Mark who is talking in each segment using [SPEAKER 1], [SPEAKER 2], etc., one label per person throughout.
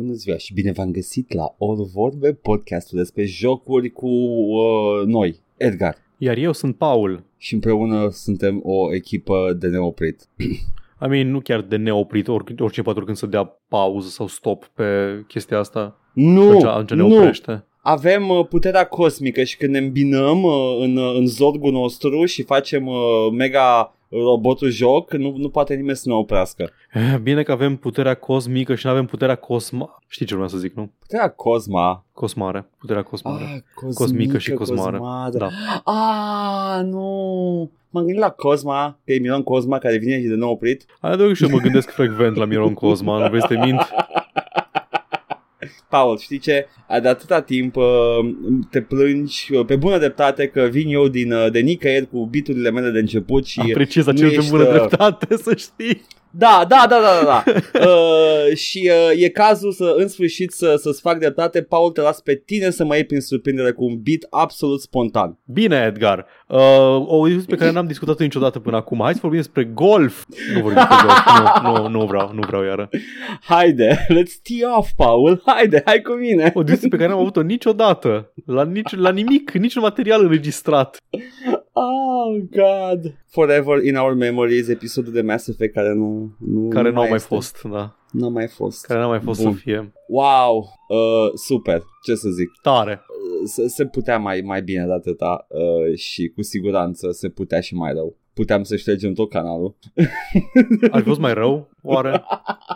[SPEAKER 1] Bună ziua și bine v-am găsit la All Vorbe, podcastul despre jocuri cu uh, noi, Edgar.
[SPEAKER 2] Iar eu sunt Paul.
[SPEAKER 1] Și împreună suntem o echipă de neoprit.
[SPEAKER 2] I mean, nu chiar de neoprit, orice, orice poate când să dea pauză sau stop pe chestia asta.
[SPEAKER 1] Nu,
[SPEAKER 2] atunci, atunci ne
[SPEAKER 1] nu.
[SPEAKER 2] oprește.
[SPEAKER 1] Avem uh, puterea cosmică și când ne îmbinăm uh, în, uh, în zorgul nostru și facem uh, mega robotul joc, nu, nu poate nimeni să ne oprească.
[SPEAKER 2] Eh, Bine că avem puterea cosmică și nu avem puterea cosma. Știi ce vreau să zic, nu?
[SPEAKER 1] Puterea Cosma.
[SPEAKER 2] Cosmare. Puterea cosmare.
[SPEAKER 1] Ah, cosmică,
[SPEAKER 2] Cosmică și cosmară.
[SPEAKER 1] cosmadă.
[SPEAKER 2] Da.
[SPEAKER 1] Ah, nu. M-am gândit la Cosma, că e Miron Cosma care vine și de nou oprit.
[SPEAKER 2] Adevăr și eu mă gândesc frecvent la Miron Cosma, nu vrei să te mint?
[SPEAKER 1] Paul, știi ce? De atâta timp uh, te plângi uh, pe bună dreptate că vin eu din, uh, de nicăieri cu biturile mele de început și...
[SPEAKER 2] Apreciez
[SPEAKER 1] nu
[SPEAKER 2] acel de
[SPEAKER 1] ești,
[SPEAKER 2] bună
[SPEAKER 1] uh,
[SPEAKER 2] dreptate, să știi.
[SPEAKER 1] Da, da, da, da, da, da. uh, și uh, e cazul să, în sfârșit, să, să-ți fac dreptate. Paul, te las pe tine să mă iei prin surprindere cu un beat absolut spontan.
[SPEAKER 2] Bine, Edgar. Uh, o discuție pe care n-am discutat niciodată până acum. Hai să vorbim despre golf. Nu vorbim despre golf. Nu, nu, nu vreau, nu vreau iară.
[SPEAKER 1] Haide, let's tee off, Paul. Haide, hai cu mine.
[SPEAKER 2] O discuție pe care n-am avut-o niciodată. La, nici, la nimic, niciun material înregistrat.
[SPEAKER 1] Oh, God. Forever in our memories, episodul de Mass Effect care nu... nu
[SPEAKER 2] Care
[SPEAKER 1] nu
[SPEAKER 2] n-au mai
[SPEAKER 1] este.
[SPEAKER 2] fost, da.
[SPEAKER 1] Nu a mai fost.
[SPEAKER 2] Care n-au mai fost
[SPEAKER 1] Bun.
[SPEAKER 2] să fie.
[SPEAKER 1] Wow, uh, super, ce să zic.
[SPEAKER 2] Tare.
[SPEAKER 1] Uh, Se, se putea mai, mai bine de atâta uh, și cu siguranță se putea și mai rău. Puteam să ștergem tot canalul.
[SPEAKER 2] Ar fi fost mai rău, oare?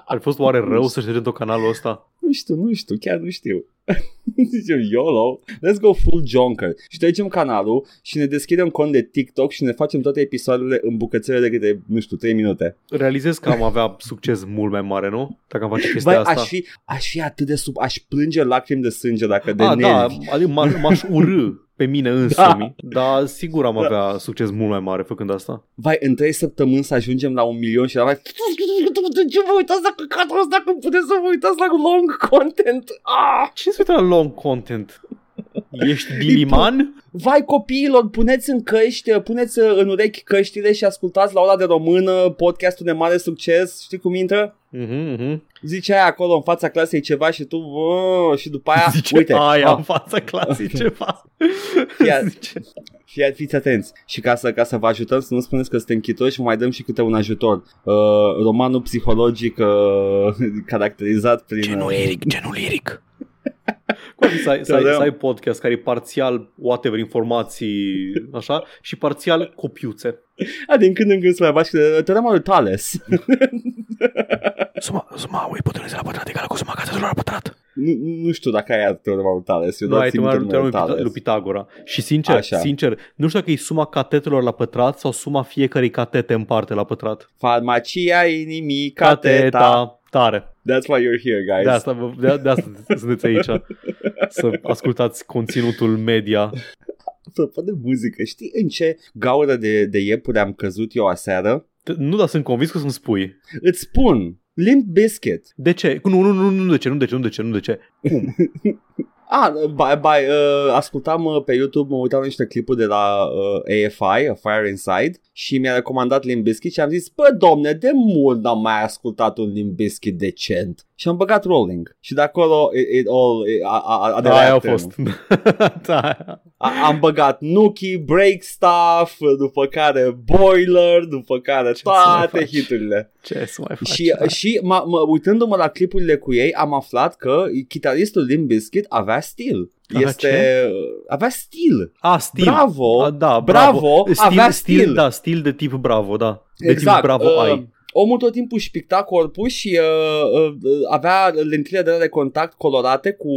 [SPEAKER 2] Ar fi fost oare rău să ștergem tot canalul ăsta?
[SPEAKER 1] Nu știu, nu știu, chiar nu știu. Zicem YOLO, let's go full jonker. Și trecem canalul și ne deschidem cont de TikTok și ne facem toate episoadele în bucățele de câte, nu știu, 3 minute.
[SPEAKER 2] Realizez că am avea succes mult mai mare, nu? Dacă am face chestia
[SPEAKER 1] Băi,
[SPEAKER 2] asta.
[SPEAKER 1] aș fi, aș fi atât de sub, aș plânge lacrimi de sânge dacă de
[SPEAKER 2] A, da,
[SPEAKER 1] nervi.
[SPEAKER 2] adică m- m-aș urâ pe mine însumi, da. dar sigur am avea succes mult mai mare făcând asta.
[SPEAKER 1] Vai, în 3 săptămâni să ajungem la un milion și la mai... De ce vă uitați la căcatul ăsta când puteți să vă uitați la long content? Ah!
[SPEAKER 2] Cine se uită la long content? Ești biliman?
[SPEAKER 1] Vai copiilor, puneți în căști, puneți în urechi căștile și ascultați la ora de română podcastul de mare succes, știi cum intră?
[SPEAKER 2] Mhm, mhm.
[SPEAKER 1] Zice aia acolo în fața clasei ceva și tu "Bă", și după aia,
[SPEAKER 2] Zice
[SPEAKER 1] uite,
[SPEAKER 2] aia
[SPEAKER 1] ah,
[SPEAKER 2] în fața clasei ceva.
[SPEAKER 1] Ia-
[SPEAKER 2] Zice.
[SPEAKER 1] fii, fiți atenți. Și ca să, ca să vă ajutăm să nu spuneți că suntem chitoși, vă mai dăm și câte un ajutor. Uh, romanul psihologic uh, caracterizat prin... uh,
[SPEAKER 2] Genul genul Cum ar fi să ai, să, ai,
[SPEAKER 1] Da.
[SPEAKER 2] să ai podcast care e parțial whatever informații așa și parțial copiuțe.
[SPEAKER 1] A, din când în când să mai bași că teorema lui Thales.
[SPEAKER 2] Suma, suma o ipotenuză la pătrat egală cu suma catetelor la pătrat.
[SPEAKER 1] nu, nu știu dacă aia teorema lui Thales. Eu
[SPEAKER 2] Nu,
[SPEAKER 1] doar
[SPEAKER 2] ai
[SPEAKER 1] țin
[SPEAKER 2] teorema
[SPEAKER 1] minte numele
[SPEAKER 2] teorema lui
[SPEAKER 1] Thales.
[SPEAKER 2] Pitagora. Și sincer,
[SPEAKER 1] Așa.
[SPEAKER 2] sincer, nu știu dacă e suma catetelor la pătrat sau suma fiecărei catete în parte la pătrat.
[SPEAKER 1] Farmacia inimii, cateta.
[SPEAKER 2] Tare.
[SPEAKER 1] That's why you're here, guys.
[SPEAKER 2] De asta, vă- de, de asta sunteți aici. Să ascultați conținutul media.
[SPEAKER 1] Apropo de muzică, știi în ce gaură de, de iepure am căzut eu aseară?
[SPEAKER 2] T- Nu, dar sunt convins că să-mi spui.
[SPEAKER 1] Îți spun, Limp Bizkit.
[SPEAKER 2] De ce? Nu, nu, nu, nu de ce, nu de ce, nu de ce, nu de ce. Cum?
[SPEAKER 1] Ah, by, by, uh, ascultam uh, pe YouTube, mă uitam la niște clipuri de la uh, AFI, A Fire Inside, și mi-a recomandat Limp Bizkit și am zis, bă, domne, de mult n-am mai ascultat un Limp Bizkit decent. Și am băgat Rolling. Și de acolo, it, it all, it, a, a, a, de la
[SPEAKER 2] Da, aia a
[SPEAKER 1] trenul.
[SPEAKER 2] fost. da.
[SPEAKER 1] A, am băgat Nuki, Break Stuff, după care Boiler, după care
[SPEAKER 2] să mai
[SPEAKER 1] toate
[SPEAKER 2] faci?
[SPEAKER 1] hiturile.
[SPEAKER 2] Ce să mai faci?
[SPEAKER 1] Și,
[SPEAKER 2] da.
[SPEAKER 1] și m- m- uitându-mă la clipurile cu ei, am aflat că chitaristul din Biscuit avea stil.
[SPEAKER 2] Avea
[SPEAKER 1] Este
[SPEAKER 2] ce?
[SPEAKER 1] avea stil.
[SPEAKER 2] A, stil.
[SPEAKER 1] Bravo.
[SPEAKER 2] A, da,
[SPEAKER 1] bravo,
[SPEAKER 2] bravo. Stil,
[SPEAKER 1] avea
[SPEAKER 2] stil,
[SPEAKER 1] stil.
[SPEAKER 2] Da, stil de tip bravo, da. De
[SPEAKER 1] Exact,
[SPEAKER 2] tip bravo
[SPEAKER 1] uh,
[SPEAKER 2] ai.
[SPEAKER 1] Omul tot timpul își picta corpul și uh, uh, avea lentile de alea de contact colorate cu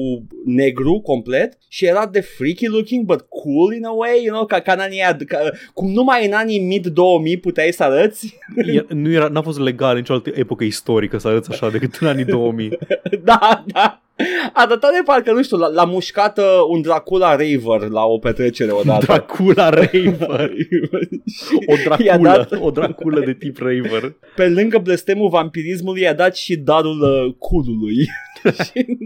[SPEAKER 1] negru complet și era de freaky looking but cool in a way, you know, ca, ca în anii aia, ca, cum numai în anii mid-2000 puteai să arăți.
[SPEAKER 2] E- Nu era, n-a fost legal în nicio altă epocă istorică să arăți așa decât în anii 2000.
[SPEAKER 1] da, da. A dat de parcă, nu știu, l-a, l-a mușcat uh, un Dracula Raver la o petrecere odată.
[SPEAKER 2] Dracula Raver. O
[SPEAKER 1] I-a
[SPEAKER 2] draculă,
[SPEAKER 1] dat-
[SPEAKER 2] o draculă de tip Raver.
[SPEAKER 1] Pe lângă blestemul vampirismului i-a dat și darul uh, culului. Și-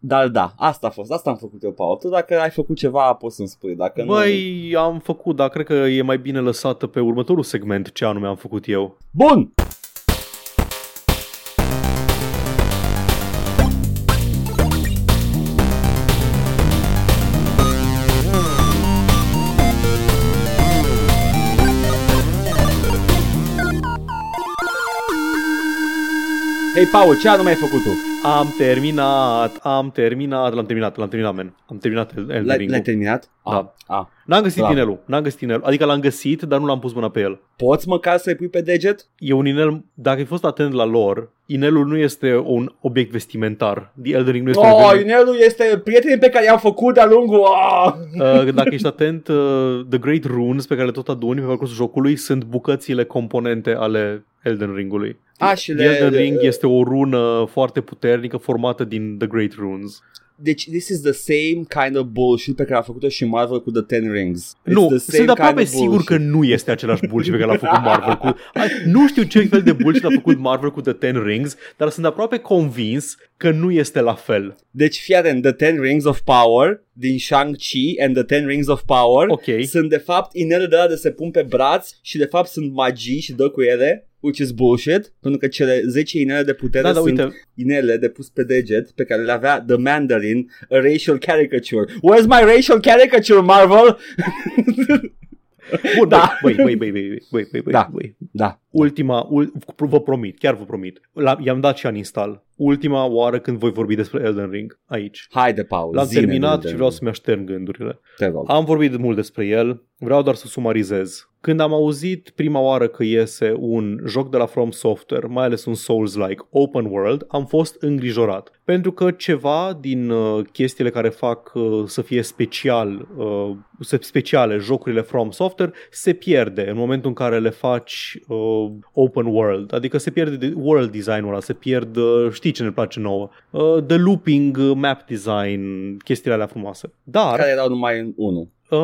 [SPEAKER 1] Dar da, asta a fost, asta am făcut eu, Paul. Tu dacă ai făcut ceva, poți să-mi spui. Dacă nu...
[SPEAKER 2] Băi, am făcut, dar cred că e mai bine lăsată pe următorul segment ce anume am făcut eu.
[SPEAKER 1] Bun! Hei, Paul, ce anume ai făcut tu?
[SPEAKER 2] Am terminat, am terminat, l-am terminat, l-am terminat, man. Am terminat Elden
[SPEAKER 1] L-ai,
[SPEAKER 2] Ring.
[SPEAKER 1] l-ai terminat?
[SPEAKER 2] Da.
[SPEAKER 1] Ah, ah.
[SPEAKER 2] N-am găsit
[SPEAKER 1] Bravo.
[SPEAKER 2] inelul, n-am găsit inelul. Adică l-am găsit, dar nu l-am pus mâna pe el.
[SPEAKER 1] Poți măcar să-i pui pe deget?
[SPEAKER 2] E un inel, dacă ai fost atent la lor, inelul nu este un obiect vestimentar. The Elden Ring nu este un
[SPEAKER 1] Oh,
[SPEAKER 2] obiect
[SPEAKER 1] inelul este prietenii pe care i-am făcut de-a lungul... Ah!
[SPEAKER 2] Uh, dacă ești atent, uh, The Great Runes pe care le tot aduni pe parcursul jocului sunt bucățile componente ale Elden Ringului.
[SPEAKER 1] A, și
[SPEAKER 2] The
[SPEAKER 1] le,
[SPEAKER 2] Elden
[SPEAKER 1] le-
[SPEAKER 2] Ring este o rună foarte puternică formată din The Great Runes.
[SPEAKER 1] Deci, this is the same kind of bullshit pe care a făcut-o și Marvel cu The Ten Rings. It's
[SPEAKER 2] nu,
[SPEAKER 1] the same
[SPEAKER 2] sunt aproape
[SPEAKER 1] kind of
[SPEAKER 2] sigur că
[SPEAKER 1] bullshit.
[SPEAKER 2] nu este același bullshit pe care l-a făcut Marvel cu... Ai, Nu știu ce fel de bullshit a făcut Marvel cu The Ten Rings, dar sunt aproape convins că nu este la fel.
[SPEAKER 1] Deci, fii atent, The Ten Rings of Power din Shang-Chi and The Ten Rings of Power
[SPEAKER 2] Ok.
[SPEAKER 1] sunt de fapt inele de alea de se pun pe braț și de fapt sunt magii și dă cu ele which is bullshit, pentru că cele 10 inele de putere
[SPEAKER 2] Da, da,
[SPEAKER 1] sunt
[SPEAKER 2] uite,
[SPEAKER 1] inele de pus pe deget pe care le avea The Mandarin, a racial caricature. Where's my racial caricature, Marvel?
[SPEAKER 2] bun,
[SPEAKER 1] Da.
[SPEAKER 2] băi, băi, băi, băi, băi, băi, băi,
[SPEAKER 1] Da.
[SPEAKER 2] băi.
[SPEAKER 1] Da.
[SPEAKER 2] Ultima, ul, vă promit, chiar vă promit. La, i-am dat și uninstall. Ultima oară când voi vorbi despre Elden Ring aici.
[SPEAKER 1] Haide, Paul,
[SPEAKER 2] L-am
[SPEAKER 1] zi-ne
[SPEAKER 2] terminat
[SPEAKER 1] de-
[SPEAKER 2] și vreau să-mi aștern gândurile.
[SPEAKER 1] Te rog.
[SPEAKER 2] Am vorbit mult despre el, vreau doar să sumarizez. Când am auzit prima oară că iese un joc de la From Software, mai ales un Souls-like open world, am fost îngrijorat. Pentru că ceva din uh, chestiile care fac uh, să fie special, uh, se- speciale jocurile From Software se pierde în momentul în care le faci uh, open world. Adică se pierde de- world design-ul ăla, se pierd, uh, știi ce ne place nouă, uh, the looping uh, map design, chestiile alea frumoase. Dar
[SPEAKER 1] Care erau numai în unul.
[SPEAKER 2] Uh,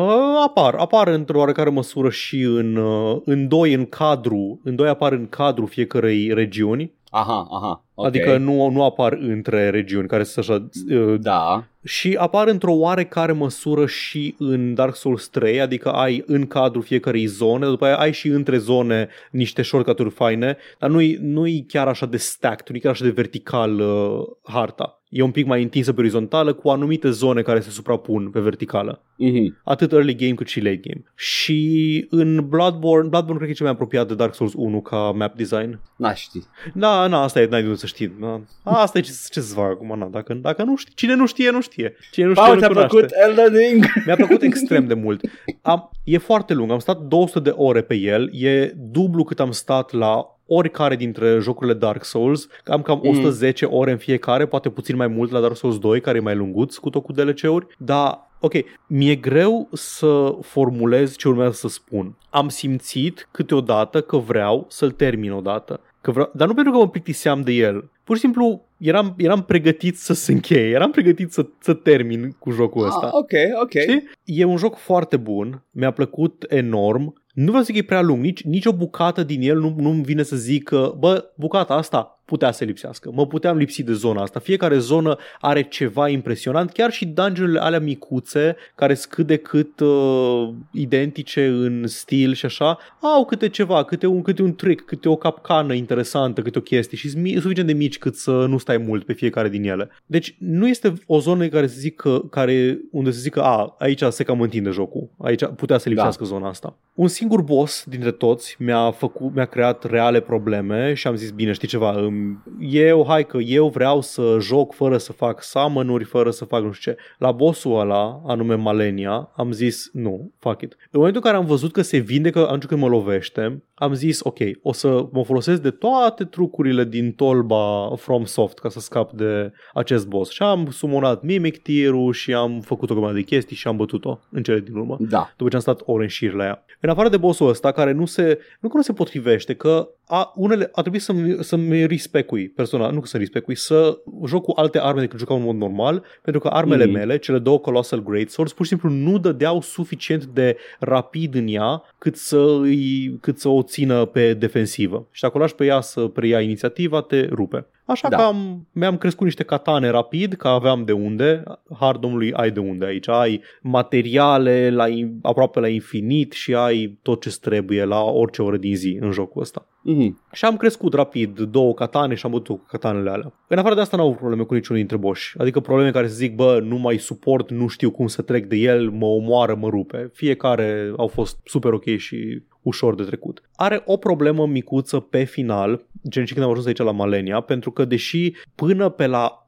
[SPEAKER 2] apar, apar într-o oarecare măsură și în, uh, în doi în cadru, în doi apar în cadru fiecărei regiuni,
[SPEAKER 1] Aha, aha. Ok.
[SPEAKER 2] adică nu, nu apar între regiuni care sunt așa uh,
[SPEAKER 1] Da.
[SPEAKER 2] și apar într-o oarecare măsură și în Dark Souls 3, adică ai în cadrul fiecarei zone, după aia ai și între zone niște shortcut-uri faine, dar nu-i, nu-i chiar așa de stacked, nu-i chiar așa de vertical uh, harta. E un pic mai întinsă pe orizontală cu anumite zone care se suprapun pe verticală
[SPEAKER 1] Mhm.
[SPEAKER 2] atât early game cât și late game. Și în Bloodborne, Bloodborne cred că e cel mai apropiat de Dark Souls 1 ca map design.
[SPEAKER 1] N-aș ști.
[SPEAKER 2] Da, na, asta e, n-ai de unde să știi. Da. Asta e ce, ce să fac acum, na. Dacă, dacă nu știi, cine nu știe, nu știe. Cine nu știe,
[SPEAKER 1] Paul,
[SPEAKER 2] nu
[SPEAKER 1] ți-a
[SPEAKER 2] cunoaște.
[SPEAKER 1] plăcut Elden Ring?
[SPEAKER 2] Mi-a plăcut extrem de mult. Am, e foarte lung, am stat 200 de ore pe el, e dublu cât am stat la oricare dintre jocurile Dark Souls, am cam
[SPEAKER 1] Mm.
[SPEAKER 2] 110 ore în fiecare, poate puțin mai mult la Dark Souls 2, care e mai lunguț cu tot cu DLC-uri, dar ok, mi-e greu să formulez ce urmează să spun. Am simțit câteodată că vreau să-l termin odată. Că vreau, dar nu pentru că mă plictiseam de el. Pur și simplu eram, eram pregătit să se încheie, eram pregătit să, să termin cu jocul ăsta.
[SPEAKER 1] Ah, ok, ok.
[SPEAKER 2] Știi? E un joc foarte bun, mi-a plăcut enorm. Nu vreau să zic că e prea lung, nici, nici o bucată din el nu, nu-mi vine să zic că, bă, bucata asta putea să lipsească. Mă puteam lipsi de zona asta. Fiecare zonă are ceva impresionant, chiar și dungeon alea micuțe, care sunt cât de cât uh, identice în stil și așa, au câte ceva, câte un, câte un trick, câte o capcană interesantă, câte o chestie și sunt mi- suficient de mici cât să nu stai mult pe fiecare din ele. Deci nu este o zonă în care să zic că, care, unde să zic că a, aici se cam întinde jocul, aici putea să lipsească da. zona asta. Un singur boss dintre toți mi-a, făcut, mi-a creat reale probleme și am zis, bine, știi ceva, îmi- eu, hai că eu vreau să joc fără să fac summon fără să fac nu știu ce. La bossul ăla, anume Malenia, am zis, nu, fuck it. În momentul în care am văzut că se vindecă atunci când mă lovește, am zis, ok, o să mă folosesc de toate trucurile din tolba From Soft ca să scap de acest boss. Și am sumonat Mimic tier și am făcut o grămadă de chestii și am bătut-o în cele din urmă
[SPEAKER 1] Da.
[SPEAKER 2] după ce am stat ore în șir la ea. În afară de bossul ăsta, care nu se, nu că nu se potrivește, că a, unele, a trebuit să-mi, să-mi respecui personal, nu că să respecui, să joc cu alte arme decât jucam în mod normal, pentru că armele
[SPEAKER 1] Mhm.
[SPEAKER 2] mele, cele două Colossal Great Swords, pur și simplu nu dădeau suficient de rapid în ea cât să, îi, cât să o țină pe defensivă. Și dacă o lași pe ea să preia inițiativa, te rupe. Așa
[SPEAKER 1] Da.
[SPEAKER 2] că am, mi-am crescut niște catane rapid, că aveam de unde. Har domnului ai de unde aici. Ai materiale la, in- aproape la infinit și ai tot ce trebuie la orice oră din zi în jocul ăsta.
[SPEAKER 1] Mhm.
[SPEAKER 2] Și am crescut rapid două catane și am bătut cu catanele alea. În afară de asta n-au probleme cu niciunul dintre boși. Adică probleme care să zic, bă, nu mai suport, nu știu cum să trec de el, mă omoară, mă rupe. Fiecare au fost super ok și ușor de trecut. Are o problemă micuță pe final, gen și când am ajuns aici la Malenia, pentru că deși până pe la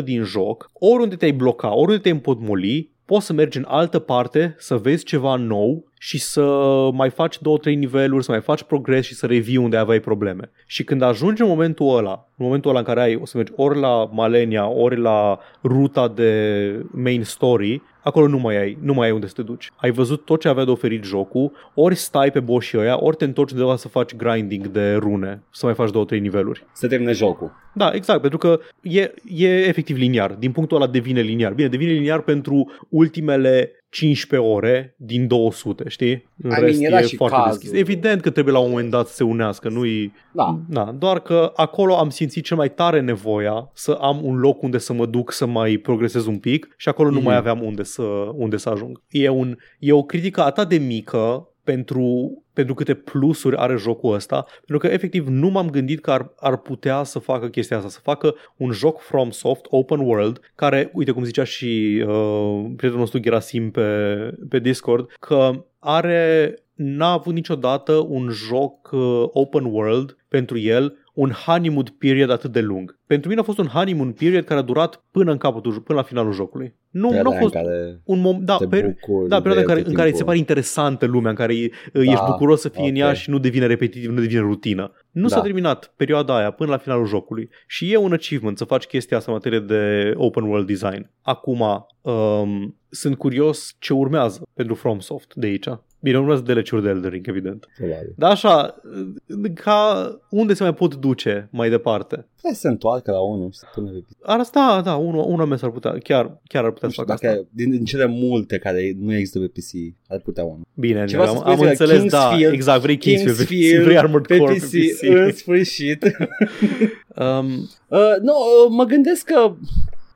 [SPEAKER 2] 80% din joc, oriunde te-ai bloca, oriunde te-ai împotmoli, poți să mergi în altă parte, să vezi ceva nou și să mai faci două, trei niveluri, să mai faci progres și să revii unde aveai probleme. Și când ajungi în momentul ăla, în momentul ăla în care ai, o să mergi ori la Malenia, ori la ruta de main story, acolo nu mai ai, nu mai ai unde să te duci. Ai văzut tot ce avea de oferit jocul, ori stai pe boșii ăia, ori te întorci undeva să faci grinding de rune, să mai faci două, trei niveluri.
[SPEAKER 1] Să termine jocul.
[SPEAKER 2] Da, exact, pentru că e, e efectiv liniar. Din punctul ăla devine liniar. Bine, devine liniar pentru ultimele 15 ore din 200, știi? În
[SPEAKER 1] I
[SPEAKER 2] rest
[SPEAKER 1] mean, era
[SPEAKER 2] e
[SPEAKER 1] și
[SPEAKER 2] foarte
[SPEAKER 1] cazul.
[SPEAKER 2] deschis. Evident că trebuie la un moment dat să se unească, nu-i...
[SPEAKER 1] Da.
[SPEAKER 2] Da, doar că acolo am simțit cel mai tare nevoia să am un loc unde să mă duc să mai progresez un pic și acolo nu
[SPEAKER 1] Mhm.
[SPEAKER 2] mai aveam unde să, unde să ajung. E, un, e o critică atât de mică pentru, pentru câte plusuri are jocul ăsta, pentru că efectiv nu m-am gândit că ar, ar putea să facă chestia asta, să facă un joc FromSoft, open world, care, uite cum zicea și uh, prietenul nostru Gerasim pe, pe Discord, că are n-a avut niciodată un joc uh, open world pentru el un honeymoon period atât de lung. Pentru mine a fost un honeymoon period care a durat până în capătul, până la finalul jocului. Nu, nu a
[SPEAKER 1] Perioada în
[SPEAKER 2] fost
[SPEAKER 1] care
[SPEAKER 2] un moment, da,
[SPEAKER 1] te
[SPEAKER 2] pe,
[SPEAKER 1] bucuri
[SPEAKER 2] da,
[SPEAKER 1] de
[SPEAKER 2] perioada în care,
[SPEAKER 1] tot
[SPEAKER 2] în care ți se
[SPEAKER 1] timpul.
[SPEAKER 2] pare interesantă lumea, în care e-
[SPEAKER 1] Da,
[SPEAKER 2] ești bucuros să fii în ea
[SPEAKER 1] ok.
[SPEAKER 2] și nu devine repetitiv, nu devine rutină. Nu
[SPEAKER 1] Da.
[SPEAKER 2] s-a terminat perioada aia până la finalul jocului și e un achievement să faci chestia asta în materie de open world design. Acum, um, sunt curios ce urmează pentru FromSoft de aici. Bine, urmează DLC-uri de Elden Ring, evident.
[SPEAKER 1] Probabil.
[SPEAKER 2] Dar așa, ca unde se mai pot duce mai departe?
[SPEAKER 1] Hai să se întoarcă la unul și să pună pe
[SPEAKER 2] Ar asta, da, unul, unul mers ar putea, chiar, chiar ar putea
[SPEAKER 1] Nu
[SPEAKER 2] să
[SPEAKER 1] știu,
[SPEAKER 2] facă
[SPEAKER 1] dacă
[SPEAKER 2] asta.
[SPEAKER 1] din, din cele multe care nu există pe PC, ar putea unul.
[SPEAKER 2] Bine,
[SPEAKER 1] Ceva
[SPEAKER 2] am,
[SPEAKER 1] să
[SPEAKER 2] am
[SPEAKER 1] spuneți la
[SPEAKER 2] înțeles, da,
[SPEAKER 1] Kingsfield,
[SPEAKER 2] exact, vrei Kingsfield,
[SPEAKER 1] Kingsfield
[SPEAKER 2] vrei, vrei Armored
[SPEAKER 1] Pe
[SPEAKER 2] Core
[SPEAKER 1] PC,
[SPEAKER 2] pe PC.
[SPEAKER 1] în sfârșit.
[SPEAKER 2] Um,
[SPEAKER 1] Uh, nu, uh, mă gândesc că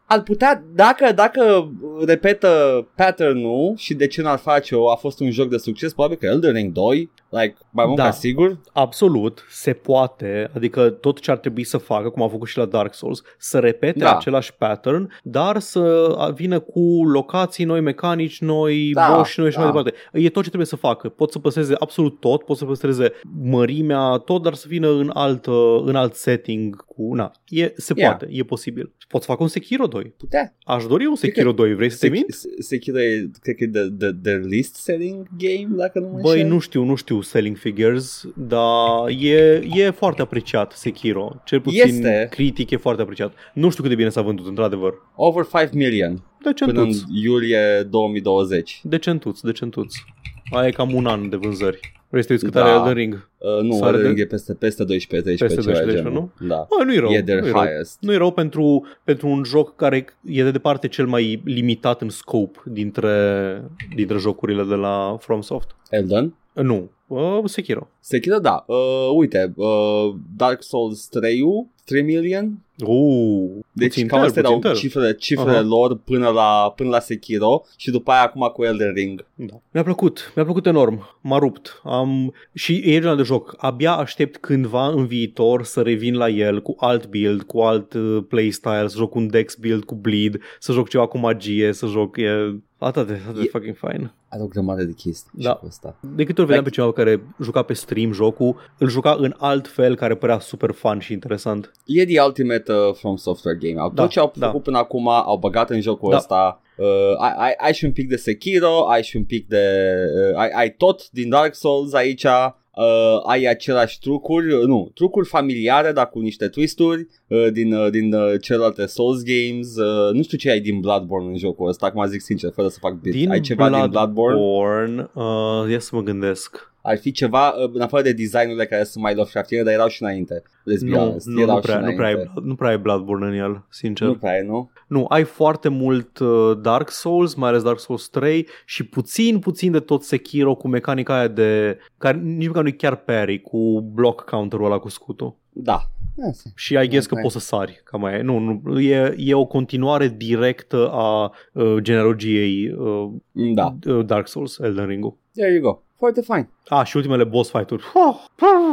[SPEAKER 1] ar putea, dacă, dacă repetă pattern-ul și de ce n-ar face-o, a fost un joc de succes, probabil că Elden Ring 2, like, mai mult
[SPEAKER 2] Da.
[SPEAKER 1] ca sigur.
[SPEAKER 2] Absolut, se poate, adică tot ce ar trebui să facă, cum a făcut și la Dark Souls, să repete
[SPEAKER 1] Da.
[SPEAKER 2] același pattern, dar să vină cu locații noi, mecanici noi,
[SPEAKER 1] Da,
[SPEAKER 2] boși noi și
[SPEAKER 1] da.
[SPEAKER 2] mai departe. E tot ce trebuie să facă. Pot să păstreze absolut tot, pot să păstreze mărimea, tot, dar să vină în alt, în alt setting. Cu, na, e, se
[SPEAKER 1] Yeah.
[SPEAKER 2] poate, e posibil. Pot să facă un Sekiro 2.
[SPEAKER 1] Putea.
[SPEAKER 2] Aș dori un
[SPEAKER 1] Cred
[SPEAKER 2] Sekiro 2, vrei să te mint?
[SPEAKER 1] Se- Sekiro e, cred că e de, de, de list selling game, dacă nu mă
[SPEAKER 2] Băi,
[SPEAKER 1] înșel.
[SPEAKER 2] nu știu, nu știu selling figures, dar e, e foarte apreciat Sekiro. Cel puțin
[SPEAKER 1] Este.
[SPEAKER 2] critic e foarte apreciat. Nu știu cât de bine s-a vândut, într-adăvăr.
[SPEAKER 1] Over 5 million până în
[SPEAKER 2] Decentuț.
[SPEAKER 1] iulie 2020.
[SPEAKER 2] Decentuț, decentuț. Aia e cam un an de vânzări. Vrei să te uiți cât
[SPEAKER 1] Da.
[SPEAKER 2] are Elden Ring?
[SPEAKER 1] Uh, nu,
[SPEAKER 2] Sare
[SPEAKER 1] Elden
[SPEAKER 2] de-
[SPEAKER 1] Ring e peste, peste 12, 13,
[SPEAKER 2] Peste
[SPEAKER 1] ceva
[SPEAKER 2] 12,
[SPEAKER 1] genul. Da.
[SPEAKER 2] Bă, nu-i rău.
[SPEAKER 1] E their
[SPEAKER 2] nu-i rău.
[SPEAKER 1] highest.
[SPEAKER 2] Nu e rău pentru, pentru un joc care e de departe cel mai limitat în scope dintre, dintre jocurile de la FromSoft.
[SPEAKER 1] Elden?
[SPEAKER 2] Nu, uh, Sekiro.
[SPEAKER 1] Sekiro, da. Uh, uite, uh, Dark Souls 3 3 million.
[SPEAKER 2] Uh,
[SPEAKER 1] Deci
[SPEAKER 2] puțin
[SPEAKER 1] cam
[SPEAKER 2] tăr,
[SPEAKER 1] astea erau
[SPEAKER 2] puțin tăr.
[SPEAKER 1] cifrele, cifrele
[SPEAKER 2] Aha.
[SPEAKER 1] lor până la, până la Sekiro și după aia acum cu Elden Ring.
[SPEAKER 2] Da. Mi-a plăcut, mi-a plăcut enorm, m-a rupt. Am... Și e genul de joc, abia aștept cândva în viitor să revin la el cu alt build, cu alt uh, playstyle, să joc un dex build cu bleed, să joc ceva cu magie, să joc... E... Atât de, atât de
[SPEAKER 1] E-
[SPEAKER 2] fucking fine.
[SPEAKER 1] Are o grămadă de chestii
[SPEAKER 2] Da.
[SPEAKER 1] și cu ăsta.
[SPEAKER 2] De câte ori vedeam pe cineva care juca pe stream jocul, îl juca în alt fel care părea super fun și interesant.
[SPEAKER 1] E the ultimate uh, from software game. Au
[SPEAKER 2] Da,
[SPEAKER 1] tot ce au
[SPEAKER 2] da.
[SPEAKER 1] făcut până acum, au băgat în jocul
[SPEAKER 2] Da.
[SPEAKER 1] ăsta. Uh, ai, ai, ai și un pic de Sekiro, ai și un pic de... Uh, ai, ai tot din Dark Souls aici. Uh, ai același trucuri, uh, nu, trucuri familiare, dar cu niște twisturi uh, din, uh, din uh, celelalte Souls games. Uh, nu știu ce ai din Bloodborne în jocul ăsta, acum zic sincer, fără să fac bit.
[SPEAKER 2] Din
[SPEAKER 1] ai ceva din Bloodborne?
[SPEAKER 2] Bloodborne uh, ia să mă gândesc.
[SPEAKER 1] Ar fi ceva, uh, în afară de designurile care sunt mai Lovecraftiene, dar erau și înainte. Let's be
[SPEAKER 2] Nu,
[SPEAKER 1] honest,
[SPEAKER 2] nu,
[SPEAKER 1] erau
[SPEAKER 2] nu, prea,
[SPEAKER 1] și
[SPEAKER 2] nu, prea
[SPEAKER 1] înainte.
[SPEAKER 2] ai, nu prea ai Bloodborne în el, sincer.
[SPEAKER 1] Nu prea e, nu?
[SPEAKER 2] Nu, ai foarte mult uh, Dark Souls, mai ales Dark Souls 3 și puțin, puțin de tot Sekiro cu mecanica aia de... care nici măcar nu e chiar parry, cu block counter-ul ăla cu scutul.
[SPEAKER 1] Da.
[SPEAKER 2] Și ai guess că
[SPEAKER 1] Ok.
[SPEAKER 2] poți să sari, cam aia. e. Nu, nu e, e o continuare directă a uh, genealogiei uh,
[SPEAKER 1] Da.
[SPEAKER 2] uh, Dark Souls, Elden Ring-ul.
[SPEAKER 1] There you go. Foarte fain.
[SPEAKER 2] A, și ultimele boss fight-uri.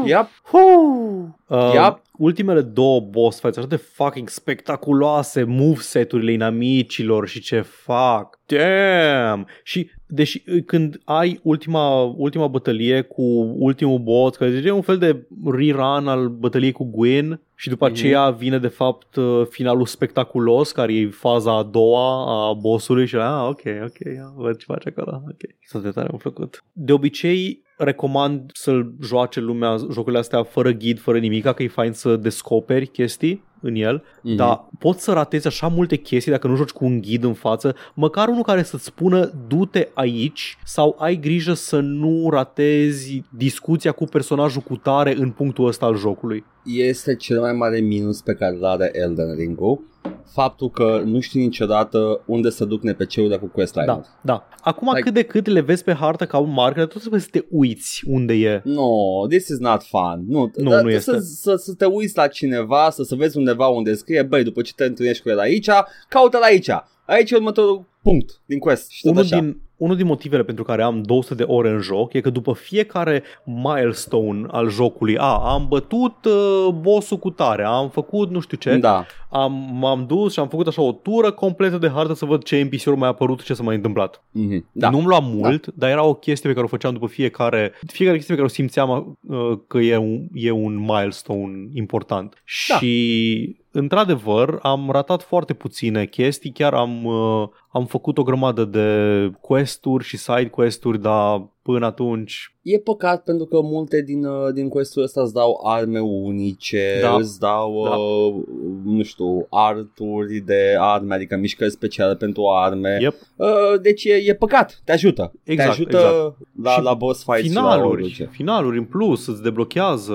[SPEAKER 1] Yep.
[SPEAKER 2] Uh,
[SPEAKER 1] Yep.
[SPEAKER 2] Ultimele două boss fights așa de fucking spectaculoase, moveset-urile inamicilor și ce fac. Damn! Și deși când ai ultima, ultima bătălie cu ultimul boss, care e un fel de rerun al bătăliei cu Gwen și după
[SPEAKER 1] Mhm.
[SPEAKER 2] aceea vine de fapt uh, finalul spectaculos, care e faza a doua a bossului și ah, ok, ok, ia, văd ce face acolo, ok. Să de tare am făcut. De obicei, recomand să-l joace lumea jocurile astea fără ghid, fără nimic, că e fain să descoperi chestii în el,
[SPEAKER 1] Mhm.
[SPEAKER 2] dar poți să ratezi așa multe chestii dacă nu joci cu un ghid în față, măcar unul care să-ți spună du-te aici sau ai grijă să nu ratezi discuția cu personajul cu tare în punctul ăsta al jocului.
[SPEAKER 1] Este cel mai mare minus pe care îl are Elden Ring-ul. Faptul că nu știi niciodată unde să duc NPC-urile cu questline
[SPEAKER 2] Da, da. Acum
[SPEAKER 1] Like-
[SPEAKER 2] cât de cât le vezi pe hartă ca un marker, tot trebuie să te uiți unde e.
[SPEAKER 1] No, this is not fun. Nu,
[SPEAKER 2] Nu,
[SPEAKER 1] dar
[SPEAKER 2] nu
[SPEAKER 1] să,
[SPEAKER 2] este.
[SPEAKER 1] Să, să te uiți la cineva, să, să vezi undeva unde scrie, băi, după ce te întâlnești cu el aici, caută-l aici. Aici e următorul punct din quest și tot
[SPEAKER 2] Unul
[SPEAKER 1] așa.
[SPEAKER 2] din, unul din motivele pentru care am 200 de ore în joc e că după fiecare milestone al jocului, a, am bătut uh, bossul cu tare, am făcut nu știu ce,
[SPEAKER 1] Da.
[SPEAKER 2] am, m-am dus și am făcut așa o tură completă de hartă să văd ce NPC-uri mai apărut, ce s-a mai întâmplat.
[SPEAKER 1] Mm-hmm. Da.
[SPEAKER 2] Nu-mi lua mult, dar era o chestie pe care o făceam după fiecare, fiecare chestie pe care o simțeam uh, că e un, e un milestone important.
[SPEAKER 1] Da.
[SPEAKER 2] Și într-adevăr am ratat foarte puține chestii, chiar am, uh, am făcut o grămadă de quest-uri și side quest-uri, dar până atunci
[SPEAKER 1] E păcat pentru că multe din, uh, din quest-ul ăsta îți dau arme unice,
[SPEAKER 2] Da.
[SPEAKER 1] îți dau,
[SPEAKER 2] Da.
[SPEAKER 1] uh, nu știu, arturi de arme, adică mișcări speciale pentru arme.
[SPEAKER 2] yep,
[SPEAKER 1] Uh, deci e, e păcat, te ajută.
[SPEAKER 2] Exact,
[SPEAKER 1] te ajută
[SPEAKER 2] exact.
[SPEAKER 1] la,
[SPEAKER 2] Și
[SPEAKER 1] la boss fights și la
[SPEAKER 2] finaluri,
[SPEAKER 1] orice.
[SPEAKER 2] finaluri în plus, îți deblochează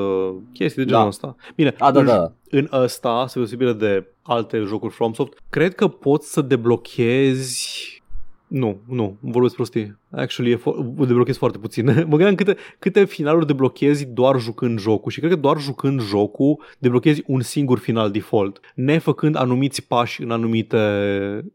[SPEAKER 2] chestii de
[SPEAKER 1] Da.
[SPEAKER 2] genul ăsta. Bine,
[SPEAKER 1] A, da,
[SPEAKER 2] în,
[SPEAKER 1] da.
[SPEAKER 2] în ăsta, spre deosebire de alte jocuri FromSoft, cred că poți să deblochezi nu, nu, vorbesc prostii. Actually, e fo- deblochezi foarte puțin. mă gândeam câte, câte finaluri deblochezi doar jucând jocul și cred că doar jucând jocul deblochezi un singur final default, nefăcând anumiți pași în anumite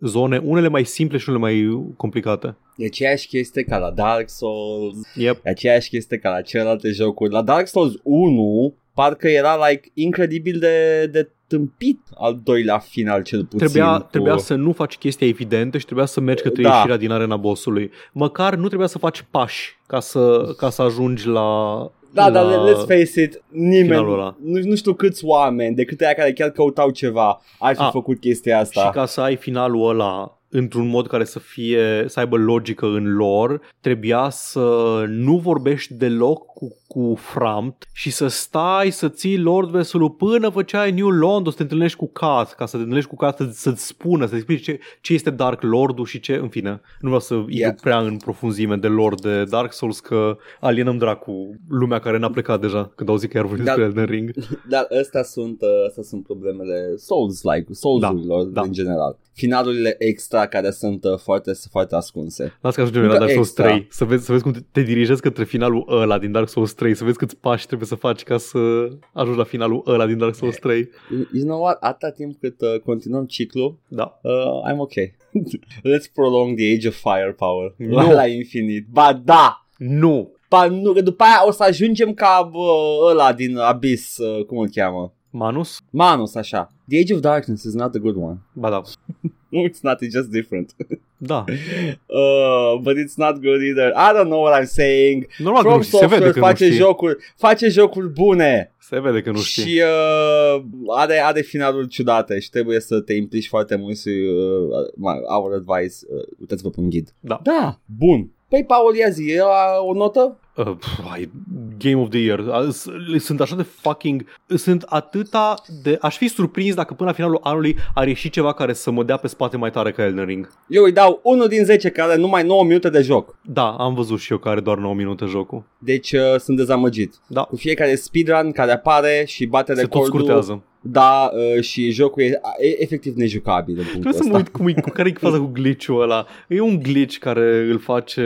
[SPEAKER 2] zone, unele mai simple și unele mai complicate.
[SPEAKER 1] E aceeași chestie ca la Dark Souls,
[SPEAKER 2] Yep.
[SPEAKER 1] e aceeași chestie ca la celelalte jocuri. La Dark Souls 1 parcă era like incredibil de, de tâmpit al doilea final cel puțin.
[SPEAKER 2] Trebuia,
[SPEAKER 1] cu...
[SPEAKER 2] trebuia să nu faci chestii evidente și trebuia să mergi către
[SPEAKER 1] Da.
[SPEAKER 2] ieșirea din arena bossului. Măcar nu trebuia să faci pași ca să, ca să ajungi la...
[SPEAKER 1] Da,
[SPEAKER 2] la...
[SPEAKER 1] dar let's face it, nimeni,
[SPEAKER 2] finalul ăla.
[SPEAKER 1] nu, nu știu câți oameni, decât aia care chiar căutau ceva, ar fi
[SPEAKER 2] Ah,
[SPEAKER 1] făcut chestia asta.
[SPEAKER 2] Și ca să ai finalul ăla într-un mod care să fie să aibă logică în lor, trebuia să nu vorbești deloc cu, cu Framt și să stai să ții Lord Veselu până făceai New London, să te întâlnești cu Kat, ca să te întâlnești cu Kat să, să-ți spună, să-ți explici ce, ce este Dark Lord-ul și ce, în fine, nu vreau să
[SPEAKER 1] Yeah.
[SPEAKER 2] yeah. prea în profunzime de Lord de Dark Souls că alienăm dracu lumea care n-a plecat deja când auzi că iar vorbim
[SPEAKER 1] Da.
[SPEAKER 2] despre Elden Ring.
[SPEAKER 1] Dar astea sunt, uh, astea sunt problemele Souls-like, Souls-urilor
[SPEAKER 2] Da, da.
[SPEAKER 1] în general. Finalurile extra care sunt uh, foarte, foarte ascunse.
[SPEAKER 2] Las că ajungem
[SPEAKER 1] Încă
[SPEAKER 2] la Dark Souls
[SPEAKER 1] extra.
[SPEAKER 2] 3 să vezi, să vezi cum te, te dirigezi către finalul ăla din Dark Souls 3 Să vezi câți pași trebuie să faci ca să ajungi la finalul ăla din Dark Souls 3
[SPEAKER 1] You you know what? Atâta timp cât uh, continuăm ciclul,
[SPEAKER 2] Da
[SPEAKER 1] uh, I'm ok. Let's prolong the age of firepower.
[SPEAKER 2] Nu.
[SPEAKER 1] La, la infinit. Ba da!
[SPEAKER 2] Nu
[SPEAKER 1] Ba nu, că după aia o să ajungem ca uh, ăla din Abyss, uh, cum îl cheamă?
[SPEAKER 2] Manus?
[SPEAKER 1] Manus, așa. The Age of Darkness is not a good one.
[SPEAKER 2] Ba da
[SPEAKER 1] No, it's not, it's just different.
[SPEAKER 2] Da
[SPEAKER 1] uh, but it's not good either. I don't know what I'm saying.
[SPEAKER 2] Normal că
[SPEAKER 1] From
[SPEAKER 2] nu știi, se vede
[SPEAKER 1] Software
[SPEAKER 2] că nu
[SPEAKER 1] face
[SPEAKER 2] știi
[SPEAKER 1] jocuri, face jocuri bune
[SPEAKER 2] Se vede că nu știi
[SPEAKER 1] și uh, are, are finaluri ciudate și trebuie să te implici foarte mult și uh, my- our advice, uh, uitați-vă pe un ghid.
[SPEAKER 2] Da
[SPEAKER 1] Da, bun. Păi, Paul, ia zi, e la o notă?
[SPEAKER 2] uh, pf, ai, Game of the Year A, s- Sunt așa de fucking Sunt atâta de Aș fi surprins dacă până la finalul anului Ar ieși ceva care să mă dea pe spate mai tare ca Elden Ring
[SPEAKER 1] Eu îi dau 1 din 10 care are numai 9 minute de joc.
[SPEAKER 2] Da, am văzut și eu că are doar 9 minute jocul
[SPEAKER 1] Deci uh, sunt dezamăgit.
[SPEAKER 2] Da,
[SPEAKER 1] Cu fiecare speedrun care apare și bate
[SPEAKER 2] se tot
[SPEAKER 1] recordul.
[SPEAKER 2] scurtează
[SPEAKER 1] Da, uh, și jocul e, e efectiv nejucabil în punctul
[SPEAKER 2] Trebuie să mă
[SPEAKER 1] ăsta.
[SPEAKER 2] uit cum e, cu care e faza cu glitch-ul ăla. E un glitch care îl face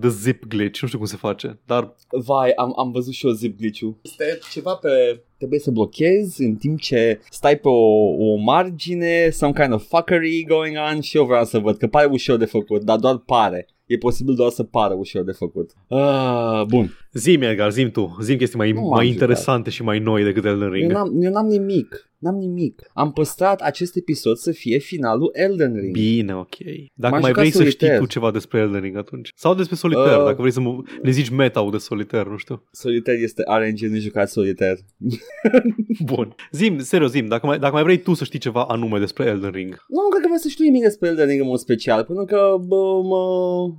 [SPEAKER 2] the zip glitch, nu știu cum se face, dar
[SPEAKER 1] Vai, am, am văzut și eu zip glitch-ul. Este ceva pe... Trebuie să blochezi în timp ce stai pe o, o margine, some kind of fuckery going on și eu vreau să văd, că pare ușor de făcut, dar doar pare. E posibil doar să pară ușor de făcut. Uh, bun.
[SPEAKER 2] Zim, Edgar, zim tu. Zim chestii mai,
[SPEAKER 1] Nu am
[SPEAKER 2] mai
[SPEAKER 1] jucat.
[SPEAKER 2] interesante și mai noi decât Elden
[SPEAKER 1] Eu
[SPEAKER 2] Ring.
[SPEAKER 1] n-am, eu n-am nimic. N-am nimic. Am păstrat acest episod să fie finalul Elden Ring.
[SPEAKER 2] Bine, ok. Dacă
[SPEAKER 1] M-am
[SPEAKER 2] mai
[SPEAKER 1] jucat
[SPEAKER 2] vrei să știi
[SPEAKER 1] solitaire.
[SPEAKER 2] tu ceva despre Elden Ring atunci. Sau despre solitaire,
[SPEAKER 1] Uh.
[SPEAKER 2] dacă vrei să mă, ne zici meta de solitaire, nu știu.
[SPEAKER 1] Solitaire este RNG, nu jucat solitaire.
[SPEAKER 2] Bun. Zim, serios, zim, dacă mai, dacă mai vrei tu să știi ceva anume despre Elden Ring.
[SPEAKER 1] Nu, nu cred că vreau să știu nimic despre Elden Ring în mod special, pentru că bă, mă,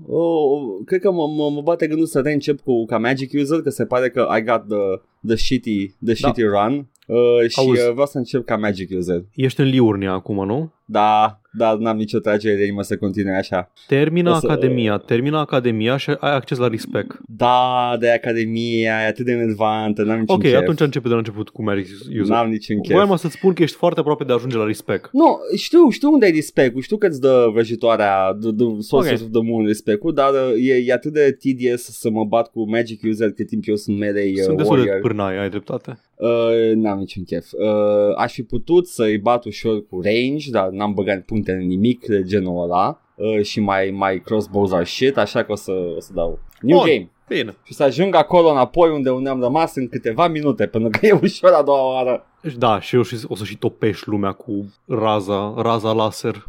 [SPEAKER 1] o, cred că mă, mă, mă bate gândul să reîncep cu ca Magic User, că se pare că I got the, the shitty, the
[SPEAKER 2] Da.
[SPEAKER 1] shitty run uh, și
[SPEAKER 2] Auzi.
[SPEAKER 1] uh, vreau să încep ca Magic User.
[SPEAKER 2] Ești în Liurnia acum, nu?
[SPEAKER 1] Da, dar n-am nicio tragere de inimă să continui așa.
[SPEAKER 2] Termină
[SPEAKER 1] O să-
[SPEAKER 2] Academia, termină Academia și ai acces la respect.
[SPEAKER 1] Da, de Academia, e atât de enervantă, n-am niciun
[SPEAKER 2] Ok,
[SPEAKER 1] chef.
[SPEAKER 2] atunci începe de la început cu Magic User.
[SPEAKER 1] N-am niciun chef.
[SPEAKER 2] Voiam să-ți spun că ești foarte aproape de a ajunge la respect.
[SPEAKER 1] Nu, știu, știu unde e respect știu că îți dă vrăjitoarea, the, the Sources
[SPEAKER 2] Ok.
[SPEAKER 1] of the Moon respect dar uh, e, e atât de tedious să mă bat cu Magic User cât timp eu sunt melee uh,
[SPEAKER 2] Sunt destul de
[SPEAKER 1] warrior.
[SPEAKER 2] pârnai, ai dreptate.
[SPEAKER 1] Uh, n-am niciun chef. Uh, aș fi putut să-i bat ușor cu range, dar n-am băgat puncte în nimic de genul ăla. Uh, și mai, mai crossbows are shit, așa că o să, o să dau new
[SPEAKER 2] Bun.
[SPEAKER 1] game.
[SPEAKER 2] Bine.
[SPEAKER 1] Și să ajung acolo înapoi unde, unde am rămas în câteva minute, pentru că e ușor a doua oară.
[SPEAKER 2] Da, și eu și, o să și topești lumea cu raza, raza laser.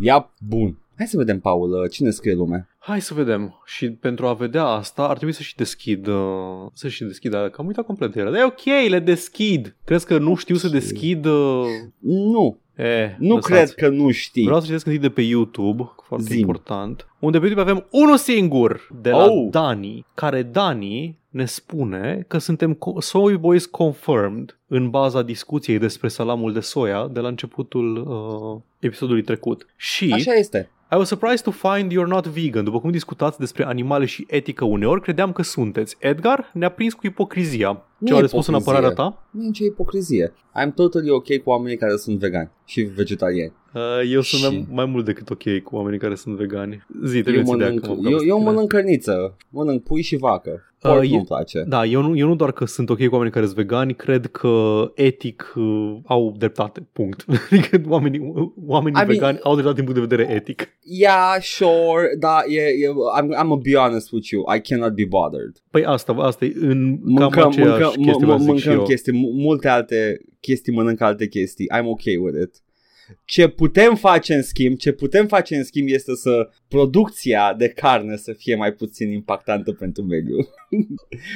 [SPEAKER 1] Ia, bun. Hai să vedem, Paul, uh, cine scrie lumea?
[SPEAKER 2] Hai să vedem. Și pentru a vedea asta ar trebui să și deschid uh, să și deschid, dar că am uitat complet de ele. Dar e ok, le deschid. Crezi că nu știu să
[SPEAKER 1] Ok.
[SPEAKER 2] deschid? Uh...
[SPEAKER 1] Nu,
[SPEAKER 2] E,
[SPEAKER 1] nu
[SPEAKER 2] lăsați.
[SPEAKER 1] cred că nu știi.
[SPEAKER 2] Vreau să citesc întâi de pe YouTube, foarte
[SPEAKER 1] Zim.
[SPEAKER 2] important, unde pe YouTube avem unul singur de la
[SPEAKER 1] Oh.
[SPEAKER 2] Dani, care Dani ne spune că suntem co- Soy Boys confirmed în baza discuției despre salamul de soia de la începutul uh, episodului trecut. Și
[SPEAKER 1] Așa este.
[SPEAKER 2] I was surprised to find you're not vegan. După cum discutați despre animale și etică uneori, credeam că sunteți. Edgar ne-a prins cu ipocrizia.
[SPEAKER 1] Nu
[SPEAKER 2] Ce
[SPEAKER 1] e
[SPEAKER 2] au de spus în
[SPEAKER 1] ipocrizie.
[SPEAKER 2] apărarea ta?
[SPEAKER 1] Nu e nicio ipocrizie. I'm totally ok cu oamenii care sunt vegani și vegetariani.
[SPEAKER 2] Uh, eu sunt
[SPEAKER 1] Și-
[SPEAKER 2] mai- mai mult decât ok cu oamenii care sunt vegani. Zi, te
[SPEAKER 1] Eu
[SPEAKER 2] vieți ideea
[SPEAKER 1] mănânc,
[SPEAKER 2] că mă
[SPEAKER 1] eu,
[SPEAKER 2] băgăm
[SPEAKER 1] eu
[SPEAKER 2] pe
[SPEAKER 1] mănânc cărniță, mănânc pui și vacă. Porc
[SPEAKER 2] Uh, e-
[SPEAKER 1] nu-mi place.
[SPEAKER 2] Da, eu nu, eu nu doar că sunt ok cu oamenii care sunt vegani, cred că etic uh, au dreptate, punct. Adică oamenii, oamenii
[SPEAKER 1] I mean-
[SPEAKER 2] vegani au dreptate din punct de vedere etic.
[SPEAKER 1] Yeah, sure, da, e, e, I'm, I'm gonna be honest with you, I cannot be bothered.
[SPEAKER 2] Păi asta, asta e în cam
[SPEAKER 1] Mâncăm,
[SPEAKER 2] aceeași
[SPEAKER 1] mâncăm,
[SPEAKER 2] chestie,
[SPEAKER 1] mă,
[SPEAKER 2] mă, zic și
[SPEAKER 1] mâncăm
[SPEAKER 2] eu.
[SPEAKER 1] chestii, mu- multe alte chestii, mănânc alte chestii. I'm ok with it. Ce putem face în schimb, ce putem face în schimb este să producția de carne să fie mai puțin impactantă pentru mediu.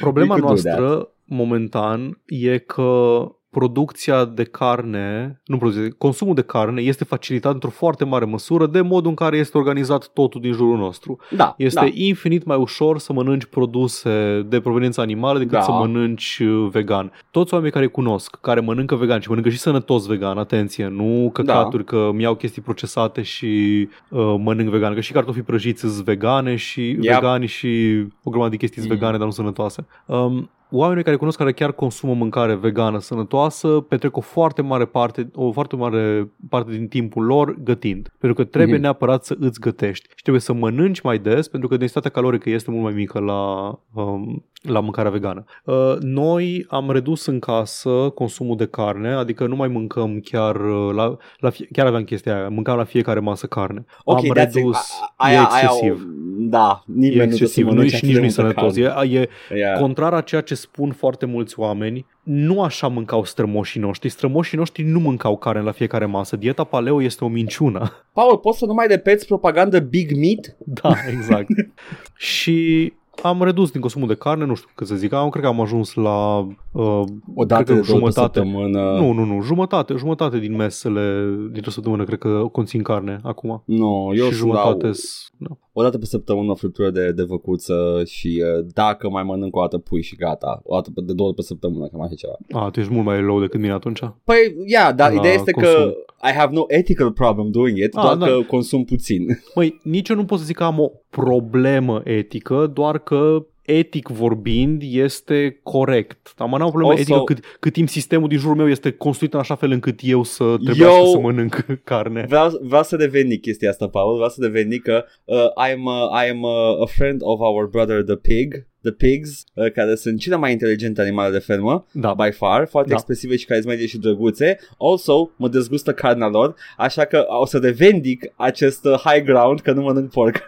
[SPEAKER 2] Problema
[SPEAKER 1] We could do
[SPEAKER 2] noastră, momentan, e că producția de carne, nu producția, consumul de carne este facilitat într-o foarte mare măsură de modul în care este organizat totul din jurul nostru.
[SPEAKER 1] Da,
[SPEAKER 2] Este
[SPEAKER 1] da.
[SPEAKER 2] infinit mai ușor să mănânci produse de proveniență animală decât
[SPEAKER 1] Da.
[SPEAKER 2] să mănânci uh, vegan. Toți oamenii care îi cunosc, care mănâncă vegan și mănâncă și sănătos vegan, atenție, nu căcaturi
[SPEAKER 1] Da.
[SPEAKER 2] că mi-au chestii procesate și uh, mănânc vegan, că și cartofii prăjiți sunt vegane și
[SPEAKER 1] Yep.
[SPEAKER 2] vegani și o grămadă de chestii sunt
[SPEAKER 1] Mm.
[SPEAKER 2] vegane, dar nu sănătoase. Um, Oamenii care cunosc care chiar consumă mâncare vegană sănătoasă petrec o foarte mare parte, o foarte mare parte din timpul lor gătind. Pentru că trebuie
[SPEAKER 1] Mhm.
[SPEAKER 2] neapărat să îți gătești și trebuie să mănânci mai des pentru că densitatea calorică este mult mai mică la, um, la mâncarea vegană. Uh, noi am redus în casă consumul de carne, adică nu mai mâncăm chiar uh, la, la fie, chiar aveam chestia aia, mâncam la fiecare masă carne.
[SPEAKER 1] Ok,
[SPEAKER 2] am
[SPEAKER 1] that's it.
[SPEAKER 2] redus,
[SPEAKER 1] A-
[SPEAKER 2] e
[SPEAKER 1] aia, aia,
[SPEAKER 2] excesiv.
[SPEAKER 1] da, nimeni
[SPEAKER 2] E
[SPEAKER 1] nu trebuie să
[SPEAKER 2] excesiv, nu
[SPEAKER 1] mănânce
[SPEAKER 2] și
[SPEAKER 1] atât
[SPEAKER 2] nici
[SPEAKER 1] de
[SPEAKER 2] nu e
[SPEAKER 1] multă
[SPEAKER 2] sănătos.
[SPEAKER 1] carne.
[SPEAKER 2] E, e
[SPEAKER 1] Yeah.
[SPEAKER 2] contrar a ceea ce spun foarte mulți oameni, nu așa mâncau strămoșii noștri. Strămoșii noștri nu mâncau carne la fiecare masă. Dieta paleo este o minciună.
[SPEAKER 1] Paul, poți să nu mai repeți propaganda Big Meat?
[SPEAKER 2] Da, exact. și am redus din consumul de carne, nu știu cât să zic, am, cred că am ajuns la uh,
[SPEAKER 1] O dată
[SPEAKER 2] cred
[SPEAKER 1] de
[SPEAKER 2] că
[SPEAKER 1] două pe
[SPEAKER 2] jumătate.
[SPEAKER 1] săptămână.
[SPEAKER 2] Nu, nu, nu, jumătate, jumătate din mesele dintr-o săptămână cred că conțin carne acum.
[SPEAKER 1] Nu, eu
[SPEAKER 2] și
[SPEAKER 1] sunt la
[SPEAKER 2] jumătate s- da.
[SPEAKER 1] O dată pe săptămână o friptură de, de văcuță și uh, dacă mai mănânc o dată pui și gata. O dată pe, de două ori pe săptămână, cam așa ceva.
[SPEAKER 2] A, tu ești mult mai low decât mine atunci.
[SPEAKER 1] Păi, yeah, dar
[SPEAKER 2] La
[SPEAKER 1] ideea este
[SPEAKER 2] consum.
[SPEAKER 1] că I have no ethical problem doing it,
[SPEAKER 2] Ah,
[SPEAKER 1] doar
[SPEAKER 2] da.
[SPEAKER 1] că consum puțin.
[SPEAKER 2] Măi, nici eu nu pot să zic că am o problemă etică, doar că etic vorbind, este corect. Dar mă n-am o problemă
[SPEAKER 1] Also-
[SPEAKER 2] etică cât, cât timp sistemul din jurul meu este construit în așa fel încât eu să trebuiască
[SPEAKER 1] Eu-
[SPEAKER 2] să mănânc carne.
[SPEAKER 1] Vreau, vreau să revenic chestia asta, Paul. Vreau să revenic că uh, I'm, a, I'm a, a friend of our brother the pig. The pigs, uh, care sunt cele mai inteligente animale de fermă,
[SPEAKER 2] Da.
[SPEAKER 1] by far, foarte
[SPEAKER 2] Da.
[SPEAKER 1] expresive și carismatice și drăguțe. Also, mă dezgustă carnea lor, așa că o să revendic acest uh, high ground că nu mănânc porc.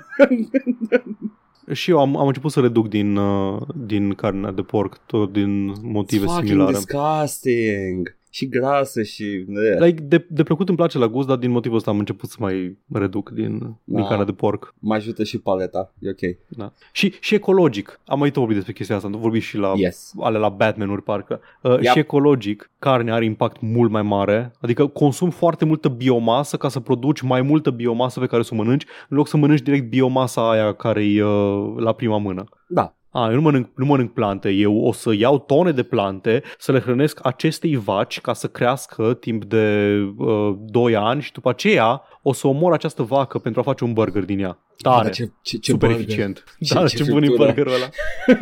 [SPEAKER 2] Și eu am, am început să reduc din, uh, din carnea de porc, tot din motive
[SPEAKER 1] It's fucking
[SPEAKER 2] similare.
[SPEAKER 1] disgusting. Și grasă și...
[SPEAKER 2] Like, de, de plăcut îmi place la gust, dar din motivul ăsta am început să mai reduc din, din
[SPEAKER 1] Da.
[SPEAKER 2] carnea de porc.
[SPEAKER 1] Mă ajută și paleta, e ok.
[SPEAKER 2] Da. Și, și ecologic. Am mai tot vorbit despre chestia asta, am vorbit și la
[SPEAKER 1] Yes.
[SPEAKER 2] ale la Batman-uri parcă. Uh,
[SPEAKER 1] Yep.
[SPEAKER 2] Și ecologic, carnea are impact mult mai mare, adică consumi foarte multă biomasă ca să produci mai multă biomasă pe care să o mănânci, în loc să mănânci direct biomasa aia care e uh, la prima mână.
[SPEAKER 1] Da.
[SPEAKER 2] A, eu nu mănânc, nu mănânc plante, eu o să iau tone de plante, să le hrănesc acestei vaci ca să crească timp de uh, 2 ani și după aceea o să omor această vacă pentru a face un burger din ea. Tare,
[SPEAKER 1] Da, ce, ce, ce
[SPEAKER 2] super
[SPEAKER 1] burger.
[SPEAKER 2] eficient.
[SPEAKER 1] Ce-
[SPEAKER 2] da,
[SPEAKER 1] ce
[SPEAKER 2] ce, bun e
[SPEAKER 1] friptură.
[SPEAKER 2] burgerul ăla.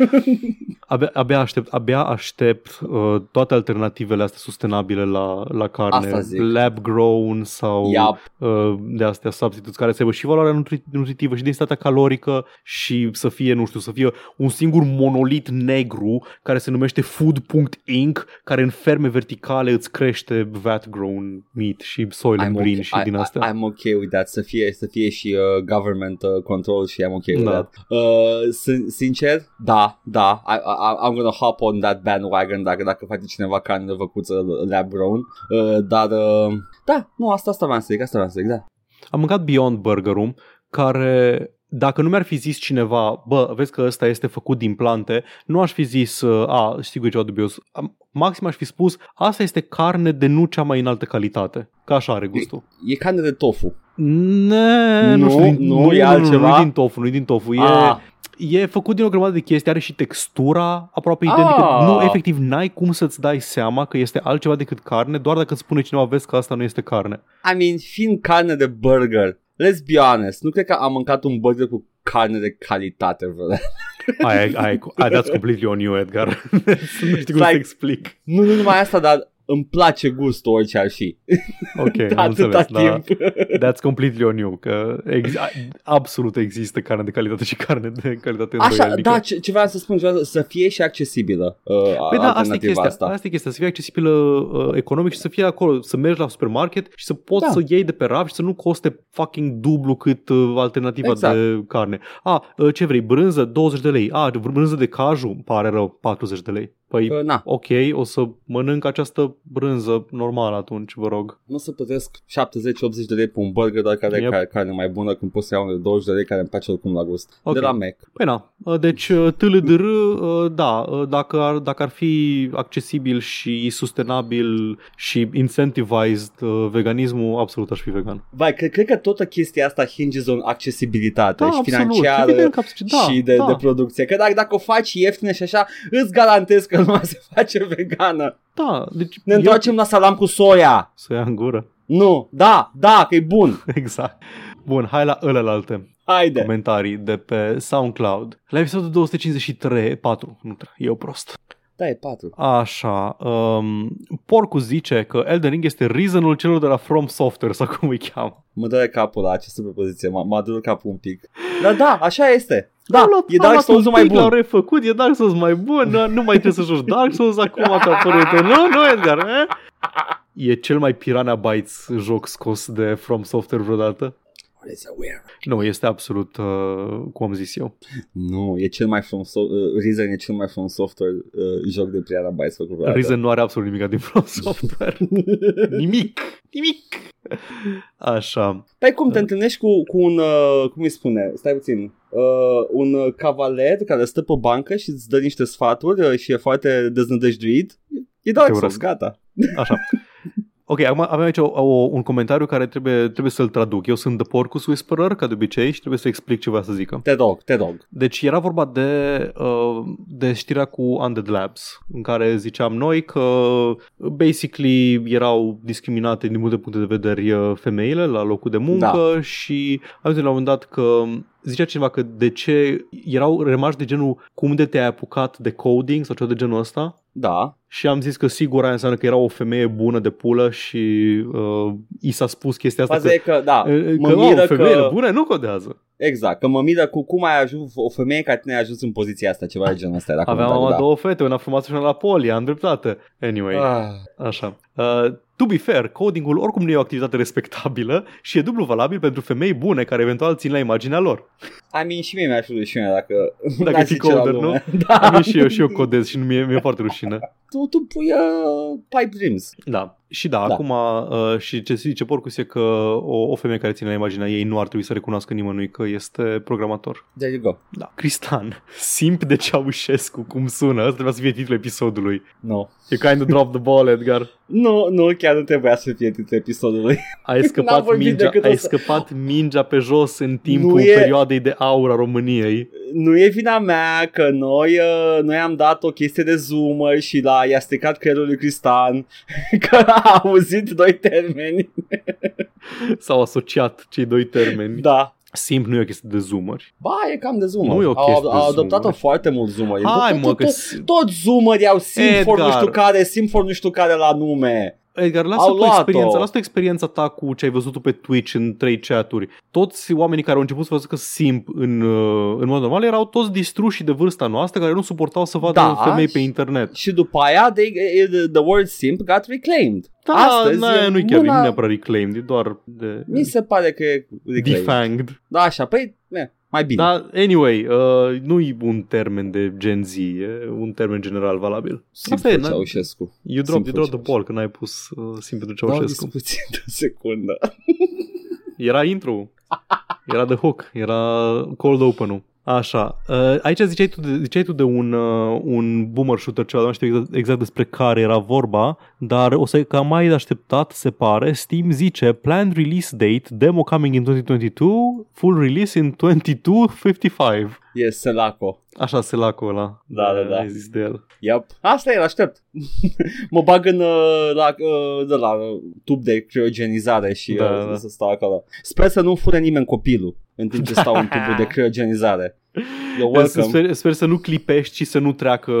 [SPEAKER 2] abia, abia aștept, abia aștept uh, toate alternativele astea sustenabile la, la carne,
[SPEAKER 1] Asta zic.
[SPEAKER 2] lab grown sau
[SPEAKER 1] Yep.
[SPEAKER 2] uh, de astea substituți care să aibă și valoarea nutri- nutritivă și densitatea calorică și să fie, nu știu, să fie un singur monolit negru care se numește food.inc care în ferme verticale îți crește vat grown meat și soylent
[SPEAKER 1] I'm
[SPEAKER 2] green
[SPEAKER 1] okay,
[SPEAKER 2] și din
[SPEAKER 1] I,
[SPEAKER 2] astea.
[SPEAKER 1] I, I'm okay with that. Să fie, să fie și uh, government uh, control și I'm okay with
[SPEAKER 2] Da.
[SPEAKER 1] that. Uh, sin- sincer, da, da. I, I, I'm gonna hop on that bandwagon dacă, dacă face cineva carne făcută lab grown. Uh, dar, uh, da, nu, asta, asta vreau să zic, asta vreau să zic, da.
[SPEAKER 2] Am mâncat Beyond Burger-ul, care dacă nu mi-ar fi zis cineva, bă, vezi că ăsta este făcut din plante, nu aș fi zis, uh, a, știi că e ceva dubios. Am- Maxim aș fi spus, asta este carne de nu cea mai înaltă calitate. Că așa are gustul.
[SPEAKER 1] E carne de tofu.
[SPEAKER 2] Ne, nu,
[SPEAKER 1] Nu,
[SPEAKER 2] știu, din,
[SPEAKER 1] nu,
[SPEAKER 2] nu,
[SPEAKER 1] e
[SPEAKER 2] nu,
[SPEAKER 1] altceva?
[SPEAKER 2] Nu, nu, din tofu, nu din tofu. E,
[SPEAKER 1] Ah,
[SPEAKER 2] e făcut din o grămadă de chestii, are și textura aproape identică.
[SPEAKER 1] Ah.
[SPEAKER 2] Nu, efectiv, n-ai cum să-ți dai seama că este altceva decât carne, doar dacă îți spune cineva, vezi că asta nu este carne.
[SPEAKER 1] I mean, fiind carne de burger, let's be honest, nu cred că am mâncat un burger cu carne de calitate vreodată.
[SPEAKER 2] Ai, ai, ai, that's completely on you, Edgar. nu știu cum
[SPEAKER 1] Like-
[SPEAKER 2] să explic.
[SPEAKER 1] Nu, nu numai asta, dar îmi place gustul orice ar fi.
[SPEAKER 2] Ok, am
[SPEAKER 1] Atâta
[SPEAKER 2] înțeles, da.
[SPEAKER 1] timp.
[SPEAKER 2] That's completely on you, că ex- absolut există carne de calitate și carne de calitate
[SPEAKER 1] Așa,
[SPEAKER 2] îndoielnică.
[SPEAKER 1] da, ce, ce vreau să spun, vreau să fie și accesibilă uh,
[SPEAKER 2] Păi da, asta e
[SPEAKER 1] alternativa
[SPEAKER 2] chestia,
[SPEAKER 1] asta.
[SPEAKER 2] asta e chestia, să fie accesibilă uh, economic și să fie acolo, să mergi la supermarket și să poți
[SPEAKER 1] Da.
[SPEAKER 2] să o iei de pe raft și să nu coste fucking dublu cât uh, alternativa
[SPEAKER 1] Exact.
[SPEAKER 2] de carne. A, uh, ce vrei, brânză 20 de lei, a, brânză de caju, îmi pare rău, 40 de lei. Păi,
[SPEAKER 1] Uh, na,
[SPEAKER 2] ok, o să mănânc această brânză normală atunci, vă rog.
[SPEAKER 1] nu o să plătesc 70-80 de lei pe un burger, dar care
[SPEAKER 2] Yep.
[SPEAKER 1] yep. care, care e mai bună când poți să iau unul de 20 de lei care îmi place oricum la gust.
[SPEAKER 2] Ok.
[SPEAKER 1] De la Mac.
[SPEAKER 2] Păi na, uh, deci uh, TLDR, uh, da, uh, dacă ar, dacă ar fi accesibil și sustenabil și incentivized uh, veganismul, absolut aș fi vegan.
[SPEAKER 1] Vai, cred, cred că toată chestia asta hinges on accesibilitate
[SPEAKER 2] Da,
[SPEAKER 1] și
[SPEAKER 2] absolut.
[SPEAKER 1] financiară
[SPEAKER 2] Evident că absolut. Da,
[SPEAKER 1] și de,
[SPEAKER 2] da.
[SPEAKER 1] de producție. Că dacă, dacă o faci ieftină și așa, îți garantez că lumea se face vegană.
[SPEAKER 2] Da, deci
[SPEAKER 1] Ne întoarcem la salam cu soia.
[SPEAKER 2] Să ia în gură.
[SPEAKER 1] Nu, da, da, că e bun.
[SPEAKER 2] Exact. Bun, hai la ălălalte
[SPEAKER 1] Haide.
[SPEAKER 2] comentarii de pe SoundCloud. La episodul 253, 4, nu 3, eu prost.
[SPEAKER 1] Da, e 4.
[SPEAKER 2] Așa, um, Porcu zice că Elden Ring este reasonul celor de la From Software, sau cum îi cheamă.
[SPEAKER 1] Mă doare capul la această propoziție, m-a, m-a durut capul un pic. Dar da, așa este. Da,
[SPEAKER 2] Am luat-
[SPEAKER 1] e
[SPEAKER 2] am
[SPEAKER 1] Dark
[SPEAKER 2] luat
[SPEAKER 1] Souls
[SPEAKER 2] un
[SPEAKER 1] mai
[SPEAKER 2] pic, L-au
[SPEAKER 1] bun.
[SPEAKER 2] refăcut, e Dark Souls mai bun, nu, nu mai trebuie să joci Dark Souls acum că a apărut. Nu, nu, Edgar, eh? E cel mai Piranha Bytes joc scos de From Software vreodată?
[SPEAKER 1] What is a weird?
[SPEAKER 2] Nu, este absolut, uh, cum am zis eu.
[SPEAKER 1] Nu, e cel mai from so- uh, Reason e cel mai from software uh, joc de Piranha Bytes făcut vreodată.
[SPEAKER 2] Reason nu are absolut nimic din From Software. nimic, nimic. Așa.
[SPEAKER 1] Păi cum te întâlnești cu, cu un, uh, cum îi spune, stai puțin, uh, un uh, cavaler care stă pe bancă și îți dă niște sfaturi uh, și e foarte deznădăjduit, e Dark
[SPEAKER 2] Te
[SPEAKER 1] Souls,
[SPEAKER 2] urăsc.
[SPEAKER 1] gata.
[SPEAKER 2] Așa. Ok, acum avem aici o, o, un comentariu care trebuie, trebuie să-l traduc. Eu sunt The Porcus Whisperer, ca de obicei, și trebuie să explic ce vrea să zică.
[SPEAKER 1] Te rog, te rog.
[SPEAKER 2] Deci era vorba de, uh, de știrea cu Undead Labs, în care ziceam noi că basically erau discriminate din multe puncte de vedere uh, femeile la locul de muncă da. și am zis la un moment dat că zicea cineva că de ce erau remarci de genul cum de te-ai apucat de coding sau ceva de genul ăsta
[SPEAKER 1] Da.
[SPEAKER 2] și am zis că sigur aia înseamnă că era o femeie bună de pulă și uh, i s-a spus chestia asta
[SPEAKER 1] Faza
[SPEAKER 2] că,
[SPEAKER 1] e că, da,
[SPEAKER 2] că,
[SPEAKER 1] mă
[SPEAKER 2] că oh,
[SPEAKER 1] miră
[SPEAKER 2] femeile
[SPEAKER 1] că...
[SPEAKER 2] bune nu codează.
[SPEAKER 1] Exact, că mă miră cu cum ai ajuns, o femeie ca tine a ajuns în poziția asta, ceva de genul ăsta era
[SPEAKER 2] Aveam
[SPEAKER 1] comentariul,
[SPEAKER 2] da.
[SPEAKER 1] da.
[SPEAKER 2] două fete, una frumoasă și una la poli, am dreptate. Anyway,
[SPEAKER 1] Ah.
[SPEAKER 2] așa. Uh, to be fair, codingul oricum nu e o activitate respectabilă și e dublu valabil pentru femei bune care eventual țin la imaginea lor.
[SPEAKER 1] I mean, și mie mi-aș fi rușine dacă...
[SPEAKER 2] Dacă
[SPEAKER 1] n-aș
[SPEAKER 2] fi
[SPEAKER 1] zice la
[SPEAKER 2] coder,
[SPEAKER 1] lume.
[SPEAKER 2] nu?
[SPEAKER 1] Da.
[SPEAKER 2] Am și eu, și eu codez și nu mi-e, mi-e foarte rușine.
[SPEAKER 1] Tu, tu pui uh, pipe dreams.
[SPEAKER 2] Da. Și da,
[SPEAKER 1] Da.
[SPEAKER 2] da. acum uh, și ce zice Porcus e că o, o femeie care ține la imaginea ei nu ar trebui să recunoască nimănui că este programator.
[SPEAKER 1] There you go.
[SPEAKER 2] Da. Cristan, simp de Ceaușescu, cum sună? Asta trebuia să fie titlul episodului.
[SPEAKER 1] No.
[SPEAKER 2] You kind of dropped the ball, Edgar.
[SPEAKER 1] Nu, nu, chiar nu trebuia să fie titlul episodului.
[SPEAKER 2] Ai
[SPEAKER 1] N-am
[SPEAKER 2] scăpat,
[SPEAKER 1] vorbit
[SPEAKER 2] mingea,
[SPEAKER 1] decât
[SPEAKER 2] ai
[SPEAKER 1] o să-
[SPEAKER 2] scăpat mingea pe jos în timpul
[SPEAKER 1] Nu e-
[SPEAKER 2] perioadei de aur a României.
[SPEAKER 1] Nu e vina mea că noi, uh, noi am dat o chestie de zoom și la, i-a stricat creierul lui Cristan că a auzit doi termeni.
[SPEAKER 2] S-au asociat cei doi termeni.
[SPEAKER 1] Da.
[SPEAKER 2] Simp nu e o chestie de zoomări.
[SPEAKER 1] Ba, e cam de zoom.
[SPEAKER 2] Nu e o
[SPEAKER 1] au,
[SPEAKER 2] chestie de
[SPEAKER 1] au adoptat-o
[SPEAKER 2] zoomări.
[SPEAKER 1] foarte mult zoomări.
[SPEAKER 2] Hai
[SPEAKER 1] tot,
[SPEAKER 2] mă,
[SPEAKER 1] tot,
[SPEAKER 2] că...
[SPEAKER 1] tot, tot zoomări au Simfor nu
[SPEAKER 2] Edgar.
[SPEAKER 1] știu care, Simfor nu știu care la nume.
[SPEAKER 2] Edgar, lasă
[SPEAKER 1] Au
[SPEAKER 2] tu
[SPEAKER 1] luat-o.
[SPEAKER 2] experiența, lasă tu experiența ta cu ce ai văzut tu pe Twitch în trei chaturi. Toți oamenii care au început să facă simp în, uh, în mod normal erau toți distruși de vârsta noastră care nu suportau să vadă
[SPEAKER 1] Da,
[SPEAKER 2] femei pe
[SPEAKER 1] și-
[SPEAKER 2] internet.
[SPEAKER 1] Și după aia, they, the, the word simp got reclaimed.
[SPEAKER 2] Da,
[SPEAKER 1] Astăzi
[SPEAKER 2] na,
[SPEAKER 1] e
[SPEAKER 2] nu-i chiar
[SPEAKER 1] mâna-
[SPEAKER 2] mâna... neapărat reclaimed, e doar de
[SPEAKER 1] Mi se pare că e reclaimed.
[SPEAKER 2] defanged.
[SPEAKER 1] Da, așa, păi, e, mai bine.
[SPEAKER 2] Dar, anyway, uh, nu-i un termen de Gen Z, e un termen general valabil. Asta e,
[SPEAKER 1] Simfur
[SPEAKER 2] na-
[SPEAKER 1] Ceaușescu.
[SPEAKER 2] You drop,
[SPEAKER 1] Simfur
[SPEAKER 2] you drop the
[SPEAKER 1] Ceaușescu.
[SPEAKER 2] ball când ai pus uh, simp pentru
[SPEAKER 1] Dau
[SPEAKER 2] Ceaușescu.
[SPEAKER 1] puțin de o secundă.
[SPEAKER 2] Era intro. Era the hook. Era cold open-ul. Așa. Uh, aici ziceai tu de, ziceai tu de un, uh, un boomer shooter ceva, nu știu exact, exact despre care era vorba, dar o să cam mai de așteptat, se pare. Steam zice planned release date, demo coming in 2022, full release in 2255.
[SPEAKER 1] E Selaco.
[SPEAKER 2] Așa se lacul ăla.
[SPEAKER 1] Da, da, da.
[SPEAKER 2] Ai zis de el.
[SPEAKER 1] Yep. Asta e, aștept. mă bag în uh, la, uh, de la uh, tub de criogenizare și
[SPEAKER 2] Da,
[SPEAKER 1] uh,
[SPEAKER 2] da.
[SPEAKER 1] să stau acolo. Sper să nu fure nimeni copilul în timp ce stau în tubul de criogenizare. You're welcome.
[SPEAKER 2] Sper, sper să nu clipești și să nu treacă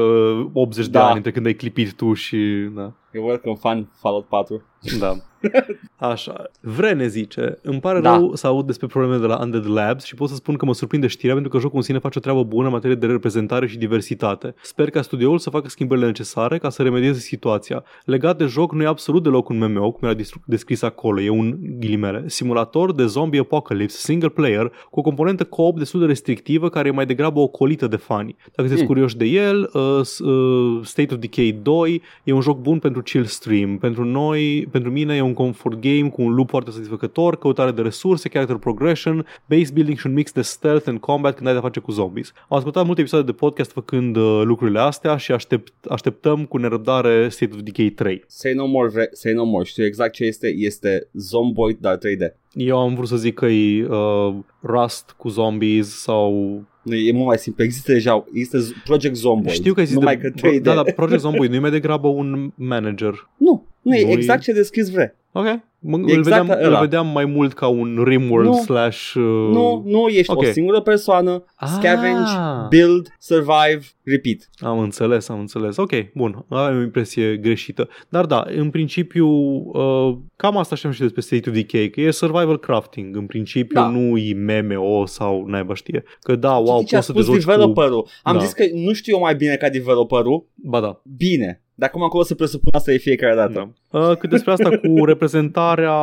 [SPEAKER 2] 80 de
[SPEAKER 1] Da.
[SPEAKER 2] ani între când ai clipit tu și... Da.
[SPEAKER 1] You're welcome, fan Fallout 4.
[SPEAKER 2] Da. Așa. Vrene zice, îmi pare
[SPEAKER 1] Da.
[SPEAKER 2] da. rău să aud despre probleme de la Undead Labs și pot să spun că mă surprinde știrea pentru că jocul în sine face o treabă bună în materie de reprezentare și diversitate. Sper ca studioul să facă schimbările necesare ca să remedieze situația. Legat de joc, nu e absolut deloc un MMO, cum era distru- descris acolo, e un ghilimele. Simulator de zombie apocalypse, single player, cu o componentă co-op destul de restrictivă care e mai degrabă o colită de fani. Dacă sunteți
[SPEAKER 1] Mm.
[SPEAKER 2] curioși de el, uh, s- uh, State of Decay 2 e un joc bun pentru chill stream. Pentru noi, pentru mine e un comfort game cu un loop foarte satisfăcător, căutare de resurse, character progression, base building și un mix de stealth and combat când ai de face cu zombies. Am ascultat multe episoade de podcast făcând uh, lucrurile astea și aștept, așteptăm cu nerăbdare State of Decay 3.
[SPEAKER 1] Say no more, vre- say no more. Știu exact ce este. Este Zomboid, dar 3D.
[SPEAKER 2] Eu am vrut să zic că e uh, Rust cu zombies sau...
[SPEAKER 1] Nu, e mult mai simplu. Există deja, există Z- Project Zomboid.
[SPEAKER 2] Știu că ai zis
[SPEAKER 1] numai
[SPEAKER 2] de...
[SPEAKER 1] că 3D.
[SPEAKER 2] Da, dar Project Zomboid nu e mai degrabă un manager.
[SPEAKER 1] Nu, nu e
[SPEAKER 2] Nu e-
[SPEAKER 1] exact ce descris vre.
[SPEAKER 2] Ok. Mă,
[SPEAKER 1] Exact
[SPEAKER 2] îl, vedeam, îl
[SPEAKER 1] ăla.
[SPEAKER 2] vedeam mai mult ca un Rimworld
[SPEAKER 1] Nu.
[SPEAKER 2] slash... Uh...
[SPEAKER 1] Nu, nu, ești
[SPEAKER 2] ok.
[SPEAKER 1] o singură persoană,
[SPEAKER 2] Ah.
[SPEAKER 1] scavenge, build, survive, repeat.
[SPEAKER 2] Am înțeles, am înțeles. Ok, bun. Am o impresie greșită. Dar da, în principiu, uh, cam asta știam și despre State of Decay, că e survival crafting. În principiu
[SPEAKER 1] Da.
[SPEAKER 2] nu e MMO sau naiba știe. Că da, wow,
[SPEAKER 1] Știi ce a
[SPEAKER 2] poți să te
[SPEAKER 1] spus
[SPEAKER 2] joci cu...
[SPEAKER 1] developerul? Am
[SPEAKER 2] Da.
[SPEAKER 1] zis că nu știu eu mai bine ca developerul.
[SPEAKER 2] Ba da.
[SPEAKER 1] Bine. Dar acum acolo să presupun asta de fiecare dată.
[SPEAKER 2] Da. Uh, cât despre asta cu reprezentarea,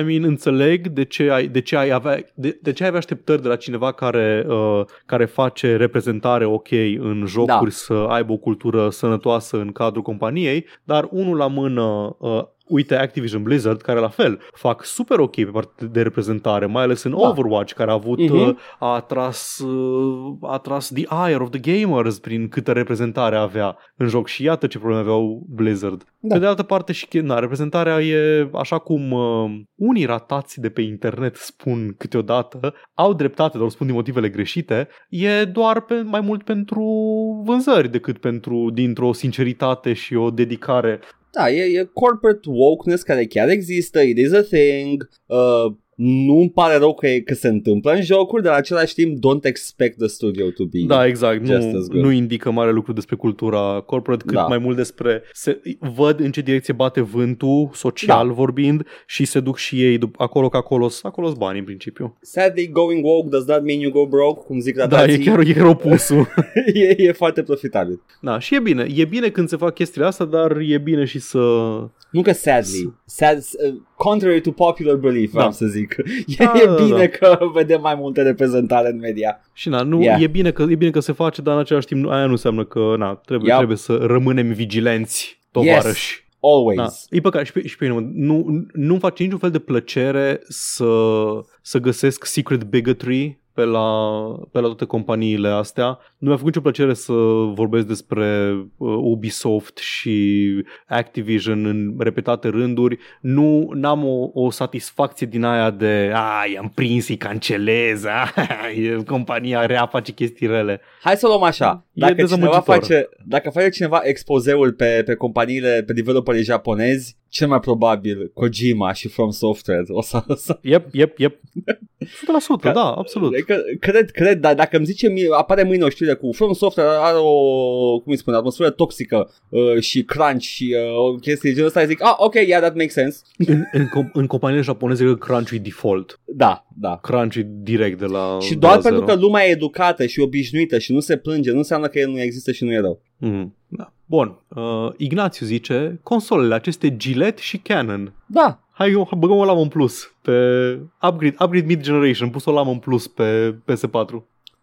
[SPEAKER 2] I mean, înțeleg de ce ai, de ce ai avea, de, de ce ai avea așteptări de la cineva care, uh, care face reprezentare ok în jocuri
[SPEAKER 1] Da.
[SPEAKER 2] să aibă o cultură sănătoasă în cadrul companiei, dar unul la mână uh, Uite Activision Blizzard, care la fel fac super ok pe partea de reprezentare, mai ales în
[SPEAKER 1] Da.
[SPEAKER 2] Overwatch, care a avut
[SPEAKER 1] Mhm.
[SPEAKER 2] uh, a atras, uh, a atras the ire of the gamers prin câtă reprezentare avea în joc și iată ce probleme aveau Blizzard.
[SPEAKER 1] Da.
[SPEAKER 2] Pe de altă parte și na, reprezentarea e așa cum uh, unii ratați de pe internet spun câteodată, au dreptate, dar o spun din motivele greșite, e doar pe, mai mult pentru vânzări decât pentru dintr-o sinceritate și o dedicare
[SPEAKER 1] Da, e, e corporate wokeness care chiar există, it is a thing. Uh, nu-mi pare rău că, e, că se întâmplă în jocuri, dar în același timp don't expect the studio to be
[SPEAKER 2] Da, exact.
[SPEAKER 1] just
[SPEAKER 2] Nu,
[SPEAKER 1] as good.
[SPEAKER 2] nu indică mare lucru despre cultura corporate, cât
[SPEAKER 1] Da.
[SPEAKER 2] mai mult despre... Se, văd în ce direcție bate vântul, social
[SPEAKER 1] Da.
[SPEAKER 2] vorbind, și se duc și ei dup- acolo că acolo acolo bani în principiu.
[SPEAKER 1] Sadly, going woke does not mean you go broke, cum zic
[SPEAKER 2] Da, e
[SPEAKER 1] ratații.
[SPEAKER 2] chiar, e chiar opusul.
[SPEAKER 1] e, e foarte profitabil.
[SPEAKER 2] da, și e bine. E bine când se fac chestiile astea, dar e bine și să...
[SPEAKER 1] Nu că sadly, sad, uh, contrary to popular belief,
[SPEAKER 2] Da.
[SPEAKER 1] vreau să zic. E,
[SPEAKER 2] Da,
[SPEAKER 1] e
[SPEAKER 2] da,
[SPEAKER 1] bine
[SPEAKER 2] da.
[SPEAKER 1] că vedem mai multe reprezentare în media.
[SPEAKER 2] Și na, nu,
[SPEAKER 1] Yeah.
[SPEAKER 2] e, bine că, e bine că se face, dar în același timp nu- aia nu înseamnă că na, trebuie,
[SPEAKER 1] Yep.
[SPEAKER 2] trebuie să rămânem vigilenți, tovarăși.
[SPEAKER 1] Always.
[SPEAKER 2] Da, e păcat și pe, și pe mine, nu, nu-mi face niciun fel de plăcere să, să găsesc secret bigotry pe la, pe la toate companiile astea. Nu mi-a făcut nicio plăcere să vorbesc despre uh, Ubisoft și Activision în repetate rânduri. Nu am o, o satisfacție din aia de a, i-am prins, îi cancelez, a, e compania rea face chestii rele.
[SPEAKER 1] Hai să o luăm așa.
[SPEAKER 2] E
[SPEAKER 1] Dacă cineva
[SPEAKER 2] dezamăgitor.
[SPEAKER 1] face, dacă face cineva expozeul pe, pe companiile, pe developerii japonezi, cel mai probabil Kojima și From Software o să, o să
[SPEAKER 2] Yep, yep, yep. 100%,
[SPEAKER 1] Ca-
[SPEAKER 2] da, absolut.
[SPEAKER 1] Că, cred, cred, dar dacă îmi zice, mie- apare mâine o știre cu From Software are o, cum îi spune, atmosferă toxică uh, și crunch și uh, o chestie de genul ăsta, zic, ah, ok, yeah, that makes sense.
[SPEAKER 2] În, în, com- în companiile japoneze cred că crunch e default.
[SPEAKER 1] Da, da.
[SPEAKER 2] Crunch e direct de la
[SPEAKER 1] Și
[SPEAKER 2] de
[SPEAKER 1] doar
[SPEAKER 2] la
[SPEAKER 1] pentru
[SPEAKER 2] zero.
[SPEAKER 1] că lumea e educată și obișnuită și nu se plânge, nu înseamnă că el nu există și nu e rău.
[SPEAKER 2] Mm, da. Bun. Uh, Ignațiu zice, consolele aceste Gillette și Canon.
[SPEAKER 1] Da,
[SPEAKER 2] Hai, eu băgăm o lamă în plus pe upgrade, upgrade mid-generation, pus o lamă în plus pe PS4.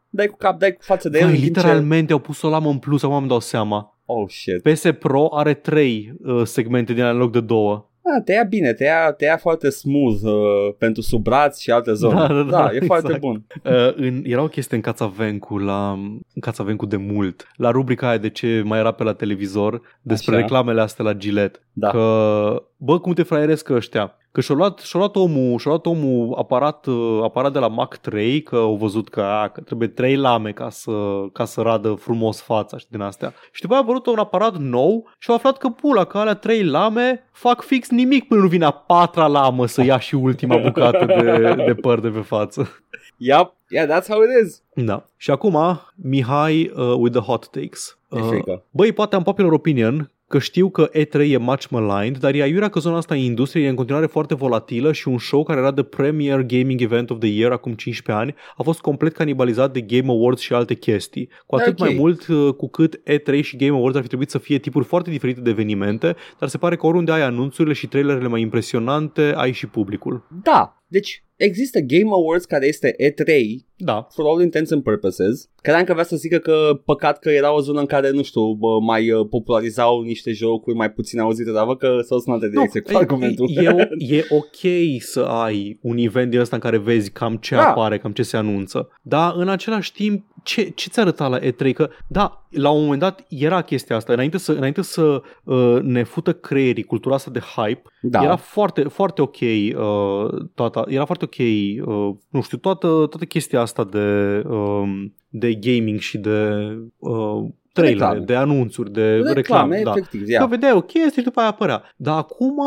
[SPEAKER 1] dai cu cap, dai cu față de el.
[SPEAKER 2] Vai,
[SPEAKER 1] în timp ce-
[SPEAKER 2] literalmente au pus o lamă în plus, acum îmi dau seama.
[SPEAKER 1] Oh, shit.
[SPEAKER 2] PS Pro are trei uh, segmente din alea în loc de două.
[SPEAKER 1] Da, te ia bine, te ia, te ia foarte smooth uh, pentru sub braț și alte zone.
[SPEAKER 2] Da, da, da,
[SPEAKER 1] e
[SPEAKER 2] exact.
[SPEAKER 1] foarte bun.
[SPEAKER 2] Uh, în, era o chestie în Cațavencu, la, în Cațavencu de mult, la rubrica aia de ce mai era pe la televizor, despre
[SPEAKER 1] Așa.
[SPEAKER 2] reclamele astea la Gillette.
[SPEAKER 1] Da.
[SPEAKER 2] Că, bă, cum te fraieresc ăștia? Că și-a luat, și-a luat omul, și-a luat omul aparat, uh, aparat de la Mac 3, că au văzut că, a, că trebuie trei lame ca să, ca să radă frumos fața și din astea. Și după aia a apărut un aparat nou și au aflat că pula, că alea trei lame fac fix nimic până nu vine a patra lamă să ia și ultima bucată de, de păr de pe față.
[SPEAKER 1] Yep, yeah, that's how it is.
[SPEAKER 2] Da. Și acum, Mihai uh, with the hot takes. Uh,
[SPEAKER 1] E frică.
[SPEAKER 2] băi, poate am popular opinion că știu că E3 e much maligned, dar e aiurea că zona asta în industrie e în continuare foarte volatilă și un show care era the premier gaming event of the year acum 15 ani a fost complet canibalizat de Game Awards și alte chestii. Cu atât
[SPEAKER 1] Ok.
[SPEAKER 2] mai mult uh, cu cât E3 și Game Awards ar fi trebuit să fie tipuri foarte diferite de evenimente, dar se pare că oriunde ai anunțurile și trailerele mai impresionante, ai și publicul.
[SPEAKER 1] Da, deci există Game Awards care este E3
[SPEAKER 2] Da,
[SPEAKER 1] for all intents and purposes. Credeam că vrea să zică că păcat că era o zonă în care, nu știu, bă, mai uh, popularizau niște jocuri mai puțin auzite, dar văd că s-au în altă direcție cu
[SPEAKER 2] e-
[SPEAKER 1] argumentul.
[SPEAKER 2] E, e, e ok să ai un event din ăsta în care vezi cam ce
[SPEAKER 1] Da.
[SPEAKER 2] apare, cam ce se anunță. Dar în același timp, ce, ce ți arăta la E3? Că, da, la un moment dat era chestia asta. Înainte să, înainte să uh, ne fută creierii cultura asta de hype,
[SPEAKER 1] da.
[SPEAKER 2] era foarte, foarte ok uh, toată, era foarte ok, uh, nu știu, toată, toată chestia asta de, um, de gaming și de uh, trailere,
[SPEAKER 1] Reclame.
[SPEAKER 2] de anunțuri, de
[SPEAKER 1] reclame,
[SPEAKER 2] reclame. Da.
[SPEAKER 1] efectiv,
[SPEAKER 2] Că
[SPEAKER 1] ia.
[SPEAKER 2] vedeai o chestie și după aia apărea. Dar acum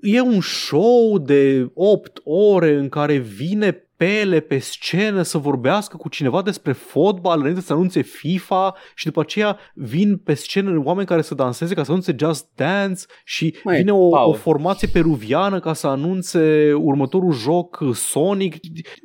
[SPEAKER 2] e un show de 8 ore în care vine Pele pe scenă să vorbească cu cineva despre fotbal înainte să anunțe FIFA și după aceea vin pe scenă oameni care să danseze ca să anunțe Just Dance și
[SPEAKER 1] Măi,
[SPEAKER 2] vine o,
[SPEAKER 1] Paul.
[SPEAKER 2] o formație peruviană ca să anunțe următorul joc Sonic.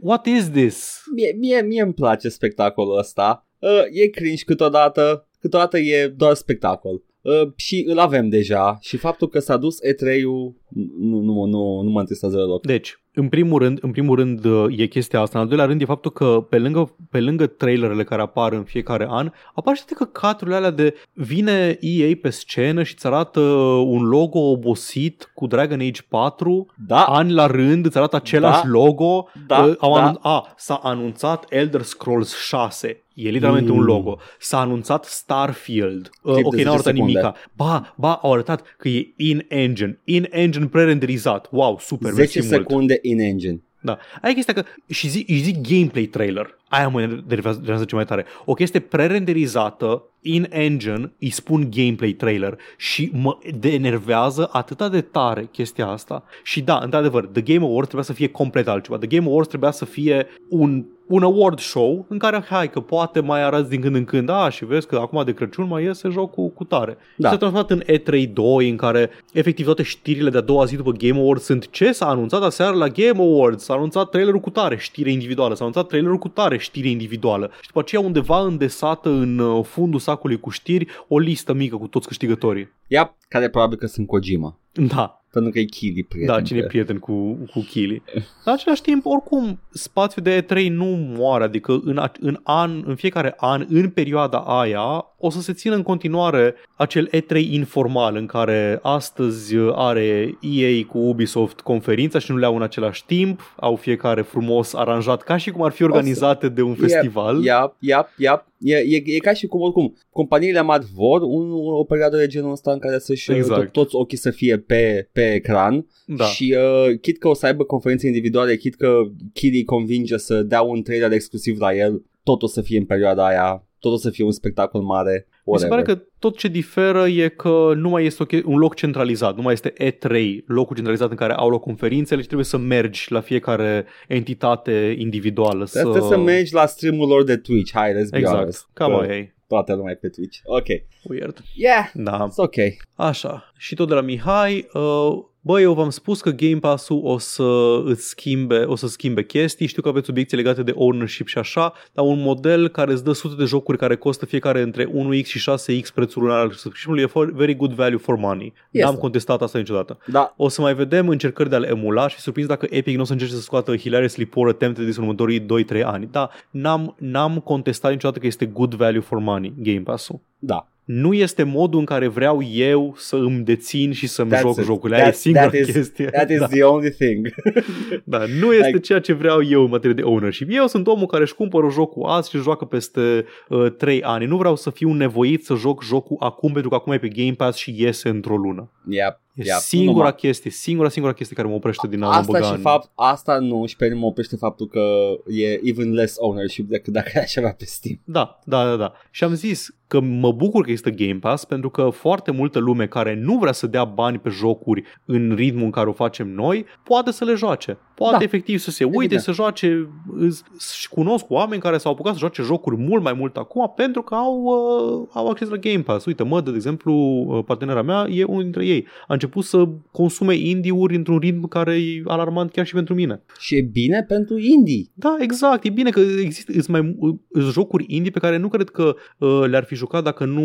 [SPEAKER 2] What is this?
[SPEAKER 1] Mie, mie, mie îmi place spectacolul ăsta. Uh, e cringe câteodată, câteodată e doar spectacol. Uh, și îl avem deja și faptul că s-a dus E3-ul nu, nu, nu, nu mă întristează deloc.
[SPEAKER 2] Deci, în primul rând, în primul rând uh, e chestia asta. În al doilea rând e faptul că pe lângă, pe lângă trailerele care apar în fiecare an, apar și toate căcaturile alea de vine EA pe scenă și îți arată un logo obosit cu Dragon Age 4
[SPEAKER 1] Da,
[SPEAKER 2] ani la rând, îți arată același
[SPEAKER 1] Da.
[SPEAKER 2] logo.
[SPEAKER 1] Da,
[SPEAKER 2] Uh, au
[SPEAKER 1] da.
[SPEAKER 2] anun- a, s-a anunțat Elder Scrolls 6. E literalmente
[SPEAKER 1] Mm.
[SPEAKER 2] un logo. S-a anunțat Starfield. Uh,
[SPEAKER 1] Timp
[SPEAKER 2] ok,
[SPEAKER 1] de
[SPEAKER 2] n-au
[SPEAKER 1] 10
[SPEAKER 2] arătat
[SPEAKER 1] secunde.
[SPEAKER 2] nimica. Ba, ba, au arătat că e in-engine. In-engine pre-renderizat. Wow, super,
[SPEAKER 1] 10
[SPEAKER 2] mersi mult.
[SPEAKER 1] secunde in engine.
[SPEAKER 2] Da. Aia e chestia că și zic, îi zic gameplay trailer. Aia mă enervează enervează ce mai tare. O chestie pre-renderizată in-engine, îi spun gameplay trailer și mă denervează atâta de tare chestia asta. Și da, într-adevăr, The Game Awards trebuia să fie complet altceva. The Game Awards trebuia să fie un un award show în care, hai că poate mai arăți din când în când, a, și vezi că acum de Crăciun mai iese jocul cu tare. Da. Și s-a transformat în E3 2 în care efectiv toate știrile de-a doua zi după Game Awards sunt ce s-a anunțat aseară la Game Awards, s-a anunțat trailerul cu tare, știre individuală, s-a anunțat trailerul cu tare, știre individuală. Și după aceea undeva îndesată în uh, fundul sacului cu știri o listă mică cu toți câștigătorii.
[SPEAKER 1] Ia, care probabil că sunt Kojima.
[SPEAKER 2] Da,
[SPEAKER 1] pentru că e Kili prieten.
[SPEAKER 2] Da, cine e prieten cu, cu Kili. În același timp, oricum, spațiul de E3 nu moare, adică în, în an, în fiecare an, în perioada aia, o să se țină în continuare acel E3 informal în care astăzi are EA cu Ubisoft conferința și nu le au în același timp, au fiecare frumos aranjat ca și cum ar fi organizate de un festival.
[SPEAKER 1] Yep, yep, yep. E, e, e ca și cum, oricum, companiile mari vor un, o perioadă de genul ăsta în care să-și exact. tot, toți ochii să fie pe, pe ecran da. și uh, chit că o să aibă conferințe individuale, chit că Kiri convinge să dea un trailer exclusiv la el, tot o să fie în perioada aia, tot o să fie un spectacol mare.
[SPEAKER 2] Whatever. Mi se pare că tot ce diferă e că nu mai este un loc centralizat, nu mai este E3, locul centralizat în care au loc conferințele și trebuie să mergi la fiecare entitate individuală.
[SPEAKER 1] Trebuie să... să mergi la streamul lor de Twitch, hai, let's be
[SPEAKER 2] exact.
[SPEAKER 1] honest.
[SPEAKER 2] Cam ai.
[SPEAKER 1] Toată lumea pe Twitch. Ok.
[SPEAKER 2] Weird.
[SPEAKER 1] Yeah,
[SPEAKER 2] Da.
[SPEAKER 1] it's ok.
[SPEAKER 2] Așa. Și tot de la Mihai, uh, Bă, eu v-am spus că Game Pass-ul o să îți schimbe, o să schimbe chestii, știu că aveți obiecții legate de ownership și așa, dar un model care îți dă sute de jocuri care costă fiecare între 1x și 6x prețul lunar al subscription e for, very good value for money.
[SPEAKER 1] Yes,
[SPEAKER 2] N-am
[SPEAKER 1] da.
[SPEAKER 2] contestat asta niciodată.
[SPEAKER 1] Da,
[SPEAKER 2] O să mai vedem încercări de a-l emula și surprins dacă Epic nu o să încerce să scoată hilariously poor attempted în următorii 2-3 ani. Da, n-am, n-am contestat niciodată că este good value for money Game Pass-ul.
[SPEAKER 1] da.
[SPEAKER 2] Nu este modul în care vreau eu să îmi dețin și să-mi
[SPEAKER 1] That's
[SPEAKER 2] joc
[SPEAKER 1] it.
[SPEAKER 2] jocurile. Aia e
[SPEAKER 1] That-
[SPEAKER 2] singura
[SPEAKER 1] that is-
[SPEAKER 2] chestie.
[SPEAKER 1] That is
[SPEAKER 2] da.
[SPEAKER 1] the only thing.
[SPEAKER 2] Da, nu este
[SPEAKER 1] Like-
[SPEAKER 2] ceea ce vreau eu în materie de ownership. Eu sunt omul care își cumpără jocul azi și îl joacă peste uh, 3 ani. Nu vreau să fiu nevoit să joc jocul acum pentru că acum e pe Game Pass și iese într-o lună.
[SPEAKER 1] yep,
[SPEAKER 2] E
[SPEAKER 1] yep.
[SPEAKER 2] singura
[SPEAKER 1] Numai-
[SPEAKER 2] chestie, singura, singura chestie care mă oprește din a mă
[SPEAKER 1] Asta
[SPEAKER 2] băga
[SPEAKER 1] și
[SPEAKER 2] în-
[SPEAKER 1] fapt, asta nu și pe mine mă oprește faptul că e even less ownership decât dacă aș avea pe Steam.
[SPEAKER 2] Da, da, da, da. Și am zis că mă bucur că există Game Pass pentru că foarte multă lume care nu vrea să dea bani pe jocuri în ritmul în care o facem noi, poate să le joace. Poate
[SPEAKER 1] Da.
[SPEAKER 2] efectiv să se uite,
[SPEAKER 1] Evident.
[SPEAKER 2] să joace, îs- și cunosc oameni care s-au apucat să joace jocuri mult mai mult acum pentru că au, uh, au acces la Game Pass. Uite, mă, de exemplu, uh, partenera mea e unul dintre ei. A început să consume indie-uri într-un ritm care e alarmant chiar și pentru mine.
[SPEAKER 1] Și e bine pentru indie.
[SPEAKER 2] Da, exact. E bine că există îs mai, îs jocuri indie pe care nu cred că uh, le-ar fi jucat dacă nu...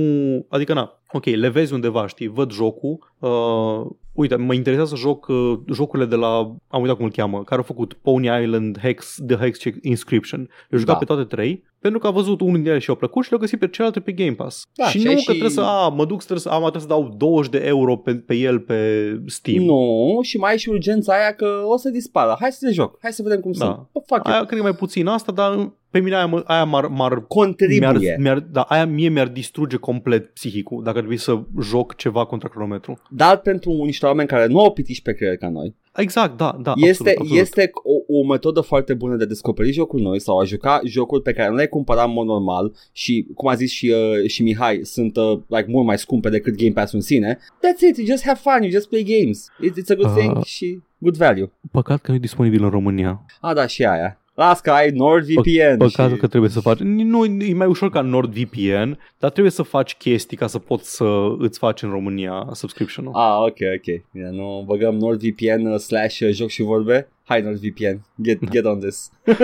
[SPEAKER 2] Adică, na, ok, le vezi undeva, știi, văd jocul. Uh, uite, mă interesează să joc uh, jocurile de la... Am uitat cum îl cheamă, care au făcut Pony Island, Hex, The Hex Check Inscription. Le-au jucat
[SPEAKER 1] Da.
[SPEAKER 2] pe toate trei pentru că a văzut unul dintre ele și i-au plăcut și le-au găsit pe celelalte pe Game Pass.
[SPEAKER 1] Da,
[SPEAKER 2] și
[SPEAKER 1] și
[SPEAKER 2] nu
[SPEAKER 1] ai
[SPEAKER 2] că
[SPEAKER 1] și-
[SPEAKER 2] trebuie să, a, mă duc, trebuie să, am trebuie să dau 20 de euro pe, pe el pe Steam.
[SPEAKER 1] Nu, și mai e și urgența aia că o să dispară. Hai să le joc. Hai să vedem cum
[SPEAKER 2] Da.
[SPEAKER 1] sunt. Bă, fac eu.
[SPEAKER 2] Aia cred că e mai puțin asta, dar pe mine aia, mă- aia m-ar, m-ar
[SPEAKER 1] Contribuie.
[SPEAKER 2] mi-ar, mi-ar, da, aia mie mi-ar distruge complet psihicul dacă ar trebui să joc ceva contra cronometru.
[SPEAKER 1] Dar pentru niște oameni care nu au pitiși pe creier ca noi,
[SPEAKER 2] Exact, da, da.
[SPEAKER 1] este,
[SPEAKER 2] absolut, absolut.
[SPEAKER 1] este o, o metodă foarte bună de a descoperi jocuri noi sau a juca jocuri pe care nu le-ai cumpărat în mod normal și, cum a zis și, uh, și Mihai, sunt uh, like, mult mai scumpe decât Game Pass în sine. That's it, you just have fun, you just play games. It's, it's a good
[SPEAKER 2] Uh.
[SPEAKER 1] thing și good value.
[SPEAKER 2] Păcat că nu e disponibil în România.
[SPEAKER 1] Ah, da, și aia. Las că ai NordVPN.
[SPEAKER 2] Păcatul
[SPEAKER 1] și...
[SPEAKER 2] că trebuie să faci. Nu, e mai ușor ca NordVPN, dar trebuie să faci chestii ca să poți să îți faci în România subscription-ul.
[SPEAKER 1] Ah, ok, ok. Bine, nu băgăm NordVPN uh, slash uh, joc și vorbe. Hai NordVPN, get, get on this.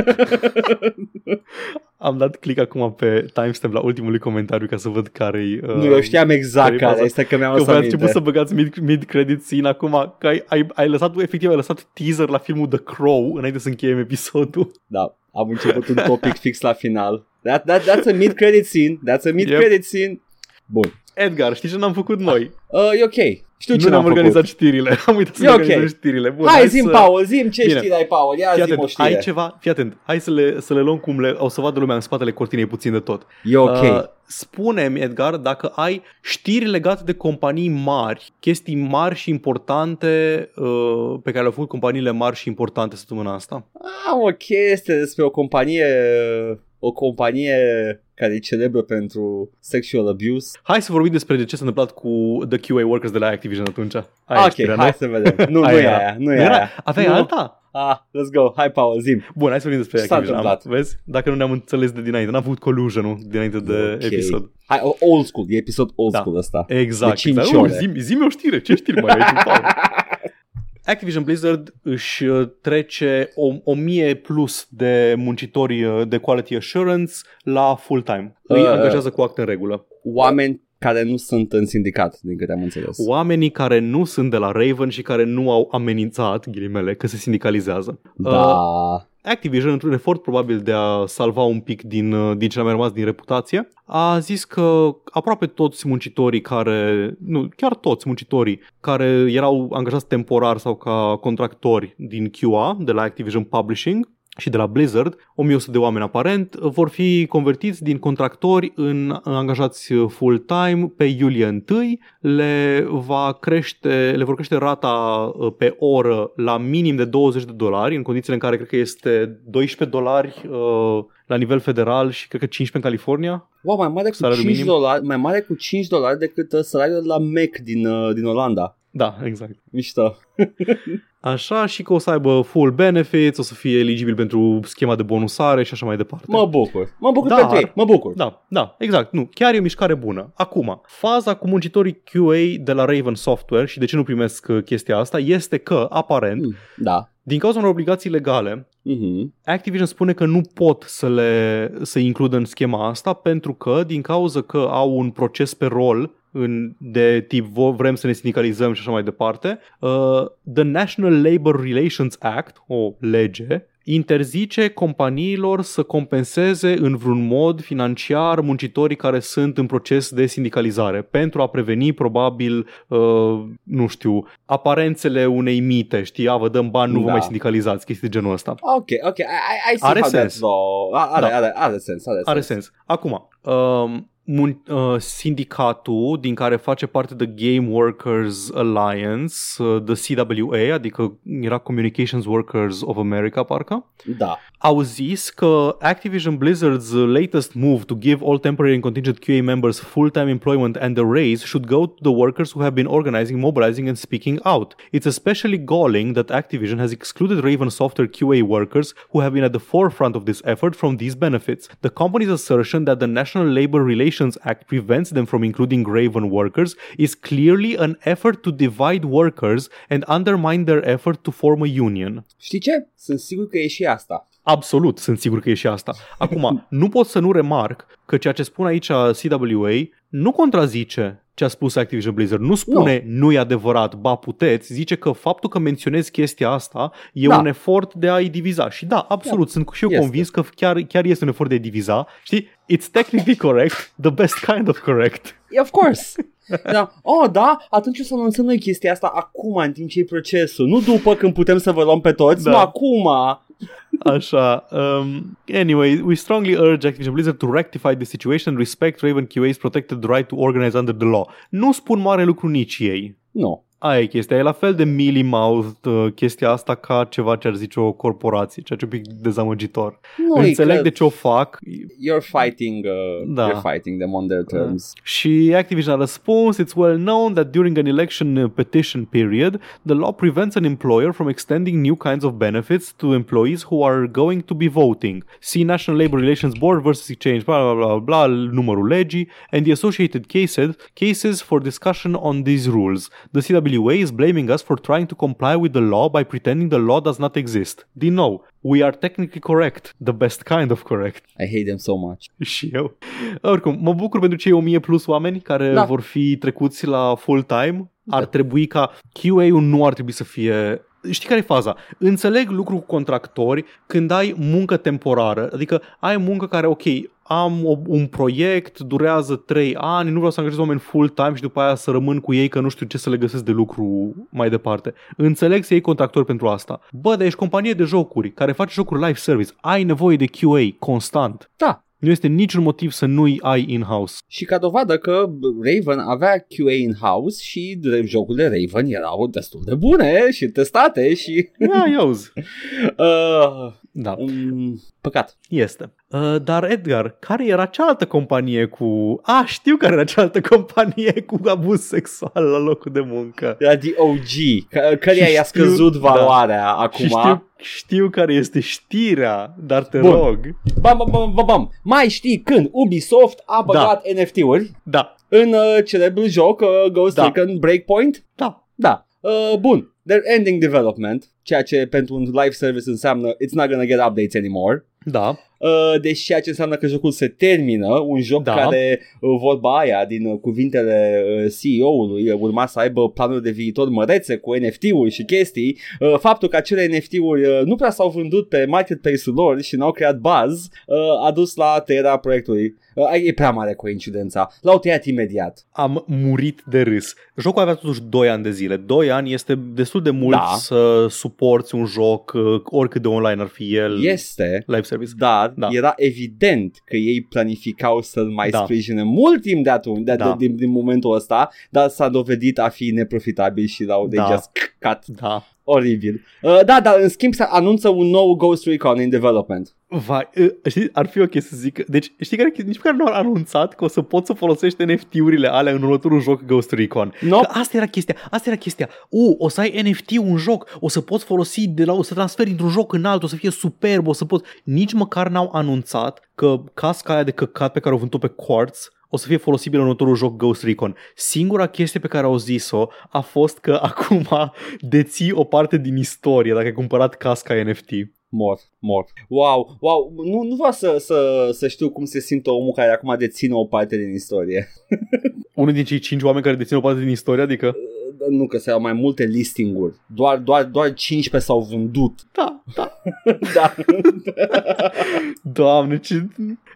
[SPEAKER 2] Am dat click acum pe timestamp la ultimul comentariu ca să văd care-i... Uh,
[SPEAKER 1] nu, eu știam exact
[SPEAKER 2] care-i
[SPEAKER 1] care
[SPEAKER 2] faza.
[SPEAKER 1] este că mi-am
[SPEAKER 2] Că
[SPEAKER 1] lăsat
[SPEAKER 2] voi ați început
[SPEAKER 1] minte.
[SPEAKER 2] să băgați mid, mid-credit scene acum, că ai, ai, ai lăsat, efectiv, ai lăsat teaser la filmul The Crow înainte să încheiem episodul.
[SPEAKER 1] Da, am început un topic fix la final. That, that, that's a mid-credit scene. That's a mid-credit scene. Bun.
[SPEAKER 2] Edgar, știi ce n-am făcut noi?
[SPEAKER 1] Uh, e ok. Știu ce
[SPEAKER 2] nu ne-am
[SPEAKER 1] n-am
[SPEAKER 2] organizat
[SPEAKER 1] făcut.
[SPEAKER 2] știrile. Am uitat să
[SPEAKER 1] E
[SPEAKER 2] ne
[SPEAKER 1] ok.
[SPEAKER 2] organizăm știrile. Bun,
[SPEAKER 1] Hai, zim,
[SPEAKER 2] să...
[SPEAKER 1] Paul, zim ce
[SPEAKER 2] Bine.
[SPEAKER 1] știri ai, Paul. Ia
[SPEAKER 2] Fii
[SPEAKER 1] zi o
[SPEAKER 2] atent,
[SPEAKER 1] știre.
[SPEAKER 2] ai ceva? Fii atent. Hai să le, să le luăm cum le, o să vadă lumea în spatele cortinei puțin de tot.
[SPEAKER 1] E ok.
[SPEAKER 2] Uh, spune-mi, Edgar, dacă ai știri legate de companii mari, chestii mari și importante uh, pe care le-au făcut companiile mari și importante săptămâna asta.
[SPEAKER 1] Am o chestie despre o companie o companie care e celebră pentru sexual abuse.
[SPEAKER 2] Hai să vorbim despre ce s-a întâmplat cu the QA workers de la Activision atunci. Ai
[SPEAKER 1] ok,
[SPEAKER 2] inspirat,
[SPEAKER 1] hai
[SPEAKER 2] nu?
[SPEAKER 1] să vedem. Nu, nu e aia, nu e
[SPEAKER 2] Era-
[SPEAKER 1] aia.
[SPEAKER 2] Aveai
[SPEAKER 1] Nu.
[SPEAKER 2] alta?
[SPEAKER 1] Ah, let's go. Hai, Paul, zim.
[SPEAKER 2] Bun, hai să vorbim despre
[SPEAKER 1] Ce s-a
[SPEAKER 2] Activision. Am,
[SPEAKER 1] întâmplat?
[SPEAKER 2] vezi? Dacă nu ne-am înțeles de dinainte, n-am făcut collusion dinainte de
[SPEAKER 1] Ok.
[SPEAKER 2] episod.
[SPEAKER 1] Hai, o- old school, e episod old
[SPEAKER 2] Da.
[SPEAKER 1] school ăsta.
[SPEAKER 2] Exact.
[SPEAKER 1] De cinci
[SPEAKER 2] exact.
[SPEAKER 1] ore.
[SPEAKER 2] Uh, zi, zi-mi o știre. Ce știri mai ai tu, Paul? Activision Blizzard își uh, trece o, o mie plus de muncitori uh, de quality assurance la full-time. Îi
[SPEAKER 1] Uh.
[SPEAKER 2] angajează cu act în regulă.
[SPEAKER 1] Oameni care nu sunt în sindicat, din câte am înțeles.
[SPEAKER 2] Oamenii care nu sunt de la Raven și care nu au amenințat, ghilimele, că se sindicalizează. Uh,
[SPEAKER 1] Da.
[SPEAKER 2] Activision, într-un efort probabil de a salva un pic din, uh, din ce a mai rămas din reputație, a zis că aproape toți muncitorii care, nu, chiar toți muncitorii care erau angajați temporar sau ca contractori din QA, de la Activision Publishing, și de la Blizzard, 1100 de oameni aparent, vor fi convertiți din contractori în angajați full-time pe iulie 1. Le, va crește, le vor crește rata uh, pe oră la minim de 20 de dolari, în condițiile în care cred că este 12 dolari uh, la nivel federal și cred că 15 în California.
[SPEAKER 1] Wow, mai mare cu
[SPEAKER 2] Salariul
[SPEAKER 1] 5
[SPEAKER 2] minim?
[SPEAKER 1] dolari, mai mare cu 5 dolari decât uh, salariul de la Mac din, uh, din Olanda.
[SPEAKER 2] Da, exact.
[SPEAKER 1] Mișto.
[SPEAKER 2] Așa și că o să aibă full benefits, o să fie eligibil pentru schema de bonusare și așa mai departe.
[SPEAKER 1] Mă bucur. Mă bucur
[SPEAKER 2] Dar-
[SPEAKER 1] pentru ei. Mă bucur.
[SPEAKER 2] Da, da, exact. Nu, chiar e o mișcare bună. Acum, faza cu muncitorii QA de la Raven Software și de ce nu primesc uh, chestia asta este că, aparent,
[SPEAKER 1] Mm, Da.
[SPEAKER 2] Din cauza unor obligații legale,
[SPEAKER 1] Mhm.
[SPEAKER 2] Activision spune că nu pot să le să includă în schema asta pentru că din cauza că au un proces pe rol în, de tip vo- vrem să ne sindicalizăm și așa mai departe, uh, The National Labor Relations Act, o lege, interzice companiilor să compenseze în vreun mod financiar muncitorii care sunt în proces de sindicalizare pentru a preveni probabil, uh, nu știu, aparențele unei mite, știi, a, vă dăm bani, nu vă
[SPEAKER 1] Da.
[SPEAKER 2] mai sindicalizați, chestii de genul ăsta.
[SPEAKER 1] Ok, ok. I, I, I see
[SPEAKER 2] Are
[SPEAKER 1] how
[SPEAKER 2] sens.
[SPEAKER 1] that's law. A- Are,
[SPEAKER 2] Da.
[SPEAKER 1] are, are sens, are,
[SPEAKER 2] Are
[SPEAKER 1] sens.
[SPEAKER 2] sens. Acum, um, mun- uh, sindicatul din care face parte The Game Workers Alliance, uh, the CWA, adică era Communications Workers of America, parcă,
[SPEAKER 1] Da.
[SPEAKER 2] au zis că Activision Blizzard's latest move to give all temporary and contingent QA members full-time employment and a raise should go to the workers who have been organizing, mobilizing and speaking out. It's especially galling that Activision has excluded Raven Software QA workers who have been at the forefront of this effort from these benefits. The company's assertion that the National Labor Relations Act prevents them from including Raven workers is clearly an effort to divide workers and undermine their effort to form a union.
[SPEAKER 1] Știi ce? Sunt sigur că e și asta.
[SPEAKER 2] Absolut, sunt sigur că e și asta. Acum, nu pot să nu remarc că ceea ce spun aici CWA nu contrazice ce a spus Activision Blizzard. Nu spune nu, nu e adevărat, ba puteți, zice că faptul că menționezi chestia asta e
[SPEAKER 1] Da.
[SPEAKER 2] un efort de a-i diviza. Și da, absolut, sunt și eu
[SPEAKER 1] Este.
[SPEAKER 2] convins că chiar, chiar este un efort de a-i diviza. Știi? It's technically correct, the best kind of correct.
[SPEAKER 1] Of course. da. Oh, da? Atunci o să anunțăm noi chestia asta acum, în timp ce e procesul. Nu după când putem să vă luăm pe toți,
[SPEAKER 2] Da.
[SPEAKER 1] da. mă, acum.
[SPEAKER 2] Așa. Um, anyway, we strongly urge Activision Blizzard to rectify the situation and respect Raven QA's protected right to organize under the law. Nu spun mare lucru nici ei.
[SPEAKER 1] Nu.
[SPEAKER 2] Aia e chestia. E la fel de mealy-mouthed uh, chestia asta ca ceva ce ar zice o corporație, ceea ce e un pic dezamăgitor.
[SPEAKER 1] Nu
[SPEAKER 2] Înțeleg
[SPEAKER 1] că
[SPEAKER 2] de ce o fac
[SPEAKER 1] You're fighting, uh,
[SPEAKER 2] Da.
[SPEAKER 1] you're fighting them on their terms.
[SPEAKER 2] și Activision a răspuns, it's well known that during an election uh, petition period, the law prevents an employer from extending new kinds of benefits to employees who are going to be voting. See National Labor Relations Board versus Exchange, bla bla bla bla, numărul legii, and the associated cases, cases for discussion on these rules. The CWA is blaming us for trying to comply with the law by pretending the law does not exist. Din nou, we are technically correct, the best kind of correct.
[SPEAKER 1] I hate them so much.
[SPEAKER 2] Și eu. Oricum, mă bucur pentru cei 1000 plus oameni care
[SPEAKER 1] Da.
[SPEAKER 2] vor fi trecuți la full-time. Ar trebui ca QA-ul nu ar trebui să fie Știi care e faza? Înțeleg lucru cu contractori când ai muncă temporară, adică ai muncă care, ok, am o, un proiect, durează 3 ani, nu vreau să angajez oameni full-time și după aia să rămân cu ei că nu știu ce să le găsesc de lucru mai departe. Înțeleg să iei contractori pentru asta. Bă, dar ești companie de jocuri care face jocuri live service, ai nevoie de QA constant.
[SPEAKER 1] Da.
[SPEAKER 2] Nu este niciun motiv să nu-i ai in-house.
[SPEAKER 1] Și ca dovadă că Raven avea QA in-house și jocurile Raven erau destul de bune și testate și...
[SPEAKER 2] Ia, iauzi.
[SPEAKER 1] uh,
[SPEAKER 2] Da,
[SPEAKER 1] um, păcat.
[SPEAKER 2] este. Uh, dar Edgar, care era cealaltă companie cu... A, știu care era cealaltă companie cu abuz sexual la locul de muncă.
[SPEAKER 1] Era The OG, că, căreia
[SPEAKER 2] Și
[SPEAKER 1] i-a
[SPEAKER 2] știu-
[SPEAKER 1] scăzut
[SPEAKER 2] da.
[SPEAKER 1] valoarea acum.
[SPEAKER 2] Și știu, știu care este știrea, dar te
[SPEAKER 1] Bun.
[SPEAKER 2] rog.
[SPEAKER 1] Bam, bam, bam, bam, bam. Mai știi când Ubisoft a băgat NFT-uri
[SPEAKER 2] Da,
[SPEAKER 1] în uh, celebrul joc uh, Ghost
[SPEAKER 2] Da.
[SPEAKER 1] Recon Breakpoint?
[SPEAKER 2] da.
[SPEAKER 1] Da. Uh, bun. They're ending development, ceea ce pentru un live service înseamnă it's not gonna get updates anymore.
[SPEAKER 2] Da,
[SPEAKER 1] Uh, deci ceea ce înseamnă că jocul se termină, un joc
[SPEAKER 2] Da.
[SPEAKER 1] care, uh, vorba aia din uh, cuvintele uh, CEO-ului, uh, urma să aibă planuri de viitor mărețe cu NFT-uri și chestii. Uh, faptul că acele NFT-uri uh, nu prea s-au vândut pe marketplace-ul lor și n-au creat buzz, uh, a dus la tăierea proiectului. Uh, e prea mare coincidența. L-au tăiat imediat.
[SPEAKER 2] am murit de râs. Jocul avea totuși 2 ani de zile. 2 ani este destul de mult
[SPEAKER 1] Da.
[SPEAKER 2] să suporți un joc, uh, oricât de online ar fi el,
[SPEAKER 1] Este,
[SPEAKER 2] live service.
[SPEAKER 1] dar
[SPEAKER 2] Da.
[SPEAKER 1] era evident că ei planificau să-l mai
[SPEAKER 2] Da.
[SPEAKER 1] sprijine mult timp de atunci, de,
[SPEAKER 2] Da.
[SPEAKER 1] de, din, din momentul ăsta, dar s-a dovedit a fi neprofitabil și l-au
[SPEAKER 2] Da.
[SPEAKER 1] de just cut.
[SPEAKER 2] Da.
[SPEAKER 1] Oribil. Uh, da, dar în schimb se anunță un nou Ghost Recon in development.
[SPEAKER 2] Vai, uh, știi, ar fi ok să zic, deci știi care, nici măcar nu au anunțat că o să poți să folosești NFT-urile alea în următorul joc Ghost Recon.
[SPEAKER 1] No.
[SPEAKER 2] Că asta era chestia, asta era chestia. U, o să ai NFT un joc, o să poți folosi de la, o să transferi într-un joc în altul, o să fie superb, o să poți. Nici măcar n-au anunțat că casca aia de căcat pe care o vândut pe Quartz o să fie folosibilă în următorul joc Ghost Recon. Singura chestie pe care au zis-o a fost că acum deții o parte din istorie dacă ai cumpărat casca NFT.
[SPEAKER 1] Mor, mor. Wow, wow, nu, nu vreau să, să, să știu cum se simte omul care acum deține o parte din istorie.
[SPEAKER 2] Unul din cei cinci oameni care dețin o parte din istorie, adică...
[SPEAKER 1] Uh, Nu că se au mai multe listinguri. Doar, doar, doar 15 s-au vândut.
[SPEAKER 2] Da, da.
[SPEAKER 1] da.
[SPEAKER 2] Doamne, ce...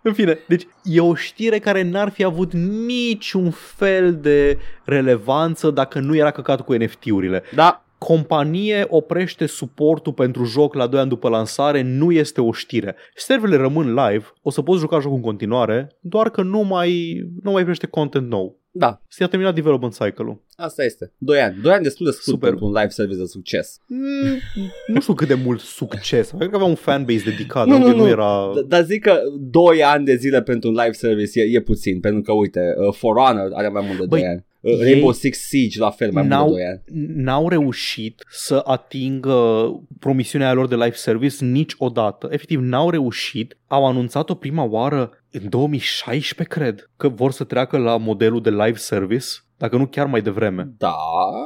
[SPEAKER 2] În fine, deci e o știre care n-ar fi avut niciun fel de relevanță dacă nu era căcat cu NFT-urile.
[SPEAKER 1] da,
[SPEAKER 2] Companie oprește suportul pentru joc la 2 ani după lansare, nu este o știre. Serverele rămân live, o să poți juca jocul în continuare, doar că nu mai, nu mai primește content nou.
[SPEAKER 1] Da.
[SPEAKER 2] S-a terminat development cycle-ul.
[SPEAKER 1] Asta este. 2 ani. 2 ani destul de scurt
[SPEAKER 2] Super.
[SPEAKER 1] pentru un live service de succes.
[SPEAKER 2] Mm, nu știu cât de mult succes. Cred că avea un fanbase dedicat,
[SPEAKER 1] Nu,
[SPEAKER 2] nu,
[SPEAKER 1] nu,
[SPEAKER 2] nu,
[SPEAKER 1] nu.
[SPEAKER 2] era...
[SPEAKER 1] D- Dar zic că 2 ani de zile pentru un live service e, e puțin, pentru că uite, uh, For Honor are mai mult de 2
[SPEAKER 2] Băi,
[SPEAKER 1] ani. Uh,
[SPEAKER 2] ei
[SPEAKER 1] Rainbow Six Siege la fel mai mult
[SPEAKER 2] n-au-
[SPEAKER 1] de 2 ani.
[SPEAKER 2] n-au reușit să atingă promisiunea lor de live service niciodată. Efectiv, n-au reușit. Au anunțat-o prima oară în 2016, cred, că vor să treacă la modelul de live service, dacă nu chiar mai devreme.
[SPEAKER 1] Da,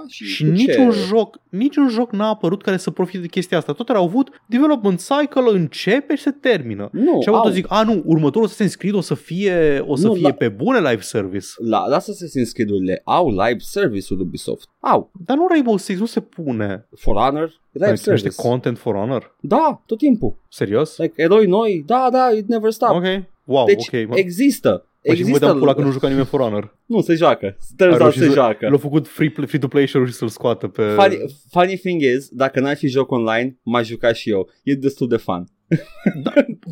[SPEAKER 1] și,
[SPEAKER 2] Și
[SPEAKER 1] cu
[SPEAKER 2] niciun
[SPEAKER 1] ce?
[SPEAKER 2] joc, niciun joc n-a apărut care să profite de chestia asta. Tot au avut development cycle, începe și se termină.
[SPEAKER 1] Nu,
[SPEAKER 2] și au
[SPEAKER 1] au.
[SPEAKER 2] avut să zic, a nu, următorul Assassin's Creed o să fie, o să
[SPEAKER 1] Nu,
[SPEAKER 2] fie
[SPEAKER 1] da.
[SPEAKER 2] pe bune live service.
[SPEAKER 1] La, lasă să se înscriurile. Au live service-ul Ubisoft. Au.
[SPEAKER 2] Dar nu Rainbow Six, nu se pune.
[SPEAKER 1] For Honor, live
[SPEAKER 2] Mai primește
[SPEAKER 1] service.
[SPEAKER 2] content for honor?
[SPEAKER 1] Da, tot timpul.
[SPEAKER 2] Serios?
[SPEAKER 1] Like, eroi noi, da, da, it never stop.
[SPEAKER 2] Ok, wow,
[SPEAKER 1] deci
[SPEAKER 2] ok. Mă,
[SPEAKER 1] există.
[SPEAKER 2] mă, și
[SPEAKER 1] Există.
[SPEAKER 2] vedeam pula că nu juca nimeni For Honor.
[SPEAKER 1] Nu, se joacă.
[SPEAKER 2] A
[SPEAKER 1] Turns out
[SPEAKER 2] reușit
[SPEAKER 1] se
[SPEAKER 2] să-
[SPEAKER 1] joacă.
[SPEAKER 2] L-a făcut free, free to play și a reușit să-l scoată pe...
[SPEAKER 1] Funny, funny thing is, dacă n-ar fi joc online, m-aș juca și eu. E destul de fun.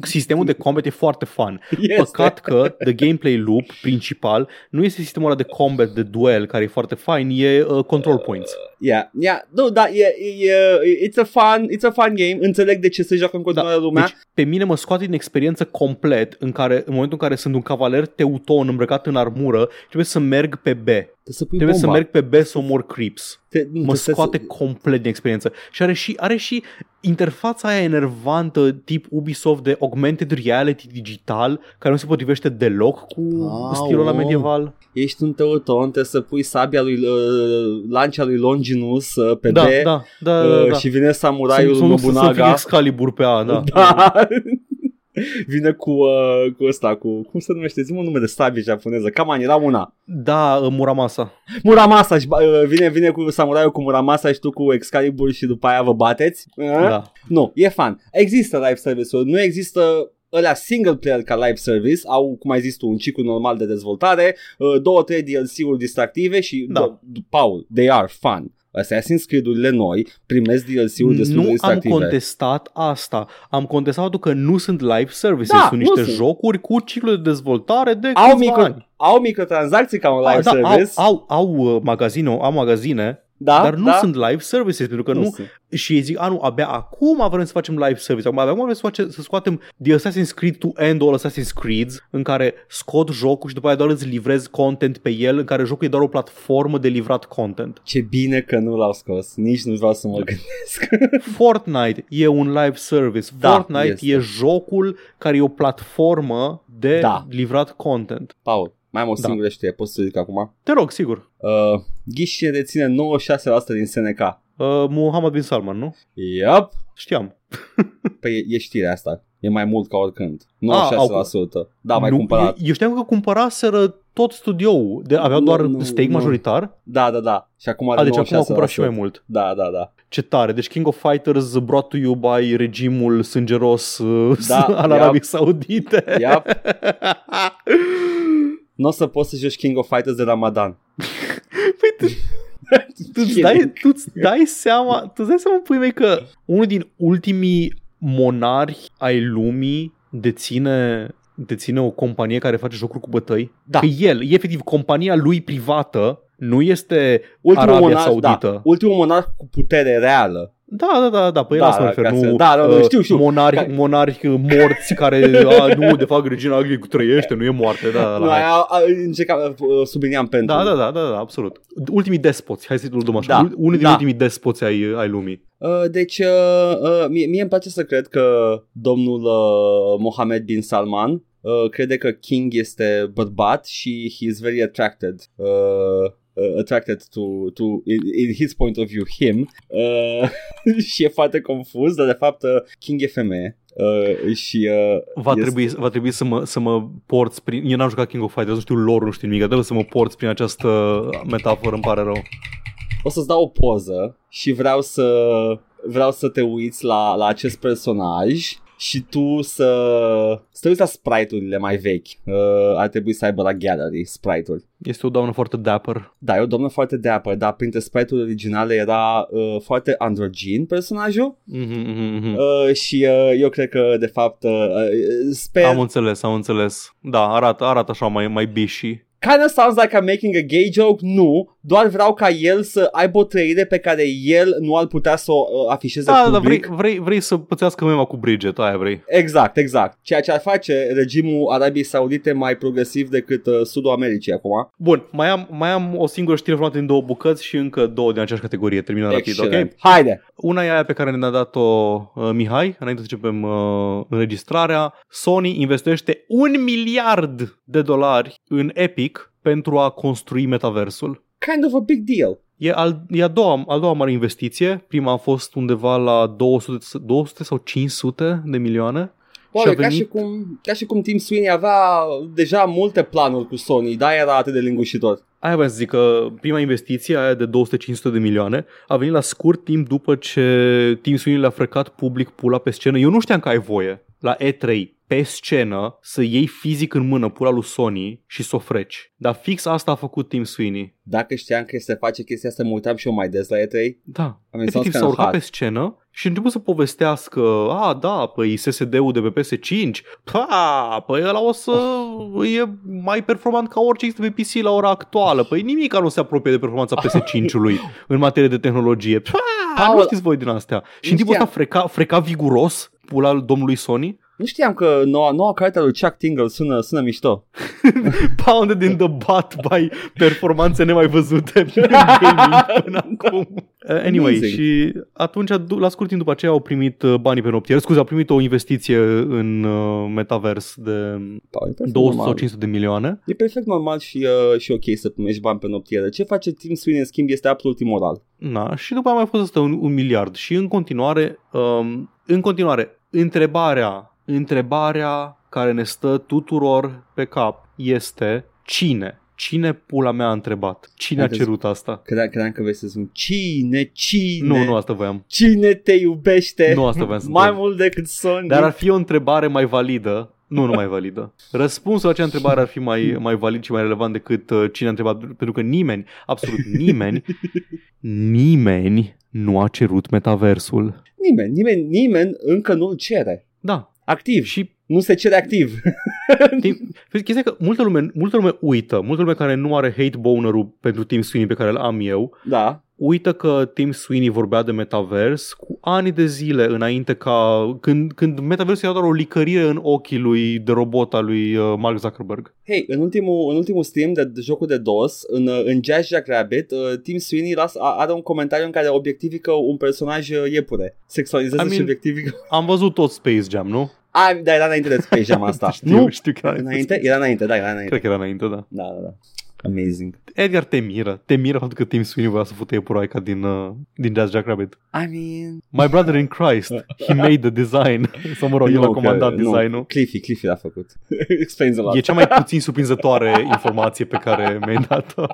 [SPEAKER 2] Sistemul de combat e foarte fun.
[SPEAKER 1] Este.
[SPEAKER 2] Păcat că the gameplay loop principal nu este sistemul ăla de combat, de duel, care e foarte fain, e uh, control points.
[SPEAKER 1] Yeah, yeah, nu, da, e, e, e, it's a fun, it's a fun game. Înțeleg de ce se joacă în continuare lumea.
[SPEAKER 2] Deci, pe mine mă scoate din experiență complet în care, în momentul în care sunt un cavaler teuton îmbrăcat în armură, trebuie să merg pe B.
[SPEAKER 1] Trebuie să pui
[SPEAKER 2] Trebuie să
[SPEAKER 1] bomba.
[SPEAKER 2] merg pe B să omor creeps.
[SPEAKER 1] Te, nu,
[SPEAKER 2] Mă
[SPEAKER 1] trebuie
[SPEAKER 2] scoate
[SPEAKER 1] Să,
[SPEAKER 2] complet din experiență. Și are și, are și interfața aia enervantă tip Ubisoft de augmented reality digital care nu se potrivește deloc cu
[SPEAKER 1] Au,
[SPEAKER 2] stilul ăla
[SPEAKER 1] oh.
[SPEAKER 2] medieval.
[SPEAKER 1] ești un teuton, trebuie să pui sabia lui, uh, lancia lui Longinus uh, pe
[SPEAKER 2] Da,
[SPEAKER 1] D
[SPEAKER 2] da, da, da,
[SPEAKER 1] uh,
[SPEAKER 2] da.
[SPEAKER 1] și vine samuraiul
[SPEAKER 2] Să- să nu- să- Să fie
[SPEAKER 1] Nobunaga.
[SPEAKER 2] Excalibur pe A, da.
[SPEAKER 1] Da. Vine cu, uh, cu ăsta, cu, cum se numește, zi un nume de sabie japoneză, Kaman, era una.
[SPEAKER 2] Da, uh, Muramasa.
[SPEAKER 1] Muramasa, și, ba- uh, vine, vine cu samuraiul cu Muramasa și tu cu Excalibur și după aia vă bateți. Uh?
[SPEAKER 2] Da.
[SPEAKER 1] Nu, e fan. Există live service-uri, nu există ălea single player ca live service, au, cum ai zis tu, un ciclu normal de dezvoltare, uh, două, trei DLC-uri distractive și,
[SPEAKER 2] Da.
[SPEAKER 1] d- Paul, they are fun. Assassin's Creed-urile noi primesc DLC-uri destul de
[SPEAKER 2] nu am
[SPEAKER 1] distractive.
[SPEAKER 2] contestat asta. Am contestat faptul că nu sunt live services,
[SPEAKER 1] Da,
[SPEAKER 2] sunt
[SPEAKER 1] nu
[SPEAKER 2] niște
[SPEAKER 1] sunt.
[SPEAKER 2] jocuri cu ciclu de dezvoltare de
[SPEAKER 1] au,
[SPEAKER 2] câțiva
[SPEAKER 1] micro,
[SPEAKER 2] ani.
[SPEAKER 1] au microtransacții ca un live
[SPEAKER 2] da,
[SPEAKER 1] service.
[SPEAKER 2] au, au, au, uh, magazine, au magazine,
[SPEAKER 1] da,
[SPEAKER 2] dar nu
[SPEAKER 1] da?
[SPEAKER 2] sunt live services, pentru că nu,
[SPEAKER 1] sunt.
[SPEAKER 2] și ei zic, a, nu, abia acum vrem să facem live service, acum abia acum vrem să, face, să scoatem The Assassin's Creed to End All Assassin's Creeds, în care scot jocul și după aia doar îți livrezi content pe el, în care jocul e doar o platformă de livrat content.
[SPEAKER 1] Ce bine că nu l-au scos. Nici nu vreau să mă gândesc.
[SPEAKER 2] Fortnite e un live service.
[SPEAKER 1] Da,
[SPEAKER 2] Fortnite
[SPEAKER 1] este.
[SPEAKER 2] e jocul care e o platformă de
[SPEAKER 1] Da.
[SPEAKER 2] livrat content.
[SPEAKER 1] Paul, mai am o
[SPEAKER 2] Da.
[SPEAKER 1] singură știre, poți să zic acum?
[SPEAKER 2] Te rog, sigur.
[SPEAKER 1] Uh, Ghiși cine deține 96% din SNK.
[SPEAKER 2] Uh, Muhammad bin Salman, nu?
[SPEAKER 1] Yup.
[SPEAKER 2] Știam.
[SPEAKER 1] Păi e, e știrea asta. E mai mult ca oricând. 96%.
[SPEAKER 2] au-
[SPEAKER 1] da, mai
[SPEAKER 2] nu,
[SPEAKER 1] cumpărat.
[SPEAKER 2] Eu, eu știam că cumpăraseră tot studioul. De, aveau
[SPEAKER 1] Nu,
[SPEAKER 2] doar
[SPEAKER 1] nu,
[SPEAKER 2] stake
[SPEAKER 1] nu.
[SPEAKER 2] majoritar.
[SPEAKER 1] Da, da, da. Și acum are
[SPEAKER 2] A, deci acum au
[SPEAKER 1] 96%.
[SPEAKER 2] cumpărat și mai mult.
[SPEAKER 1] Da, da, da.
[SPEAKER 2] Ce tare. Deci King of Fighters brought to you by regimul sângeros uh,
[SPEAKER 1] Da,
[SPEAKER 2] al
[SPEAKER 1] yep.
[SPEAKER 2] Arabiei Saudite.
[SPEAKER 1] Yep. Nu o să poți să joci King of Fighters de Ramadan.
[SPEAKER 2] Păi tu, tu îți dai, tu îți dai seama, tu îți dai seama, pui mei, că unul din ultimii monari ai lumii deține, deține o companie care face jocuri cu bătăi?
[SPEAKER 1] Da.
[SPEAKER 2] Că el, efectiv, compania lui privată nu este
[SPEAKER 1] Ultimul
[SPEAKER 2] Arabia
[SPEAKER 1] monarh,
[SPEAKER 2] Saudită.
[SPEAKER 1] Da, ultimul monarh cu putere reală.
[SPEAKER 2] Da, da, da, da, pe el
[SPEAKER 1] Da,
[SPEAKER 2] asta mă refer,
[SPEAKER 1] ca să-
[SPEAKER 2] nu
[SPEAKER 1] da, da, da,
[SPEAKER 2] uh,
[SPEAKER 1] știu, știu.
[SPEAKER 2] monarhi,
[SPEAKER 1] Ca-
[SPEAKER 2] monarhi morți care, a, nu, de fapt, regina Angliei trăiește, nu e moarte, da, da,
[SPEAKER 1] Nu,
[SPEAKER 2] da.
[SPEAKER 1] aia, a, încercam, uh, subliniam pentru.
[SPEAKER 2] Da, da, da, da, da, absolut. Ultimii despoți, hai să-i luăm așa.
[SPEAKER 1] Da,
[SPEAKER 2] Da, Unul din
[SPEAKER 1] da.
[SPEAKER 2] ultimii despoți ai, ai lumii.
[SPEAKER 1] Uh, deci, uh, uh, mie, mie îmi place să cred că domnul uh, Mohammed bin Salman uh, crede că King este bărbat și he is very attracted. Uh, uh, attracted to, to in, in his point of view, him uh, și e foarte confuz, dar de fapt uh, King e femeie uh, și uh,
[SPEAKER 2] Va,
[SPEAKER 1] este-
[SPEAKER 2] trebui, va trebui să mă, să mă porți prin... Eu n-am jucat King of Fighters, nu știu lore, nu știu nimic, trebuie să mă porți prin această metaforă, îmi pare rău.
[SPEAKER 1] o să-ți dau o poză și vreau să vreau să te uiți la, la acest personaj și tu să, să te uiți la sprite-urile mai vechi. Uh, ar trebui să aibă la gallery sprite-uri.
[SPEAKER 2] Este o doamnă foarte dapper.
[SPEAKER 1] Da, e o doamnă foarte dapper, dar printre sprite-urile originale era uh, foarte androgyn personajul
[SPEAKER 2] Mm-hmm, mm-hmm.
[SPEAKER 1] uh, și uh, eu cred că de fapt uh, uh, sper...
[SPEAKER 2] Am înțeles, am înțeles. Da, arată, arată așa mai, mai bishi.
[SPEAKER 1] Kind of sounds like I'm making a gay joke, nu, doar vreau ca el să aibă o trăire pe care el nu ar putea să o uh, afișeze
[SPEAKER 2] Da, da,
[SPEAKER 1] public.
[SPEAKER 2] vrei, vrei, vrei să pățească mema cu Bridget, aia vrei.
[SPEAKER 1] Exact, exact. Ceea ce ar face regimul Arabiei Saudite mai progresiv decât uh, Sudul Americii acum.
[SPEAKER 2] Bun, mai am, mai am o singură știre formată din două bucăți și încă două din aceeași categorie. Terminăm rapid, ok?
[SPEAKER 1] Excelent. Haide!
[SPEAKER 2] Una e aia pe care ne-a dat-o uh, Mihai, înainte să începem uh, înregistrarea. Sony investește un miliard de dolari în Epic pentru a construi metaversul.
[SPEAKER 1] Kind of a big deal.
[SPEAKER 2] E, al, e a, doua, a doua mare investiție. Prima a fost undeva la 200, 200 sau 500 de milioane.
[SPEAKER 1] Oare,
[SPEAKER 2] a
[SPEAKER 1] ca, și
[SPEAKER 2] venit-
[SPEAKER 1] cum, ca și cum Tim Sweeney avea deja multe planuri cu Sony, dar era atât de lingușitor.
[SPEAKER 2] Aia vreau să zic că prima investiție, aia de 200-500 de milioane, a venit la scurt timp după ce Tim Sweeney le-a frecat public pula pe scenă. Eu nu știam că ai voie la E3 pe scenă să iei fizic în mână pula lui Sony și să o freci. Dar fix asta a făcut Tim Sweeney.
[SPEAKER 1] Dacă știam că se face chestia asta, mă uitam și eu mai des la E3.
[SPEAKER 2] Da.
[SPEAKER 1] I mean, sounds
[SPEAKER 2] Efectiv
[SPEAKER 1] kinda
[SPEAKER 2] s-a urcat
[SPEAKER 1] hot.
[SPEAKER 2] pe scenă și a început să povestească, a, da, păi SSD-ul de pe PS5, pa, păi ăla o să e mai performant ca orice există pe PC la ora actuală, păi nimic nu se apropie de performanța PS5-ului în materie de tehnologie. Pa,
[SPEAKER 1] Paul,
[SPEAKER 2] nu știți voi din astea. Și în
[SPEAKER 1] nu
[SPEAKER 2] timpul ăsta
[SPEAKER 1] știam.
[SPEAKER 2] freca, freca viguros pula domnului Sony,
[SPEAKER 1] Nu știam că noua, noua carte a lui Chuck Tingle sună, sună mișto.
[SPEAKER 2] pounded in the butt by performanțe nemai văzute în gaming până acum. Uh, Anyway,
[SPEAKER 1] Amazing.
[SPEAKER 2] și atunci, du- la scurt timp după aceea, au primit uh, banii pe noptiere. Scuze, au primit o investiție în uh, metavers de
[SPEAKER 1] Da, e perfect
[SPEAKER 2] 200 sau
[SPEAKER 1] normal.
[SPEAKER 2] 500 de milioane.
[SPEAKER 1] E perfect normal și, uh, și ok să primești bani pe noptiere. Ce face Tim Sweeney în schimb este absolut imoral.
[SPEAKER 2] Na, și după aia mai fost asta un, un miliard. Și în continuare, um, în continuare, întrebarea, întrebarea care ne stă tuturor pe cap este cine? Cine pula mea a întrebat? Cine a
[SPEAKER 1] Haideți.
[SPEAKER 2] cerut asta?
[SPEAKER 1] Credeam, credeam că vei să spun cine, cine,
[SPEAKER 2] Nu, nu asta voiam.
[SPEAKER 1] cine te iubește
[SPEAKER 2] Nu asta voiam să
[SPEAKER 1] mai
[SPEAKER 2] întreb.
[SPEAKER 1] mult decât Sonic.
[SPEAKER 2] Dar ar fi o întrebare mai validă. Nu, nu mai validă. Răspunsul la acea întrebare ar fi mai, mai valid și mai relevant decât uh, cine a întrebat. Pentru că nimeni, absolut nimeni, nimeni nu a cerut metaversul.
[SPEAKER 1] Nimeni, nimeni, nimeni încă nu-l cere.
[SPEAKER 2] Da.
[SPEAKER 1] Activ.
[SPEAKER 2] Și
[SPEAKER 1] Nu se cere activ.
[SPEAKER 2] Tim, vezi, chestia e că multă lume, multă lume uită, multă lume care nu are hate boner-ul pentru Tim Sweeney pe care îl am eu,
[SPEAKER 1] da.
[SPEAKER 2] uită că Tim Sweeney vorbea de metavers cu ani de zile înainte ca când, când metaversul era doar o licărire în ochii lui de robot al lui uh, Mark Zuckerberg.
[SPEAKER 1] Hei, în ultimul, în ultimul stream de, de jocul de DOS, în, uh, în Jazz Jack Rabbit, uh, Tim Sweeney las, a, are un comentariu în care obiectifică un personaj uh, iepure. Sexualizează
[SPEAKER 2] I mean-
[SPEAKER 1] și obiectifică.
[SPEAKER 2] Am văzut tot Space Jam, nu?
[SPEAKER 1] A, da, era înainte de Space Jam asta.
[SPEAKER 2] știu,
[SPEAKER 1] nu?
[SPEAKER 2] știu că era
[SPEAKER 1] Înainte? Era înainte, da, era înainte.
[SPEAKER 2] Cred că era înainte, da.
[SPEAKER 1] Da, da, da. Amazing.
[SPEAKER 2] Edgar te miră, te miră faptul că Tim Sweeney voia să fute iepuroaica din, uh, din Jazz Jack Rabbit.
[SPEAKER 1] I mean...
[SPEAKER 2] My brother in Christ, he made the design. Sau mă rog, el a
[SPEAKER 1] Nu,
[SPEAKER 2] comandat
[SPEAKER 1] că- nu.
[SPEAKER 2] designul.
[SPEAKER 1] Cliffy, Cliffy l-a făcut. Explains a lot.
[SPEAKER 2] E cea mai puțin surprinzătoare informație pe care mi-ai dat-o.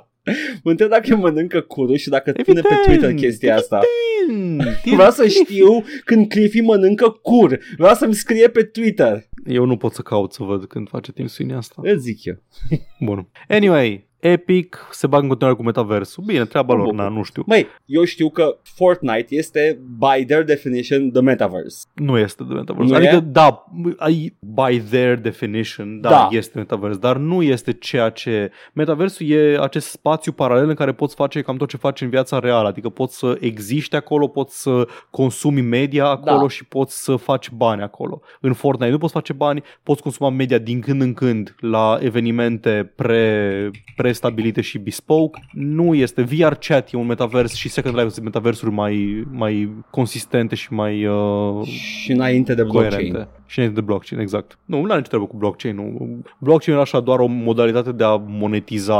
[SPEAKER 1] Mă întreb dacă mănâncă curul și dacă pune pe
[SPEAKER 2] Evident,
[SPEAKER 1] Twitter chestia asta.
[SPEAKER 2] Evident.
[SPEAKER 1] Vreau să știu când Cliffy mănâncă cur. Vreau să-mi scrie pe Twitter.
[SPEAKER 2] Eu nu pot să caut să văd când face Tim Sweeney asta.
[SPEAKER 1] Îl zic eu.
[SPEAKER 2] Bun. Anyway, Epic se bag în continuare cu metaversul. Bine, treaba lor,
[SPEAKER 1] Bun.
[SPEAKER 2] na, nu știu.
[SPEAKER 1] Măi, eu știu că Fortnite este, by their definition, the metaverse.
[SPEAKER 2] Nu este de metaverse.
[SPEAKER 1] Nu
[SPEAKER 2] adică,
[SPEAKER 1] e?
[SPEAKER 2] da, ai, by their definition, da,
[SPEAKER 1] Da.
[SPEAKER 2] este metaverse, dar nu este ceea ce... Metaversul e acest spațiu paralel în care poți face cam tot ce faci în viața reală, adică poți să existi acolo, poți să consumi media acolo
[SPEAKER 1] Da.
[SPEAKER 2] și poți să faci bani acolo. În Fortnite nu poți face bani, poți consuma media din când în când la evenimente pre, prestabilite și bespoke. Nu este. VR chat e un metavers și Second Life sunt metaversuri mai, mai consistente și mai... Uh,
[SPEAKER 1] Și înainte de blockchain.
[SPEAKER 2] coerente. Și înainte de blockchain, exact. Nu, nu are nicio treabă cu blockchain. Nu. Blockchain e așa doar o modalitate de a monetiza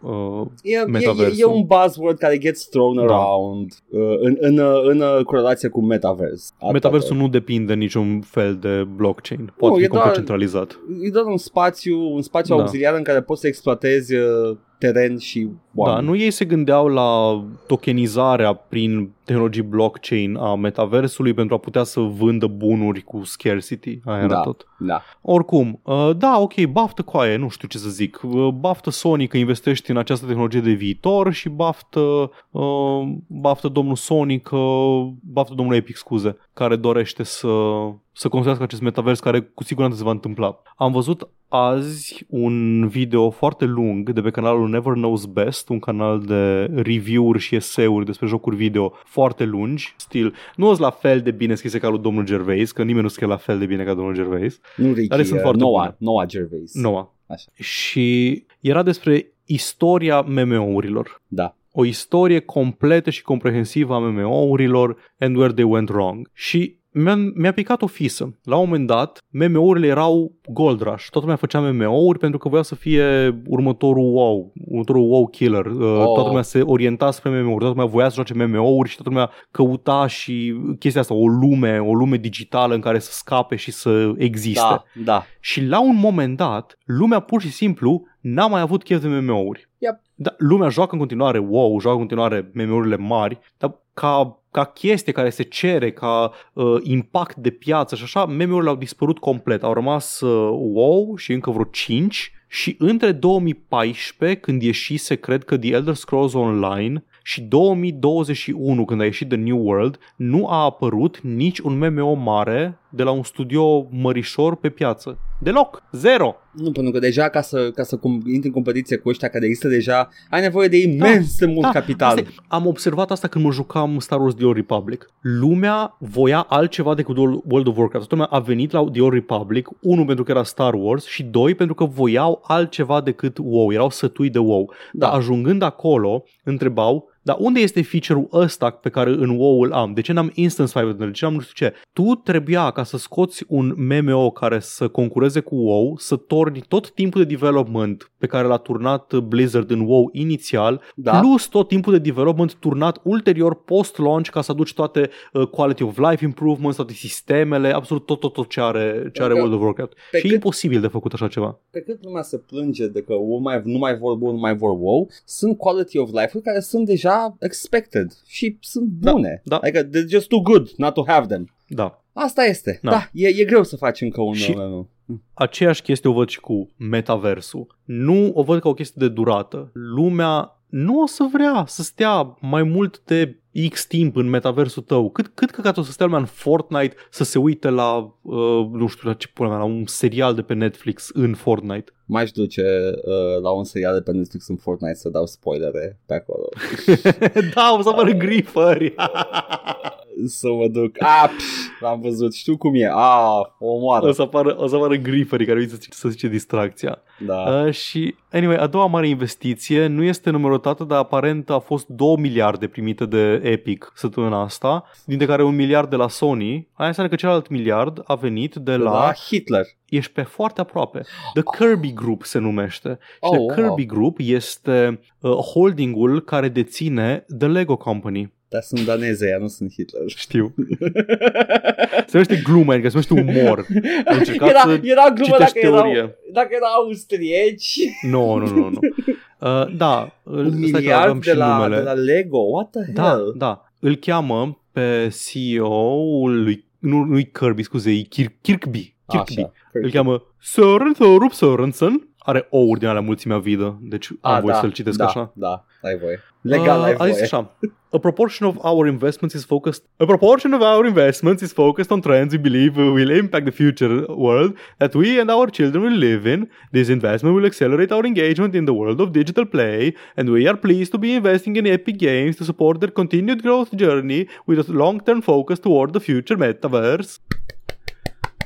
[SPEAKER 2] uh,
[SPEAKER 1] E, e, e,
[SPEAKER 2] Metaversul.
[SPEAKER 1] e un buzzword care gets thrown
[SPEAKER 2] Da.
[SPEAKER 1] around uh, în, în, uh, în uh, corelație cu metaverse. Atât.
[SPEAKER 2] Metaversul nu depinde niciun fel de blockchain. Poate
[SPEAKER 1] Nu,
[SPEAKER 2] fi
[SPEAKER 1] e
[SPEAKER 2] complet
[SPEAKER 1] doar-
[SPEAKER 2] centralizat.
[SPEAKER 1] E doar un spațiu, un spațiu
[SPEAKER 2] Da.
[SPEAKER 1] auxiliar în care poți să exploatezi uh, the teren și
[SPEAKER 2] Da,
[SPEAKER 1] oameni.
[SPEAKER 2] nu ei se gândeau la tokenizarea prin tehnologii blockchain a metaversului pentru a putea să vândă bunuri cu scarcity. Aia era
[SPEAKER 1] Da.
[SPEAKER 2] tot.
[SPEAKER 1] Da.
[SPEAKER 2] Oricum, uh, da, ok, baftă coaie, nu știu ce să zic. Uh, Baftă Sony că investești în această tehnologie de viitor și baftă, uh, baftă domnul Sony că, baftă domnul Epic, scuze, care dorește să, să construiască acest metavers care cu siguranță se va întâmpla. Am văzut azi un video foarte lung de pe canalul Never Knows Best, un canal de review-uri și eseuri despre jocuri video foarte lungi, stil, nu sunt la fel de bine scrise ca lui domnul Gervais, că nimeni nu scrie la fel de bine ca domnul Gervais,
[SPEAKER 1] Nu Ricky,
[SPEAKER 2] Care sunt
[SPEAKER 1] uh,
[SPEAKER 2] foarte
[SPEAKER 1] Noah,
[SPEAKER 2] bune.
[SPEAKER 1] Noah Gervais.
[SPEAKER 2] Noua.
[SPEAKER 1] Așa.
[SPEAKER 2] Și era despre istoria MMO-urilor.
[SPEAKER 1] Da.
[SPEAKER 2] O istorie completă și comprehensivă a MMO-urilor and where they went wrong. Și mi-a, mi-a picat o fisă. La un moment dat, MMO-urile erau gold rush. Toată lumea făcea MMO-uri pentru că voia să fie următorul WoW, următorul WoW killer. Oh. Toată lumea se orienta spre MMO-uri, toată lumea voia să joace MMO-uri și toată lumea căuta și chestia asta, o lume, o lume digitală în care să scape și să existe.
[SPEAKER 1] Da, da.
[SPEAKER 2] Și la un moment dat, lumea pur și simplu n-a mai avut chef de MMO-uri.
[SPEAKER 1] Yep.
[SPEAKER 2] Da, lumea joacă în continuare WoW, joacă în continuare MMO-urile mari, dar ca, ca chestie care se cere, ca uh, impact de piață și așa, MMO-urile au dispărut complet. Au rămas uh, WoW și încă vreo 5 și între 2014, când ieșise, cred că The Elder Scrolls Online, și 2021, când a ieșit The New World, nu a apărut nici un MMO mare de la un studio mărișor pe piață. Deloc. Zero.
[SPEAKER 1] Nu, pentru că deja ca să, ca să cum, intri în competiție cu ăștia care există deja, ai nevoie de imens de mult
[SPEAKER 2] Da,
[SPEAKER 1] capital.
[SPEAKER 2] Asta e- am observat asta când mă jucam Star Wars The Old Republic. Lumea voia altceva decât World of Warcraft. Toată lumea a venit la The Old Republic, unul pentru că era Star Wars și doi pentru că voiau altceva decât WoW. Erau sătui de WoW.
[SPEAKER 1] Da.
[SPEAKER 2] Dar ajungând acolo, întrebau Dar unde este feature-ul ăsta pe care în WoW îl am? De ce n-am Instance 500? De ce n-am nu știu ce? Tu trebuia ca să scoți un MMO care să concureze cu WoW, să torni tot timpul de development pe care l-a turnat Blizzard în WoW inițial,
[SPEAKER 1] Da.
[SPEAKER 2] plus tot timpul de development turnat ulterior post-launch ca să aduci toate uh, quality of life improvements, toate sistemele, absolut tot, tot, tot ce are, ce are
[SPEAKER 1] Că-
[SPEAKER 2] World of Warcraft.
[SPEAKER 1] pe
[SPEAKER 2] Și e
[SPEAKER 1] cât-
[SPEAKER 2] imposibil de făcut așa ceva.
[SPEAKER 1] Pe cât lumea se plânge de că nu mai, nu mai vor WoW, nu mai vor WoW, sunt quality of life-uri care sunt deja expected și sunt
[SPEAKER 2] Da,
[SPEAKER 1] bune.
[SPEAKER 2] da.
[SPEAKER 1] Adică they're just too good not to have them.
[SPEAKER 2] Da.
[SPEAKER 1] Asta este. Da,
[SPEAKER 2] Da.
[SPEAKER 1] e, e greu să faci încă un
[SPEAKER 2] Și-
[SPEAKER 1] MMO.
[SPEAKER 2] Aceeași chestie o văd și cu metaversul. Nu o văd ca o chestie de durată. Lumea nu o să vrea să stea mai mult de X timp în metaversul tău. Cât, cât căcat o să stea lumea în Fortnite să se uite la, uh, nu știu, la ce pula mea, la un serial de pe Netflix în Fortnite.
[SPEAKER 1] M-aș duce uh, la un serial de pe Netflix în Fortnite să dau spoilere pe acolo.
[SPEAKER 2] da, o să apară grifări.
[SPEAKER 1] să mă duc. Ah, pș, l-am văzut. Știu cum e. Ah, o omoară.
[SPEAKER 2] o, să apară, o să apară grifării care vin să, să zice distracția.
[SPEAKER 1] Da.
[SPEAKER 2] Uh, și, anyway, a doua mare investiție nu este numerotată, dar aparent a fost 2 miliarde primite de Epic săptămâna asta, dintre care un miliard de la Sony. Aia înseamnă că celălalt miliard a venit de
[SPEAKER 1] De
[SPEAKER 2] la...
[SPEAKER 1] la Hitler.
[SPEAKER 2] Ești pe foarte aproape. The Kirby Group se numește. Și
[SPEAKER 1] Oh,
[SPEAKER 2] The
[SPEAKER 1] wow.
[SPEAKER 2] Kirby Group este uh, holdingul care deține The Lego Company.
[SPEAKER 1] Dar sunt daneze, ea nu sunt Hitler.
[SPEAKER 2] Știu. se numește glumă, adică se numește umor. Am încercat
[SPEAKER 1] Era,
[SPEAKER 2] să
[SPEAKER 1] era glumă dacă
[SPEAKER 2] citești
[SPEAKER 1] erau,
[SPEAKER 2] teorie.
[SPEAKER 1] dacă erau austrieci.
[SPEAKER 2] Nu, nu, nu, nu. Uh, da,
[SPEAKER 1] Un
[SPEAKER 2] stai că
[SPEAKER 1] miliard
[SPEAKER 2] avem
[SPEAKER 1] de
[SPEAKER 2] și
[SPEAKER 1] la,
[SPEAKER 2] numele.
[SPEAKER 1] de la Lego. What the
[SPEAKER 2] Da,
[SPEAKER 1] hell?
[SPEAKER 2] da. Îl cheamă pe CEO-ul lui, nu, nu Kirby, scuze, e Kir- Kirkby. Kirkby.
[SPEAKER 1] Așa.
[SPEAKER 2] Îl cheamă Søren Thorup Sørensen. Are O-uri din alea mulțimea vidă, deci am
[SPEAKER 1] Ah,
[SPEAKER 2] voie
[SPEAKER 1] da,
[SPEAKER 2] să-l citesc
[SPEAKER 1] da,
[SPEAKER 2] așa.
[SPEAKER 1] Da, ai voie.
[SPEAKER 2] Uh, a zis
[SPEAKER 1] voie.
[SPEAKER 2] așa. A proportion of our investments is focused. A proportion of our investments is focused on trends we believe will impact the future world that we and our children will live in. This investment will accelerate our engagement in the world of digital play, and we are pleased to be investing in Epic Games to support their continued growth journey with a long-term focus toward the future metaverse.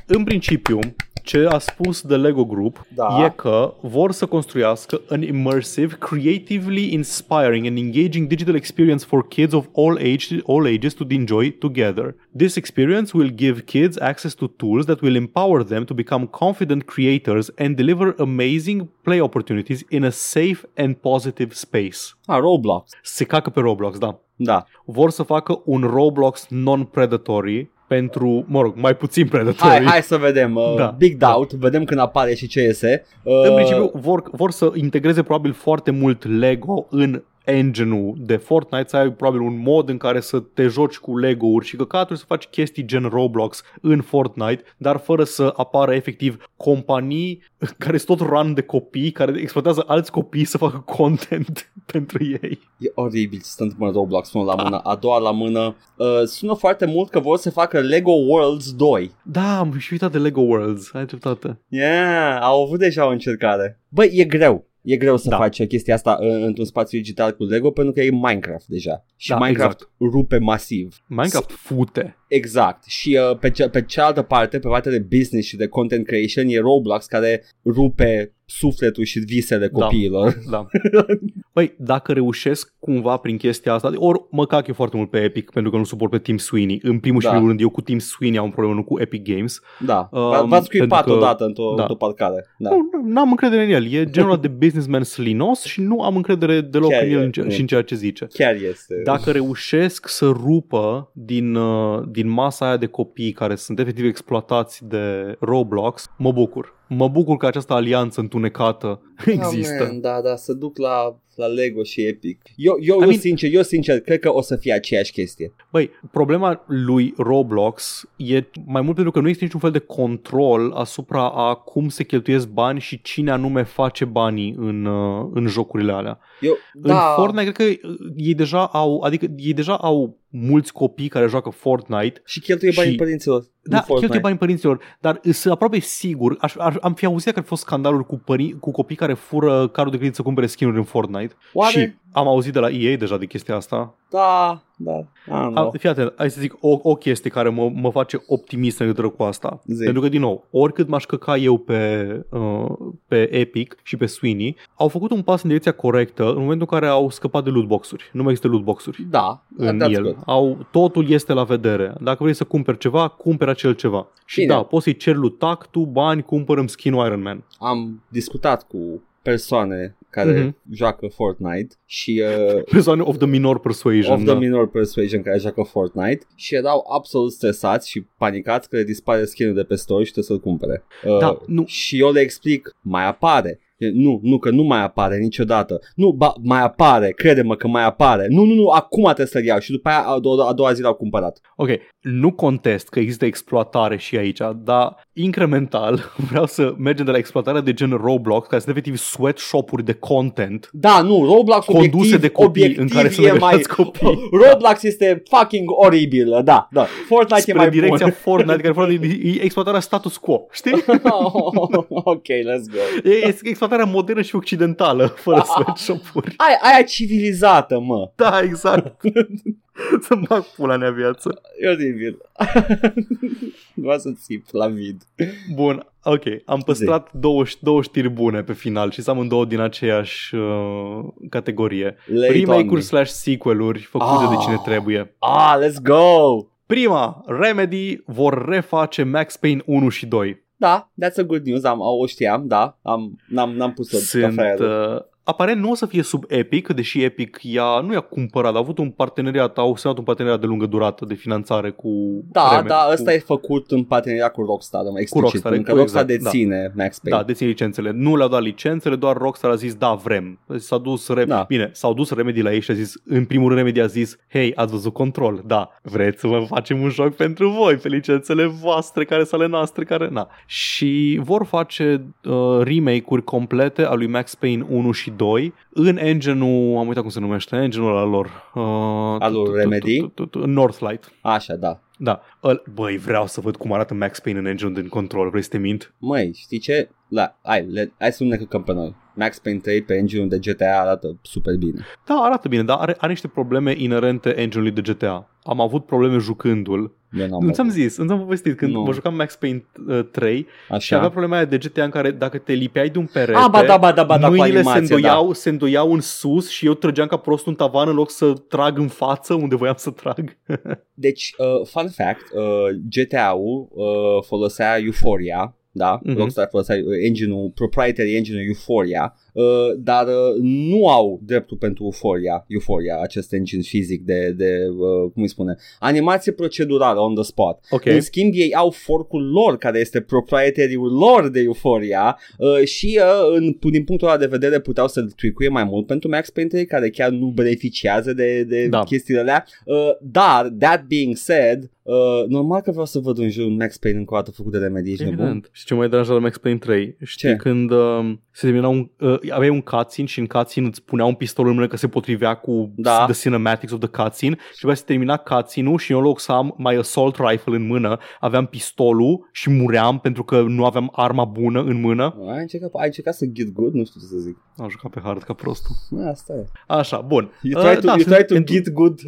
[SPEAKER 2] În principiu, ce a spus The Lego Group
[SPEAKER 1] Da.
[SPEAKER 2] e că vor să construiască an immersive, creatively inspiring and engaging digital experience for kids of all, age, all ages to enjoy together. This experience will give kids access to tools that will empower them to become confident creators and deliver amazing play opportunities in a safe and positive space.
[SPEAKER 1] Ah, Roblox.
[SPEAKER 2] Se cacă pe Roblox, da.
[SPEAKER 1] Da.
[SPEAKER 2] Vor să facă un Roblox non-predatory pentru, mă rog, mai puțin predatory.
[SPEAKER 1] Hai, hai să vedem. Uh,
[SPEAKER 2] Da.
[SPEAKER 1] Big Doubt. Vedem când apare și ce iese. Uh,
[SPEAKER 2] În principiu vor, vor să integreze probabil foarte mult Lego în engine-ul de Fortnite, să ai probabil un mod în care să te joci cu Lego-uri și căcaturi, să faci chestii gen Roblox în Fortnite, dar fără să apară efectiv companii care sunt tot run de copii, care exploatează alți copii să facă content pentru ei.
[SPEAKER 1] E oribil ce se întâmplă în Roblox, unul la mână, a doua la mână. Uh, sună foarte mult că vor să facă Lego Worlds 2.
[SPEAKER 2] Da, am și uitat de Lego Worlds, ai dreptate.
[SPEAKER 1] Yeah, au avut deja o încercare. Băi, e greu. E greu să
[SPEAKER 2] Da.
[SPEAKER 1] faci chestia asta uh, într-un spațiu digital cu Lego pentru că e Minecraft deja. Și
[SPEAKER 2] Da,
[SPEAKER 1] Minecraft rupe masiv.
[SPEAKER 2] Minecraft fute.
[SPEAKER 1] Exact. Și uh, pe, ce- pe cealaltă parte, pe partea de business și de content creation, e Roblox care rupe sufletul și visele
[SPEAKER 2] Da.
[SPEAKER 1] copiilor.
[SPEAKER 2] Da. Păi, dacă reușesc cumva prin chestia asta, ori mă cac eu foarte mult pe Epic pentru că nu suport pe Team Sweeney. În primul și
[SPEAKER 1] Da.
[SPEAKER 2] primul rând, eu cu Team Sweeney am un problemă, nu cu Epic Games.
[SPEAKER 1] Da.
[SPEAKER 2] Um,
[SPEAKER 1] V-ați scuipat
[SPEAKER 2] pentru că-
[SPEAKER 1] odată într-o,
[SPEAKER 2] da.
[SPEAKER 1] într-o parcare. Da.
[SPEAKER 2] Nu, nu am încredere în el. E genul ăla de businessman slinos și nu am încredere deloc
[SPEAKER 1] Chiar
[SPEAKER 2] în el
[SPEAKER 1] e,
[SPEAKER 2] în ce-
[SPEAKER 1] nu.
[SPEAKER 2] și în ceea ce zice.
[SPEAKER 1] Chiar este.
[SPEAKER 2] Dacă reușesc să rupă din, uh, din masa aia de copii care sunt efectiv exploatați de Roblox, mă bucur. Mă bucur că această alianță întunecată există.
[SPEAKER 1] Da, man, da, da, să duc la, la Lego și Epic. Eu, eu,
[SPEAKER 2] I
[SPEAKER 1] eu
[SPEAKER 2] mean-
[SPEAKER 1] sincer, eu sincer, cred că o să fie aceeași chestie.
[SPEAKER 2] Băi, problema lui Roblox e mai mult pentru că nu există niciun fel de control asupra a cum se cheltuiesc bani și cine anume face banii în, uh, în jocurile alea.
[SPEAKER 1] Eu,
[SPEAKER 2] Da. În Fortnite, cred că uh, ei deja au, adică ei deja au mulți copii care joacă Fortnite.
[SPEAKER 1] Și cheltuie banii
[SPEAKER 2] și-
[SPEAKER 1] părinților.
[SPEAKER 2] Da,
[SPEAKER 1] în Fortnite.
[SPEAKER 2] cheltuie banii părinților, dar sunt aproape sigur, aș, aș, am fi auzit că ar fi fost scandaluri cu, pări, cu copii care fură cardul de credit să cumpere skin în Fortnite.
[SPEAKER 1] Oare?
[SPEAKER 2] Și Am auzit de la EA deja de chestia asta.
[SPEAKER 1] Da, da. I don't
[SPEAKER 2] A,
[SPEAKER 1] know.
[SPEAKER 2] fii atent, hai să zic o, o chestie care mă, mă face optimist în legătură cu asta.
[SPEAKER 1] Zi.
[SPEAKER 2] Pentru că, din nou, oricât m-aș căca eu pe, uh, pe Epic și pe Sweeney, au făcut un pas în direcția corectă în momentul în care au scăpat de lootbox-uri. Nu mai există lootbox-uri
[SPEAKER 1] Da,
[SPEAKER 2] în
[SPEAKER 1] that's
[SPEAKER 2] el.
[SPEAKER 1] good.
[SPEAKER 2] Au, totul este la vedere. Dacă vrei să cumperi ceva, cumperi acel ceva. Și
[SPEAKER 1] Bine.
[SPEAKER 2] da, poți să-i ceri lui Tac, tu bani, cumpărăm skin Iron Man.
[SPEAKER 1] Am discutat cu persoane care
[SPEAKER 2] Mhm.
[SPEAKER 1] joacă Fortnite și uh,
[SPEAKER 2] Persoane of the minor persuasion.
[SPEAKER 1] of the
[SPEAKER 2] da.
[SPEAKER 1] minor persuasion care joacă Fortnite și erau absolut stresați și panicați că le dispare skin de pe store și trebuie să-l cumpere. Uh,
[SPEAKER 2] Da, nu.
[SPEAKER 1] Și eu le explic, mai apare. E, Nu, nu, că nu mai apare niciodată. Nu, ba, mai apare, crede-mă că mai apare. Nu, nu, nu, acum trebuie să-l iau și după aia a, doua- a doua zi l-au cumpărat.
[SPEAKER 2] Ok, nu contest că există exploatare și aici, dar incremental vreau să mergem de la exploatarea de gen Roblox, care sunt efectiv sweatshop-uri de content
[SPEAKER 1] Da, nu, Roblox
[SPEAKER 2] conduse
[SPEAKER 1] obiectiv,
[SPEAKER 2] de copii
[SPEAKER 1] obiectiv
[SPEAKER 2] în care să
[SPEAKER 1] e mai...
[SPEAKER 2] mai... copii.
[SPEAKER 1] Roblox este fucking oribil, da, da. Fortnite e
[SPEAKER 2] Spre
[SPEAKER 1] mai
[SPEAKER 2] direcția
[SPEAKER 1] bun.
[SPEAKER 2] Fortnite, care Fortnite e e exploatarea status quo, știi?
[SPEAKER 1] ok, let's go.
[SPEAKER 2] E, e exploatarea modernă și occidentală, fără sweatshop-uri.
[SPEAKER 1] Ai, aia civilizată, mă.
[SPEAKER 2] Da, exact. Să-mi bag pula mea viață.
[SPEAKER 1] E oribil. Vreau să țip la vid.
[SPEAKER 2] Bun, ok. Am păstrat două, două știri bune pe final și să amândouă din aceeași uh, categorie.
[SPEAKER 1] Lay it on me.
[SPEAKER 2] Remake-uri slash sequel-uri făcute
[SPEAKER 1] Ah.
[SPEAKER 2] de cine trebuie.
[SPEAKER 1] Ah, let's go!
[SPEAKER 2] Prima, Remedy vor reface Max Payne 1 și 2.
[SPEAKER 1] Da, that's a good news, am, o știam, da, am, n-am, n-am pus-o
[SPEAKER 2] Sunt,
[SPEAKER 1] ca fel.
[SPEAKER 2] uh, aparent nu o să fie sub Epic, deși Epic ea, nu i-a cumpărat, a avut un parteneriat, au semnat un parteneriat de lungă durată de finanțare cu
[SPEAKER 1] Da,
[SPEAKER 2] Remedy,
[SPEAKER 1] da,
[SPEAKER 2] cu-
[SPEAKER 1] ăsta e făcut în parteneriat cu Rockstar, mai explicit,
[SPEAKER 2] Rockstar,
[SPEAKER 1] pentru că
[SPEAKER 2] cu-
[SPEAKER 1] Rockstar
[SPEAKER 2] exact,
[SPEAKER 1] deține Max Payne.
[SPEAKER 2] Da, dețin licențele. Nu le-au dat licențele, doar Rockstar a zis da, vrem. S-a dus Re-
[SPEAKER 1] Da.
[SPEAKER 2] Bine, s-au dus Remedy la ei și a zis, în primul rând Remedy a zis, hei, ați văzut control, da, vreți să vă facem un joc pentru voi, pe licențele voastre, care sunt ale noastre, care, na. Și vor face uh, remake-uri complete a lui Max Payne 1 și 2 în engine-ul, am uitat cum se numește, engine-ul al lor. Uh,
[SPEAKER 1] Al lui
[SPEAKER 2] tu- tu- tu-
[SPEAKER 1] Remedy?
[SPEAKER 2] tu- tu- tu- Northlight.
[SPEAKER 1] Așa, da.
[SPEAKER 2] Da. Îl- Băi, vreau să văd cum arată Max Payne în engine din control, vrei să te mint?
[SPEAKER 1] Măi, știi ce? La, hai, le, hai să nu ne căcăm pe noi. Max Payne 3 pe engine de GTA arată super bine.
[SPEAKER 2] Da, arată bine, dar are, are niște probleme inerente engine-ului de GTA. Am avut probleme jucându-l.
[SPEAKER 1] Eu n-am
[SPEAKER 2] Nu ți-am
[SPEAKER 1] avut.
[SPEAKER 2] zis, nu ți-am povestit, când
[SPEAKER 1] Nu.
[SPEAKER 2] mă jucam Max Payne uh, 3 și
[SPEAKER 1] Așa.
[SPEAKER 2] avea problema aia de GTA în care dacă te lipeai de un perete,
[SPEAKER 1] Ah, ba da, ba da, ba da, cu
[SPEAKER 2] mâinile se
[SPEAKER 1] animație,
[SPEAKER 2] îndoiau, se îndoiau în sus și eu trăgeam ca prost un tavan în loc să trag în față unde voiam să trag.
[SPEAKER 1] Deci, uh, fun fact, uh, GTA-ul uh, folosea Euphoria, da?
[SPEAKER 2] Mhm.
[SPEAKER 1] Rockstar folosea uh, engine-ul, proprietary engine-ul Euphoria, uh, dar uh, nu au dreptul pentru Euphoria, Euphoria, acest engine fizic de, de uh, cum îi spune, animație procedurală on the spot.
[SPEAKER 2] Ok.
[SPEAKER 1] În schimb, ei au forcul lor, care este proprietary-ul lor de Euphoria uh, și uh, în, din punctul ăla de vedere puteau să-l tricuie mai mult pentru Max Payne 3, care chiar nu beneficiază de, de
[SPEAKER 2] Da.
[SPEAKER 1] chestiile alea. Uh, dar, that being said, uh, normal că vreau să văd un jur un Max Payne încă o dată făcut de Remedy, ești nebun?
[SPEAKER 2] Evident. Și ce mai deranja la Max Payne 3? Știi
[SPEAKER 1] Ce?
[SPEAKER 2] când uh, se termina un, uh, aveai un cutscene și în cutscene îți punea un pistol în mână că se potrivea cu
[SPEAKER 1] Da.
[SPEAKER 2] the cinematics of the cutscene și trebuia să termina cutscene-ul și eu în loc să am mai assault rifle în mână, aveam pistolul și muream pentru că nu aveam arma bună în mână.
[SPEAKER 1] Ai încercat, ai încercat să get good? Nu știu ce să zic.
[SPEAKER 2] Am jucat pe hard ca prostul.
[SPEAKER 1] Asta e.
[SPEAKER 2] Așa, bun.
[SPEAKER 1] You try
[SPEAKER 2] Uh,
[SPEAKER 1] to,
[SPEAKER 2] da,
[SPEAKER 1] you
[SPEAKER 2] sunt-
[SPEAKER 1] try to
[SPEAKER 2] în-
[SPEAKER 1] get good.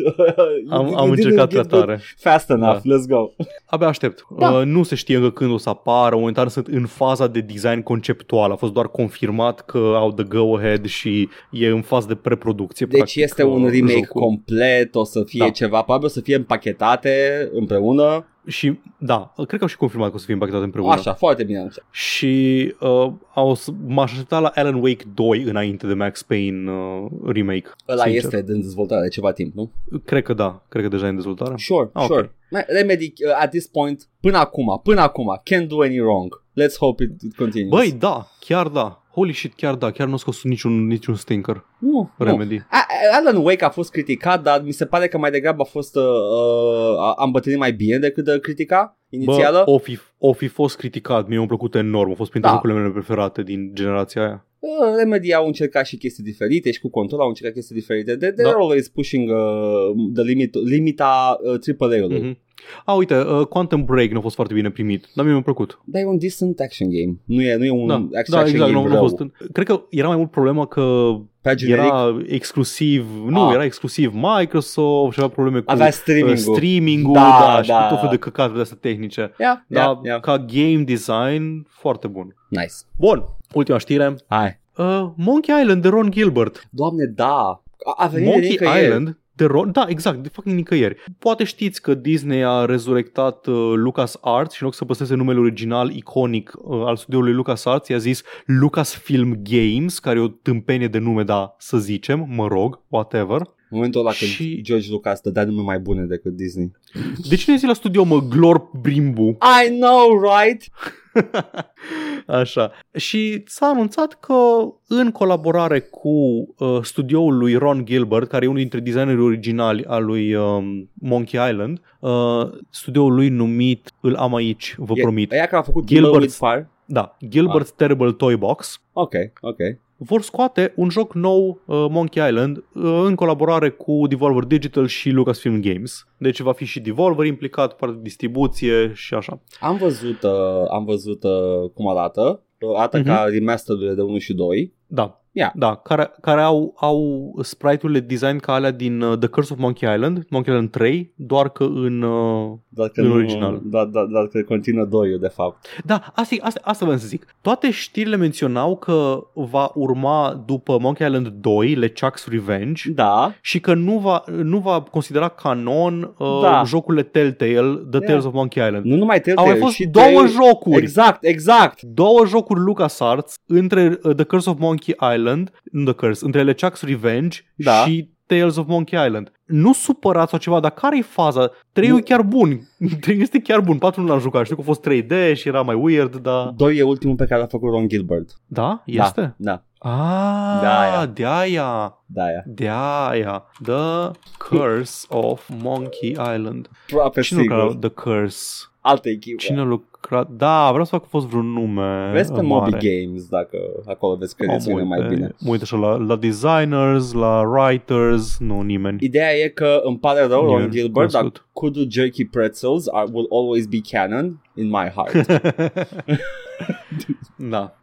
[SPEAKER 1] You
[SPEAKER 2] Am,
[SPEAKER 1] didn't
[SPEAKER 2] am încercat
[SPEAKER 1] get
[SPEAKER 2] prea
[SPEAKER 1] good
[SPEAKER 2] tare.
[SPEAKER 1] Fast enough,
[SPEAKER 2] Da.
[SPEAKER 1] let's go.
[SPEAKER 2] Abia aștept.
[SPEAKER 1] Da.
[SPEAKER 2] Uh, nu se știe încă când o să apară. Momentan sunt în faza de design conceptual. A fost doar confirmat că au the go-ahead și e în fază de preproducție.
[SPEAKER 1] Deci
[SPEAKER 2] practic,
[SPEAKER 1] este un
[SPEAKER 2] uh,
[SPEAKER 1] remake
[SPEAKER 2] jocul.
[SPEAKER 1] complet, o să fie
[SPEAKER 2] Da.
[SPEAKER 1] ceva, probabil o să fie împachetate împreună.
[SPEAKER 2] Și da, cred că au și confirmat că o să fie împachetate împreună.
[SPEAKER 1] Așa, foarte bine. Așa.
[SPEAKER 2] Și uh, au, să- m-aș aștepta la Alan Wake 2 înainte de Max Payne uh, remake.
[SPEAKER 1] Ăla
[SPEAKER 2] sincer.
[SPEAKER 1] este în dezvoltare de ceva timp, nu?
[SPEAKER 2] Cred că da, cred că deja e în dezvoltare.
[SPEAKER 1] Sure,
[SPEAKER 2] Ah, ok.
[SPEAKER 1] sure. Man, Remedy, uh, at this point, până acum, până acum, can't do any wrong. Let's hope it, it continues.
[SPEAKER 2] Băi, da, chiar da. Holy shit, chiar da, chiar nu a scos niciun, niciun stinker.
[SPEAKER 1] nu, nu.
[SPEAKER 2] Remedy.
[SPEAKER 1] A- A- Alan Wake a fost criticat, dar mi se pare că mai degrabă a fost uh, uh, a- a îmbătrânit mai bine decât de critica inițială.
[SPEAKER 2] Bă, o fi, o fi fost criticat, mie mi-a plăcut enorm, a fost printre
[SPEAKER 1] Da.
[SPEAKER 2] jocurile mele preferate din generația aia.
[SPEAKER 1] Uh, Remedy au încercat și chestii diferite și cu control au încercat chestii diferite. They, they're
[SPEAKER 2] Da.
[SPEAKER 1] always pushing uh, the limit, limita uh, AAA-ului.
[SPEAKER 2] Mm-hmm. A, uite, uh, Quantum Break nu a fost foarte bine primit, dar mie mi-a plăcut.
[SPEAKER 1] Dar e un decent action game. Nu e, nu e un
[SPEAKER 2] Da,
[SPEAKER 1] action,
[SPEAKER 2] da
[SPEAKER 1] action
[SPEAKER 2] exact,
[SPEAKER 1] game
[SPEAKER 2] nu, nu a
[SPEAKER 1] rău.
[SPEAKER 2] fost. Cred că era mai mult problema că
[SPEAKER 1] Pe generic,
[SPEAKER 2] Era exclusiv, nu,
[SPEAKER 1] Ah.
[SPEAKER 2] era exclusiv Microsoft și avea probleme cu
[SPEAKER 1] avea
[SPEAKER 2] uh,
[SPEAKER 1] streaming-ul.
[SPEAKER 2] streaming-ul,
[SPEAKER 1] Da,
[SPEAKER 2] da, și
[SPEAKER 1] da.
[SPEAKER 2] cu tot felul de căcaturi astea tehnice.
[SPEAKER 1] yeah,
[SPEAKER 2] Dar
[SPEAKER 1] yeah, yeah.
[SPEAKER 2] ca game design, foarte bun.
[SPEAKER 1] Nice.
[SPEAKER 2] Bun, ultima știre.
[SPEAKER 1] Hai.
[SPEAKER 2] Uh, Monkey Island de Ron Gilbert.
[SPEAKER 1] Doamne, da. A, a venit de
[SPEAKER 2] Monkey
[SPEAKER 1] nicăieri.
[SPEAKER 2] Island de Ron, da, exact, de fucking nicăieri. Poate știți că Disney a rezurectat uh, Lucas Arts și în loc să păstreze numele original iconic uh, al studioului Lucas Arts, i-a zis Lucasfilm Games, care e o tâmpenie de nume, da, să zicem, mă rog, whatever.
[SPEAKER 1] În momentul ăla când
[SPEAKER 2] Și-
[SPEAKER 1] George Lucas dădea nume mai bune decât Disney.
[SPEAKER 2] De ce ne zi la studio, mă, Glorp Brimbu?
[SPEAKER 1] I know, right?
[SPEAKER 2] Așa. Și s-a anunțat că în colaborare cu uh, studioul lui Ron Gilbert, care e unul dintre designerii originali al lui um, Monkey Island, uh, studioul lui numit, îl am aici, vă
[SPEAKER 1] E-
[SPEAKER 2] promit.
[SPEAKER 1] Aia care a făcut
[SPEAKER 2] Gilbert-
[SPEAKER 1] Gilbert with Fire.
[SPEAKER 2] Da, Gilbert's Terrible Toy Box.
[SPEAKER 1] Ok, ok.
[SPEAKER 2] Vor scoate un joc nou, uh, Monkey Island, uh, în colaborare cu Devolver Digital și Lucasfilm Games. Deci va fi și Devolver implicat, partea de distribuție și așa.
[SPEAKER 1] Am văzut, uh, am văzut uh, cum arată. Uh, Arată
[SPEAKER 2] Mhm.
[SPEAKER 1] ca remasterurile de 1 și 2.
[SPEAKER 2] Da.
[SPEAKER 1] Ia.
[SPEAKER 2] Da, care, care au, au sprite-urile design ca alea din uh, The Curse of Monkey Island, Monkey Island 3, doar că în... Uh...
[SPEAKER 1] Dar că
[SPEAKER 2] În
[SPEAKER 1] nu,
[SPEAKER 2] original.
[SPEAKER 1] Da, da, dar că continuă 2 de fapt.
[SPEAKER 2] Da, asta, asta, asta vreau să zic. Toate știrile menționau că va urma după Monkey Island 2, LeChuck's Revenge,
[SPEAKER 1] Da,
[SPEAKER 2] și că nu va, nu va considera canon uh,
[SPEAKER 1] Da.
[SPEAKER 2] jocurile Telltale, The
[SPEAKER 1] Da.
[SPEAKER 2] Tales of Monkey Island.
[SPEAKER 1] nu numai Telltale,
[SPEAKER 2] Au mai fost
[SPEAKER 1] și
[SPEAKER 2] două
[SPEAKER 1] trei-
[SPEAKER 2] jocuri.
[SPEAKER 1] Exact, exact.
[SPEAKER 2] Două jocuri LucasArts între uh, The Curse of Monkey Island, nu The Curse, între LeChuck's Revenge
[SPEAKER 1] Da.
[SPEAKER 2] și Tales of Monkey Island. Nu supărați sau ceva, dar care e faza? 3
[SPEAKER 1] Nu.
[SPEAKER 2] e chiar bun. 3 este chiar bun. 4 nu l-am jucat. Știu că a fost 3D și era mai weird, dar...
[SPEAKER 1] 2 e ultimul pe care l-a făcut Ron Gilbert.
[SPEAKER 2] Da? Este?
[SPEAKER 1] Da,
[SPEAKER 2] Ah,
[SPEAKER 1] De-aia.
[SPEAKER 2] de aia.
[SPEAKER 1] da, aia.
[SPEAKER 2] De aia. The Curse of Monkey Island.
[SPEAKER 1] Aproape
[SPEAKER 2] Cine a
[SPEAKER 1] sigur.
[SPEAKER 2] lucrat la The Curse?
[SPEAKER 1] Altă echipă.
[SPEAKER 2] Cine a lucrat? Da, vreau să fac că a fost vreun nume
[SPEAKER 1] Vezi pe
[SPEAKER 2] mare.
[SPEAKER 1] Moby Games dacă acolo vezi
[SPEAKER 2] Am
[SPEAKER 1] credințele mai
[SPEAKER 2] uite,
[SPEAKER 1] bine.
[SPEAKER 2] Mă uit așa la, la designers, la writers, nu nimeni.
[SPEAKER 1] Ideea e că îmi pare rău, Ron
[SPEAKER 2] Nimeni
[SPEAKER 1] Gilbert, dar
[SPEAKER 2] cunoscut.
[SPEAKER 1] Kudu Jerky Pretzels are, will always be canon in my heart.
[SPEAKER 2] da.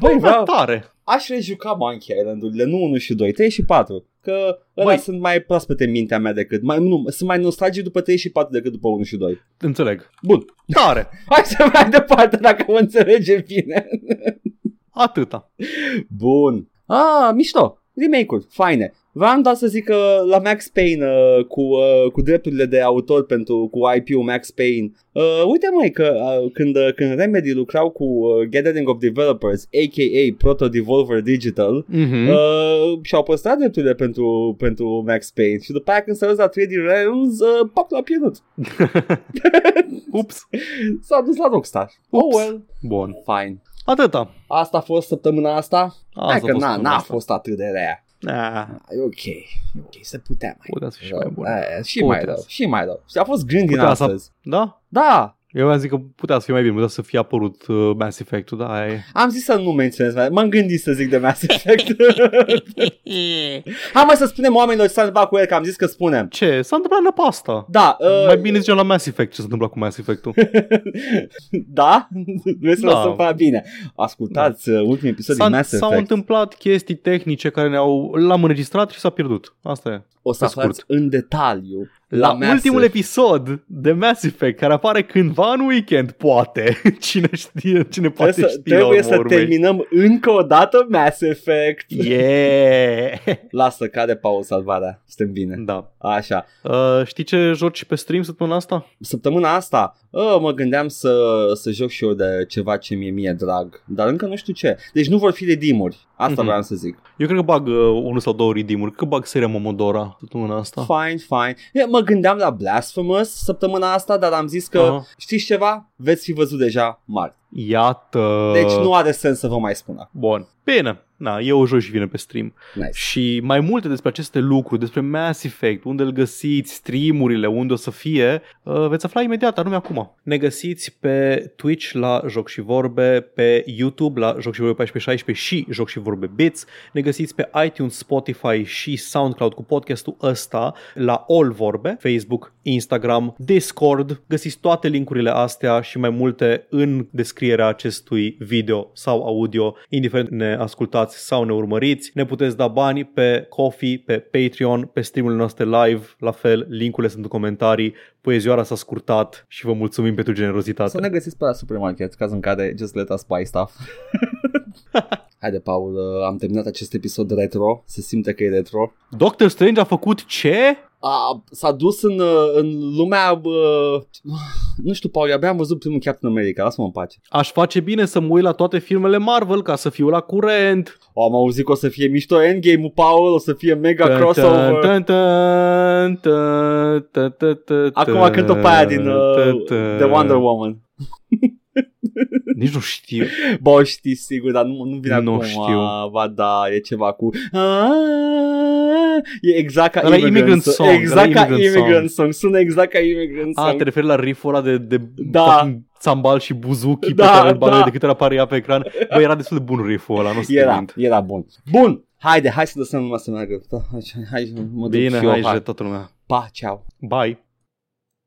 [SPEAKER 1] Băi,
[SPEAKER 2] Bă,
[SPEAKER 1] vreau,
[SPEAKER 2] tare.
[SPEAKER 1] aș rejuca Monkey Island-urile, nu 1 și 2, 3 și 4. Că ăla
[SPEAKER 2] Băi.
[SPEAKER 1] sunt mai proaspete în mintea mea decât, mai, nu, sunt mai nostalgic după 3 și 4 decât după 1 și 2.
[SPEAKER 2] Înțeleg.
[SPEAKER 1] Bun,
[SPEAKER 2] Tare.
[SPEAKER 1] hai să mai departe dacă mă înțelege bine.
[SPEAKER 2] Atâta.
[SPEAKER 1] Bun. Ah, mișto. Remake-uri, faine. Vreau doar să zic că la Max Payne uh, cu, uh, cu drepturile de autor pentru cu IP-ul Max Payne uh, uite mai că uh, când, uh, când Remedy lucrau cu uh, Gathering of Developers aka Proto Devolver Digital
[SPEAKER 2] Mm-hmm.
[SPEAKER 1] uh, și-au păstrat drepturile pentru, pentru Max Payne și după aia când s-a dus la 3D Realms uh, pac l-a pierdut
[SPEAKER 2] Ups.
[SPEAKER 1] s-a dus la Rockstar oh
[SPEAKER 2] Ups.
[SPEAKER 1] well
[SPEAKER 2] Bun.
[SPEAKER 1] fine
[SPEAKER 2] Atâta.
[SPEAKER 1] asta a fost săptămâna asta Hai
[SPEAKER 2] Asta
[SPEAKER 1] că
[SPEAKER 2] a fost
[SPEAKER 1] n-a,
[SPEAKER 2] până
[SPEAKER 1] n-a
[SPEAKER 2] asta.
[SPEAKER 1] fost atât de rea
[SPEAKER 2] Ah,
[SPEAKER 1] E ok, e ok, se putea mai
[SPEAKER 2] Putea să fie și
[SPEAKER 1] rău.
[SPEAKER 2] mai bun.
[SPEAKER 1] Aia, și
[SPEAKER 2] Putea
[SPEAKER 1] mai rău,
[SPEAKER 2] să-
[SPEAKER 1] și mai rău. Și a fost gând din
[SPEAKER 2] Putea să-
[SPEAKER 1] astăzi.
[SPEAKER 2] Da?
[SPEAKER 1] Da,
[SPEAKER 2] Eu am zis că putea să fie mai bine, putea să fie apărut uh, Mass Effect-ul, da, aia e.
[SPEAKER 1] am zis să nu menționez, mai- m-am gândit să zic de Mass Effect. Hai mai să spunem oamenilor ce s-a întâmplat cu el, că am zis că spunem.
[SPEAKER 2] Ce? S-a întâmplat la pasta.
[SPEAKER 1] Da, uh,
[SPEAKER 2] Mai bine zicem la Mass Effect ce s-a întâmplat cu Mass Effect-ul.
[SPEAKER 1] da? Vreți să
[SPEAKER 2] Da.
[SPEAKER 1] lăsăm pe bine. Ascultați uh, ultimul episod din
[SPEAKER 2] S-a,
[SPEAKER 1] Mass
[SPEAKER 2] s-au
[SPEAKER 1] Effect.
[SPEAKER 2] întâmplat chestii tehnice care ne-au... L-am înregistrat și s-a pierdut. Asta e.
[SPEAKER 1] O să
[SPEAKER 2] pe scurt.
[SPEAKER 1] aflați în detaliu
[SPEAKER 2] La,
[SPEAKER 1] la,
[SPEAKER 2] la
[SPEAKER 1] Mass
[SPEAKER 2] ultimul
[SPEAKER 1] Effect.
[SPEAKER 2] episod de Mass Effect, care apare cândva în weekend, poate. Cine știe, cine poate
[SPEAKER 1] Trebuie, să,
[SPEAKER 2] ști la
[SPEAKER 1] trebuie
[SPEAKER 2] urma
[SPEAKER 1] să
[SPEAKER 2] urmei.
[SPEAKER 1] terminăm încă o dată Mass Effect.
[SPEAKER 2] Yeah!
[SPEAKER 1] Lasă, cade Paul salvarea. Suntem bine.
[SPEAKER 2] Da.
[SPEAKER 1] Așa.
[SPEAKER 2] Uh, știi ce joci pe stream săptămâna asta?
[SPEAKER 1] Săptămâna asta uh, mă gândeam să, să joc și eu de ceva ce mie mie drag, dar încă nu știu ce. Deci nu vor fi redeem-uri. Asta
[SPEAKER 2] Mhm.
[SPEAKER 1] vreau să zic.
[SPEAKER 2] Eu cred că bag uh, unul sau două redeem-uri. Cred că bag seria Momodora săptămâna asta.
[SPEAKER 1] Fine, fine. Eu mă gândeam la Blasphemous săptămâna asta, dar am zis că
[SPEAKER 2] Aha.
[SPEAKER 1] știți ceva? Veți fi văzut deja marți.
[SPEAKER 2] Iată.
[SPEAKER 1] Deci nu are sens să vă mai spun acum.
[SPEAKER 2] Bun. Bine. Na, eu joc și vine pe stream.
[SPEAKER 1] Nice.
[SPEAKER 2] Și mai multe despre aceste lucruri, despre Mass Effect, unde îl găsiți, streamurile, unde o să fie, uh, veți afla imediat, anume acum. Ne găsiți pe Twitch la Joc și Vorbe, pe YouTube la Joc și Vorbe 1416 și Joc și Vorbe Bits. Ne găsiți pe iTunes, Spotify și SoundCloud cu podcastul ăsta la All Vorbe, Facebook, Instagram, Discord. Găsiți toate linkurile astea și mai multe în descriere descrierea acestui video sau audio, indiferent ne ascultați sau ne urmăriți. Ne puteți da bani pe Coffee, pe Patreon, pe streamurile noastre live, la fel, linkurile sunt în comentarii. Poezioara s-a scurtat și vă mulțumim pentru generozitate.
[SPEAKER 1] Să ne găsiți pe la supermarket, caz în care just let us buy stuff. Haide, Paul, uh, am terminat acest episod retro, se simte că e retro.
[SPEAKER 2] Doctor Strange a făcut ce?
[SPEAKER 1] A, s-a dus în, uh, în lumea, bă, nu știu, Paul, abia am văzut primul Captain America, lasă-mă în pace.
[SPEAKER 2] Aș face bine să mă uit la toate filmele Marvel ca să fiu la curent.
[SPEAKER 1] O, am auzit că o să fie mișto Endgame-ul, Paul, o să fie mega crossover.
[SPEAKER 2] Dun, dun, dun, dun, dun, dun,
[SPEAKER 1] Acum cânt-o pe aia din uh,
[SPEAKER 2] dun, dun.
[SPEAKER 1] The Wonder Woman.
[SPEAKER 2] Nici nu știu.
[SPEAKER 1] Bă, o știi sigur, dar nu, nu vine
[SPEAKER 2] Nu
[SPEAKER 1] acum.
[SPEAKER 2] știu.
[SPEAKER 1] Ba da, e ceva cu... E exact ca
[SPEAKER 2] Ăla e
[SPEAKER 1] Immigrant,
[SPEAKER 2] Immigrant
[SPEAKER 1] Song.
[SPEAKER 2] Song,
[SPEAKER 1] Exact
[SPEAKER 2] ăla e
[SPEAKER 1] ca
[SPEAKER 2] Immigrant
[SPEAKER 1] Immigrant Song. Sună exact ca Immigrant
[SPEAKER 2] A,
[SPEAKER 1] Song.
[SPEAKER 2] te referi la rifful ăla de, de
[SPEAKER 1] Da.
[SPEAKER 2] fucking țambal și buzuki
[SPEAKER 1] Da,
[SPEAKER 2] pe care îl bagă
[SPEAKER 1] da.
[SPEAKER 2] de câte ori apare ea pe ecran. Bă, era destul de bun rifful ăla, nu o să te
[SPEAKER 1] Era,
[SPEAKER 2] mint.
[SPEAKER 1] era bun. Bun, haide, hai să lăsăm lumea să meargă. Da, Hai, hai mă duc
[SPEAKER 2] Bine,
[SPEAKER 1] și eu.
[SPEAKER 2] hai,
[SPEAKER 1] hai.
[SPEAKER 2] hai toată lumea.
[SPEAKER 1] Pa, ceau.
[SPEAKER 2] Bye.